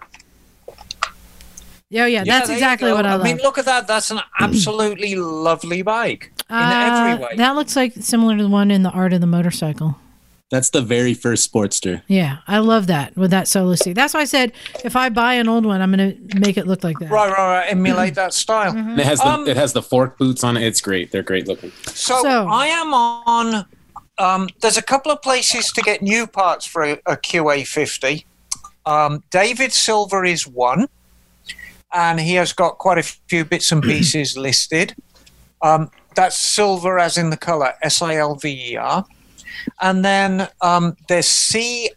Yeah, yeah, that's there you exactly go. what I love. mean, look at that. That's an absolutely lovely bike in Uh, every way. That looks like similar to the one in the art of the motorcycle. That's the very first Sportster. Yeah, I love that with that solo seat. That's why I said if I buy an old one, I'm going to make it look like that. Right, right, right. Emulate that [CLEARS THROAT] style. Mm-hmm. It has the Um, it has the fork boots on it. It's great. They're great looking. So, So- I am on. Um, there's a couple of places to get new parts for a, a QA50. Um, David Silver is one, and he has got quite a few bits and [CLEARS THROAT] pieces listed. Um, that's silver as in the color S I L V E R. And then um, there's CSMNL.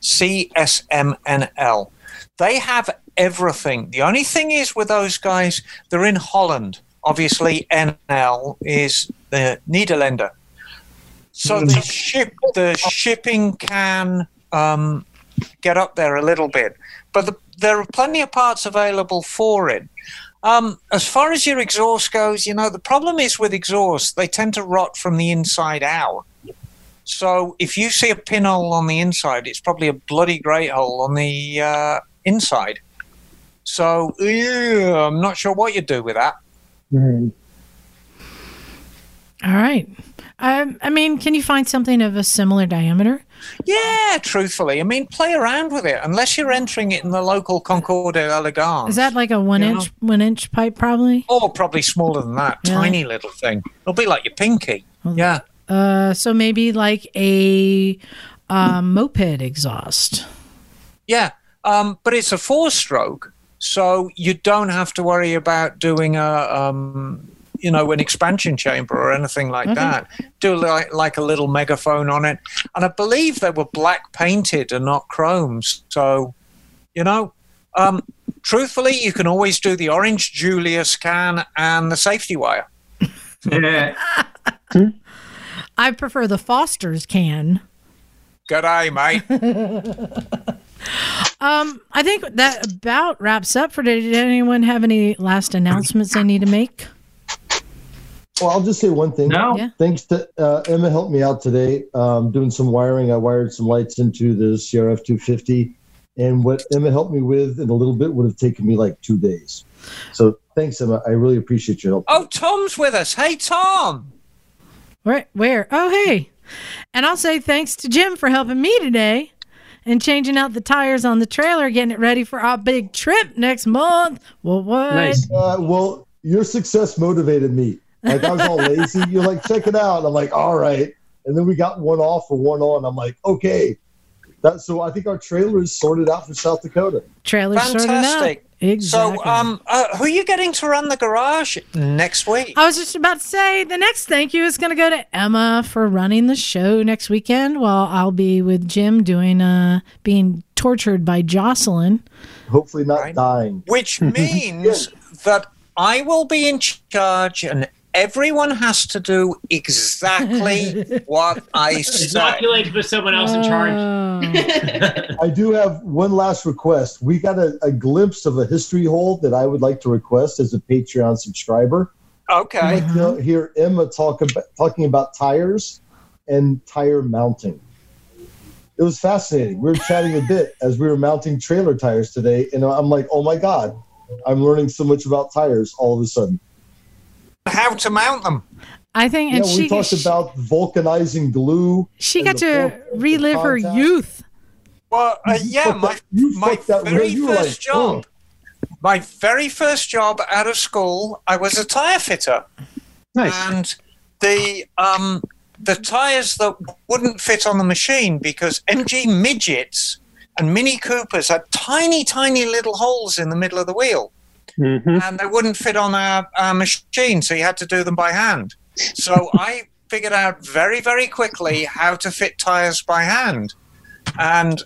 CSMNL. They have everything. The only thing is with those guys, they're in Holland. Obviously, NL is the Nederlander. So the ship, the shipping can um, get up there a little bit, but the, there are plenty of parts available for it. Um, as far as your exhaust goes, you know the problem is with exhaust; they tend to rot from the inside out. So if you see a pinhole on the inside, it's probably a bloody great hole on the uh, inside. So ew, I'm not sure what you do with that. All right. Um, I mean, can you find something of a similar diameter? Yeah, truthfully, I mean, play around with it. Unless you're entering it in the local Concours d'Elegance. Is that like a one Yeah. inch one inch pipe probably? or probably smaller than that? Really? Tiny little thing. It'll be like your pinky. Yeah. Uh, so maybe like a uh, moped exhaust. Yeah, um, but it's a four-stroke, so you don't have to worry about doing a, um, you know, an expansion chamber or anything like Okay. that. Do like like a little megaphone on it, and I believe they were black painted and not chromes. So, you know, um, truthfully, you can always do the orange Julius can and the safety wire. Yeah. [LAUGHS] I prefer the Foster's can. Good eye, mate. [LAUGHS] Um, I think that about wraps up for today. Did anyone have any last announcements they need to make? Well, I'll just say one thing. No. Yeah. Thanks to uh, Emma helped me out today um, doing some wiring. I wired some lights into the CRF 250, and what Emma helped me with in a little bit would have taken me like two days. So thanks, Emma. I really appreciate your help. Oh, Tom's with us. Hey, Tom. Where? Where? Oh, hey. And I'll say thanks to Jim for helping me today and changing out the tires on the trailer, getting it ready for our big trip next month. Well, what? Nice. Uh, well, your success motivated me. Like I was all lazy. You're like, check it out. I'm like, all right. And then we got one off or one on. I'm like, okay. That, so I think our trailer is sorted out for South Dakota. Trailer's sorted out. Fantastic. Exactly. So, um, uh, who are you getting to run the garage next week? I was just about to say the next thank you is going to go to Emma for running the show next weekend while I'll be with Jim doing uh being tortured by Jocelin. Hopefully not dying. Which [LAUGHS] means that I will be in charge and everyone has to do exactly [LAUGHS] what I say. Inoculate to put someone else in charge. Oh. I do have one last request. We got a, a glimpse of a history hole that I would like to request as a Patreon subscriber. Okay. I'd like to hear Emma talk about talking about tires and tire mounting. It was fascinating. We were chatting a bit as we were mounting trailer tires today, and I'm like, "Oh my god, I'm learning so much about tires all of a sudden." How to mount them? I think, Yeah, and we she talked about vulcanizing glue. she got to relive her youth. Well, uh, yeah, my, my that very. You first like, "Oh." job, my very first job out of school, I was a tire fitter. Nice. And the um, the tires that wouldn't fit on the machine because MG midgets and Mini Coopers had tiny, tiny little holes in the middle of the wheel, Mm-hmm. and they wouldn't fit on our, our machine, so you had to do them by hand. So [LAUGHS] I figured out very, very quickly how to fit tires by hand, and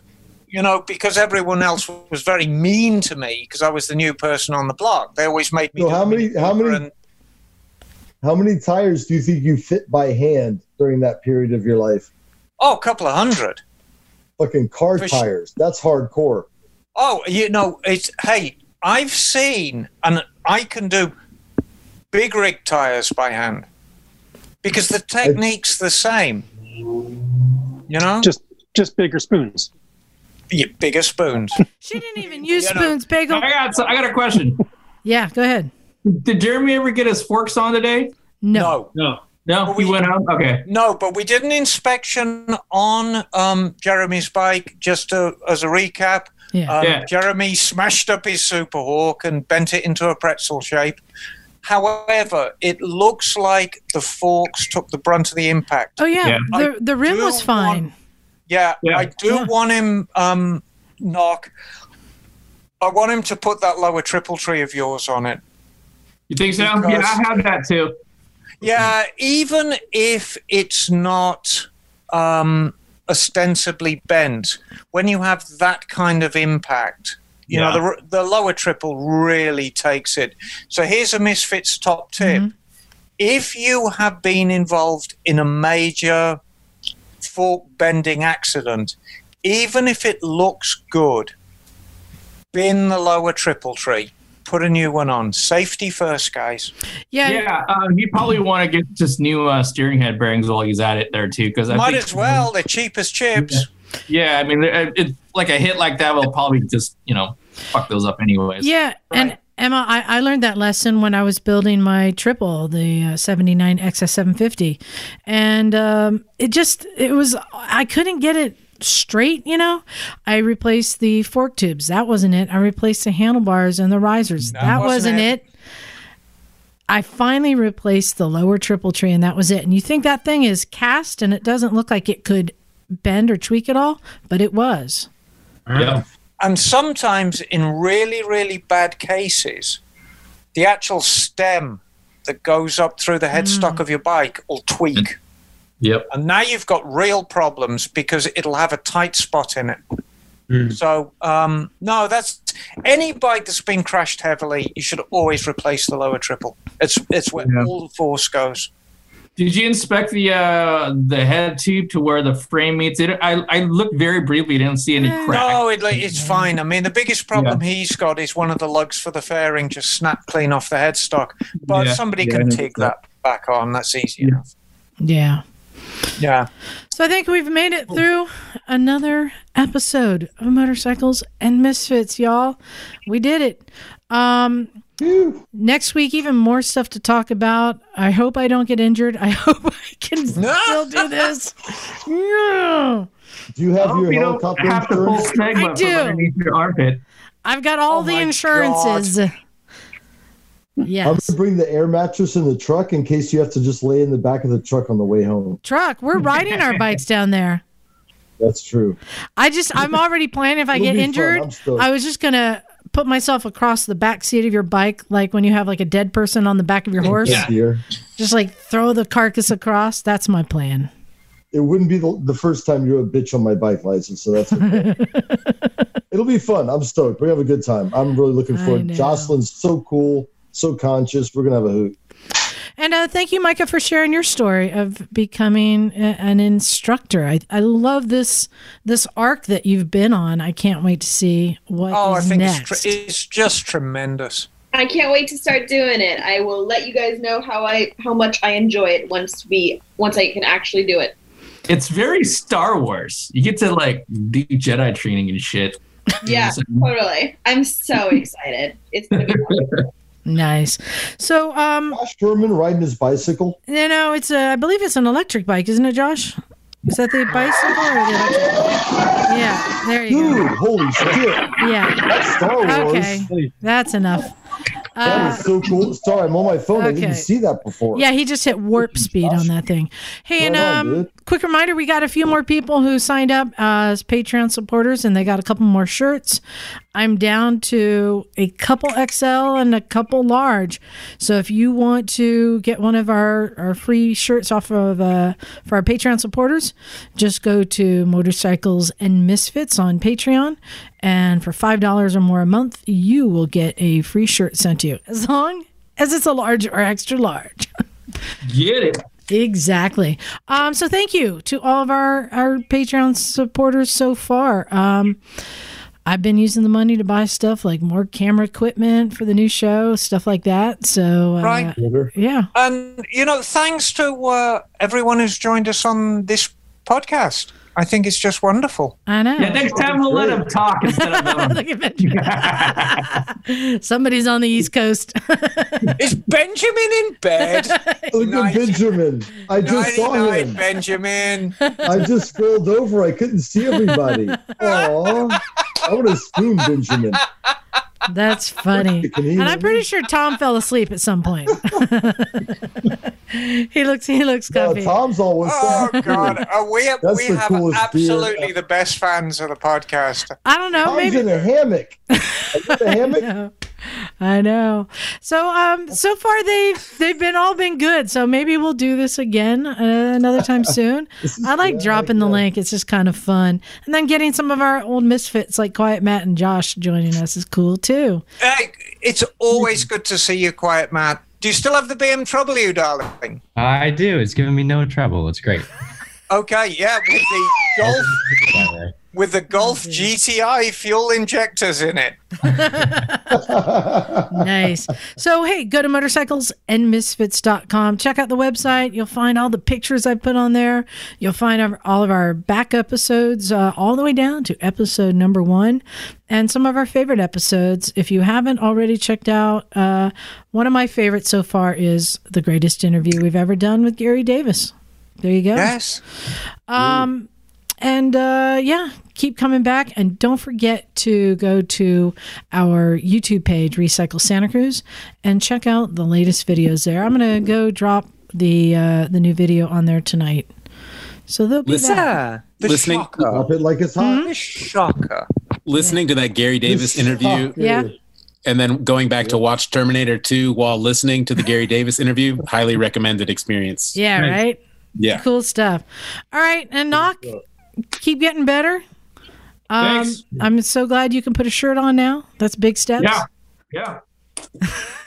you know, because everyone else was very mean to me because I was the new person on the block. They always made me. So how many how many and- how many tires do you think you fit by hand during that period of your life? Oh, a couple of hundred. Fucking car For tires. That's hardcore. Oh, you know, it's hey, I've seen and I can do big rig tires by hand because the technique's the same. You know, Just just bigger spoons. yeah, bigger spoons. [LAUGHS] She didn't even use You know, spoons, bagel. I got so I got a question. [LAUGHS] Yeah, go ahead. Did Jeremy ever get his forks on today? No. No, No. No, he went home. Okay. no, but we did an inspection on um, Jeremy's bike. Just to, as a recap, Yeah. um, Yeah. Jeremy smashed up his Super Hawk and bent it into a pretzel shape. However, it looks like the forks took the brunt of the impact. Oh yeah, Yeah. the the rim was fine. Yeah, Yeah. I do Yeah. want him, um, knock. I want him to put that lower triple tree of yours on it. You think so? Yeah, I have that too. Yeah, even if it's not um, ostensibly bent, when you have that kind of impact, you know, the, the lower triple really takes it. So here's a Misfits top tip. Mm-hmm. If you have been involved in a major fork bending accident, even if it looks good, bin the lower triple tree. Put a new one on. Safety first, guys. Yeah. Yeah, um, he probably want to get just new uh, steering head bearings while he's at it there too. Because I Might think, as well. They're cheap as chips. Yeah, I mean, it, it, like a hit like that will probably just you know fuck those up anyways. Yeah, and Emma, I, I learned that lesson when I was building my triple, the uh, 79 XS750, and um, it just it was I couldn't get it straight. You know, I replaced the fork tubes. That wasn't it. I replaced the handlebars and the risers. That, wasn't, wasn't it. it. I finally replaced the lower triple tree, and that was it. And you think that thing is cast, and it doesn't look like it could bend or tweak at all, but it was. Yeah. And sometimes, in really, really bad cases, the actual stem that goes up through the headstock mm. of your bike will tweak. Yep. And now you've got real problems because it'll have a tight spot in it. So, um, no, that's any bike that's been crashed heavily, you should always replace the lower triple. It's, it's where Yeah. all the force goes. Did you inspect the uh, the head tube to where the frame meets it? I I looked very briefly, didn't see any cracks. No, it, it's fine. I mean, the biggest problem he's got is one of the lugs for the fairing just snapped clean off the headstock. But Yeah. somebody Yeah, can take that back on. That's easy enough. Yeah. Yeah. So I think we've made it through another episode of Motorcycles and Misfits, y'all. We did it. Um next week even more stuff to talk about. I hope I don't get injured. I [LAUGHS] hope I can still do [LAUGHS] this. Yeah. Do you have I hope your you don't helicopter have the full insurance? segment I do. from underneath your armpit. I've got all Oh the insurances. I'm Yes. I'm gonna bring the air mattress in the truck in case you have to just lay in the back of the truck on the way home. Truck, we're riding our bikes [LAUGHS] down there. That's true. I just I'm already planning if I It'll get injured, I'm stoked. I was just gonna put myself across the back seat of your bike, like when you have like a dead person on the back of your horse. Yeah. Just like throw the carcass across. That's my plan. It wouldn't be the, the first time you're a bitch on my bike license, so that's okay. [LAUGHS] It'll be fun. I'm stoked. We have a good time. I'm really looking forward. Jocelin's so cool, so conscious. We're gonna have a hoot. And uh, thank you, Micah, for sharing your story of becoming a- an instructor. I, I love this this arc that you've been on. I can't wait to see what Oh, I think next. it's, tr- it's just tremendous. I can't wait to start doing it. I will let you guys know how I how much I enjoy it once we once I can actually do it. It's very Star Wars. You get to like do Jedi training and shit. Yeah, totally. I'm so [LAUGHS] excited. It's gonna be fun. Nice. So, um, Josh Furman riding his bicycle. you know, it's a, I believe it's an electric bike, isn't it, Josh? Is that the bicycle or the electric? Yeah, there you Dude, go. holy shit. Yeah. That's Star Wars. Okay, that's enough. That Uh, is so cool. Sorry, I'm on my phone. I didn't see that before. yeah, he just hit warp speed on that thing. Hey, and Right um, dude. quick reminder: we got a few more people who signed up uh, as Patreon supporters, and they got a couple more shirts. I'm down to a couple XL and a couple large. So if you want to get one of our, our free shirts off of uh, for our Patreon supporters, just go to Motorcycles and Misfits on Patreon, and for five dollars or more a month, you will get a free shirt sent to you, as long as it's a large or extra large. [LAUGHS] Get it. Exactly. Um, so thank you to all of our, our Patreon supporters so far. Um, I've been using the money to buy stuff like more camera equipment for the new show, stuff like that. So, uh, Right. yeah. And, you know, thanks to uh, everyone who's joined us on this podcast. I think it's just wonderful. I know. Yeah, next time we'll let him talk instead of [LAUGHS] them. Benjamin. [LAUGHS] Somebody's on the East Coast. [LAUGHS] Is Benjamin in bed? Look at Benjamin. I just saw Night-night, him. Benjamin. I just scrolled over. I couldn't see everybody. Aw. I would have spooned Benjamin. That's funny. And I'm pretty sure Tom fell asleep at some point. [LAUGHS] he looks he looks No. Tom's always Oh, God. Uh, we That's we the have coolest beard. absolutely the best fans of the podcast. I don't know, Tom's maybe in a hammock. Are you in a [LAUGHS] hammock? Know. [LAUGHS] I know. So um so far they've they've been all been good. So maybe we'll do this again uh, another time [LAUGHS] soon. I like dropping the link. It's just kind of fun. And then getting some of our old misfits like Quiet Matt and Josh joining us is cool too. Hey, it's always good to see you, Quiet Matt. Do you still have the BMW, you darling? I do. It's giving me no trouble. It's great. [LAUGHS] Okay, yeah, with the Golf with the Golf GTI fuel injectors in it. [LAUGHS] nice. So, hey, go to motorcyclesandmisfits.com. Check out the website. You'll find all the pictures I put on there. You'll find our, all of our back episodes, uh, all the way down to episode number one, and some of our favorite episodes. If you haven't already checked out, uh, one of my favorites so far is the greatest interview we've ever done with Gary Davis. There you go. Yes. Um, and uh, yeah, keep coming back. And don't forget to go to our YouTube page, Recycle Santa Cruz, and check out the latest videos there. I'm gonna go drop the uh, the new video on there tonight. So they'll be Listen- back. The Listening- shocker. Drop it like it's hot. The shocker. Listening to that Gary Davis This interview sucker. Yeah. and then going back to watch Terminator 2 while listening to the Gary Davis interview, highly recommended experience. Yeah, right. Yeah. Cool stuff. All right, and knock. Keep getting better. Um, Thanks. I'm so glad you can put a shirt on now. That's big steps. Yeah, yeah.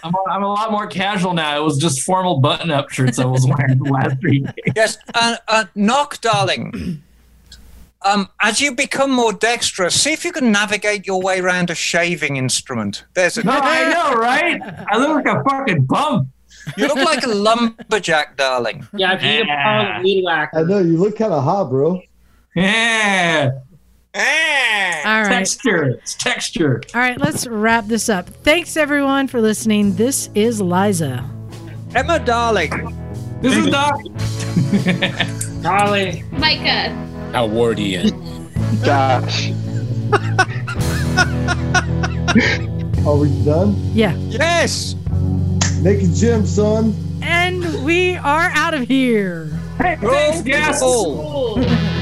I'm a, I'm a lot more casual now. It was just formal button-up shirts I was wearing the last three days. Yes, uh, uh, knock, darling. Um, as you become more dexterous, see if you can navigate your way around a shaving instrument. There's a. No, I [LAUGHS] know, right? I look like a fucking bum. You look like a lumberjack, darling. Yeah, if you need a power of weed whacker. I know you look kind of hot, bro. Yeah, Eh. All right. texture. It's texture. All right, let's wrap this up. Thanks everyone for listening. This is Liza. Emma, darling. This is Doc. [LAUGHS] Charlie. Micah. Howardian. Josh. Are we done? Yeah. Yes. Nick and Jim, son. And we are out of here. Hey, thanks, guys. [LAUGHS]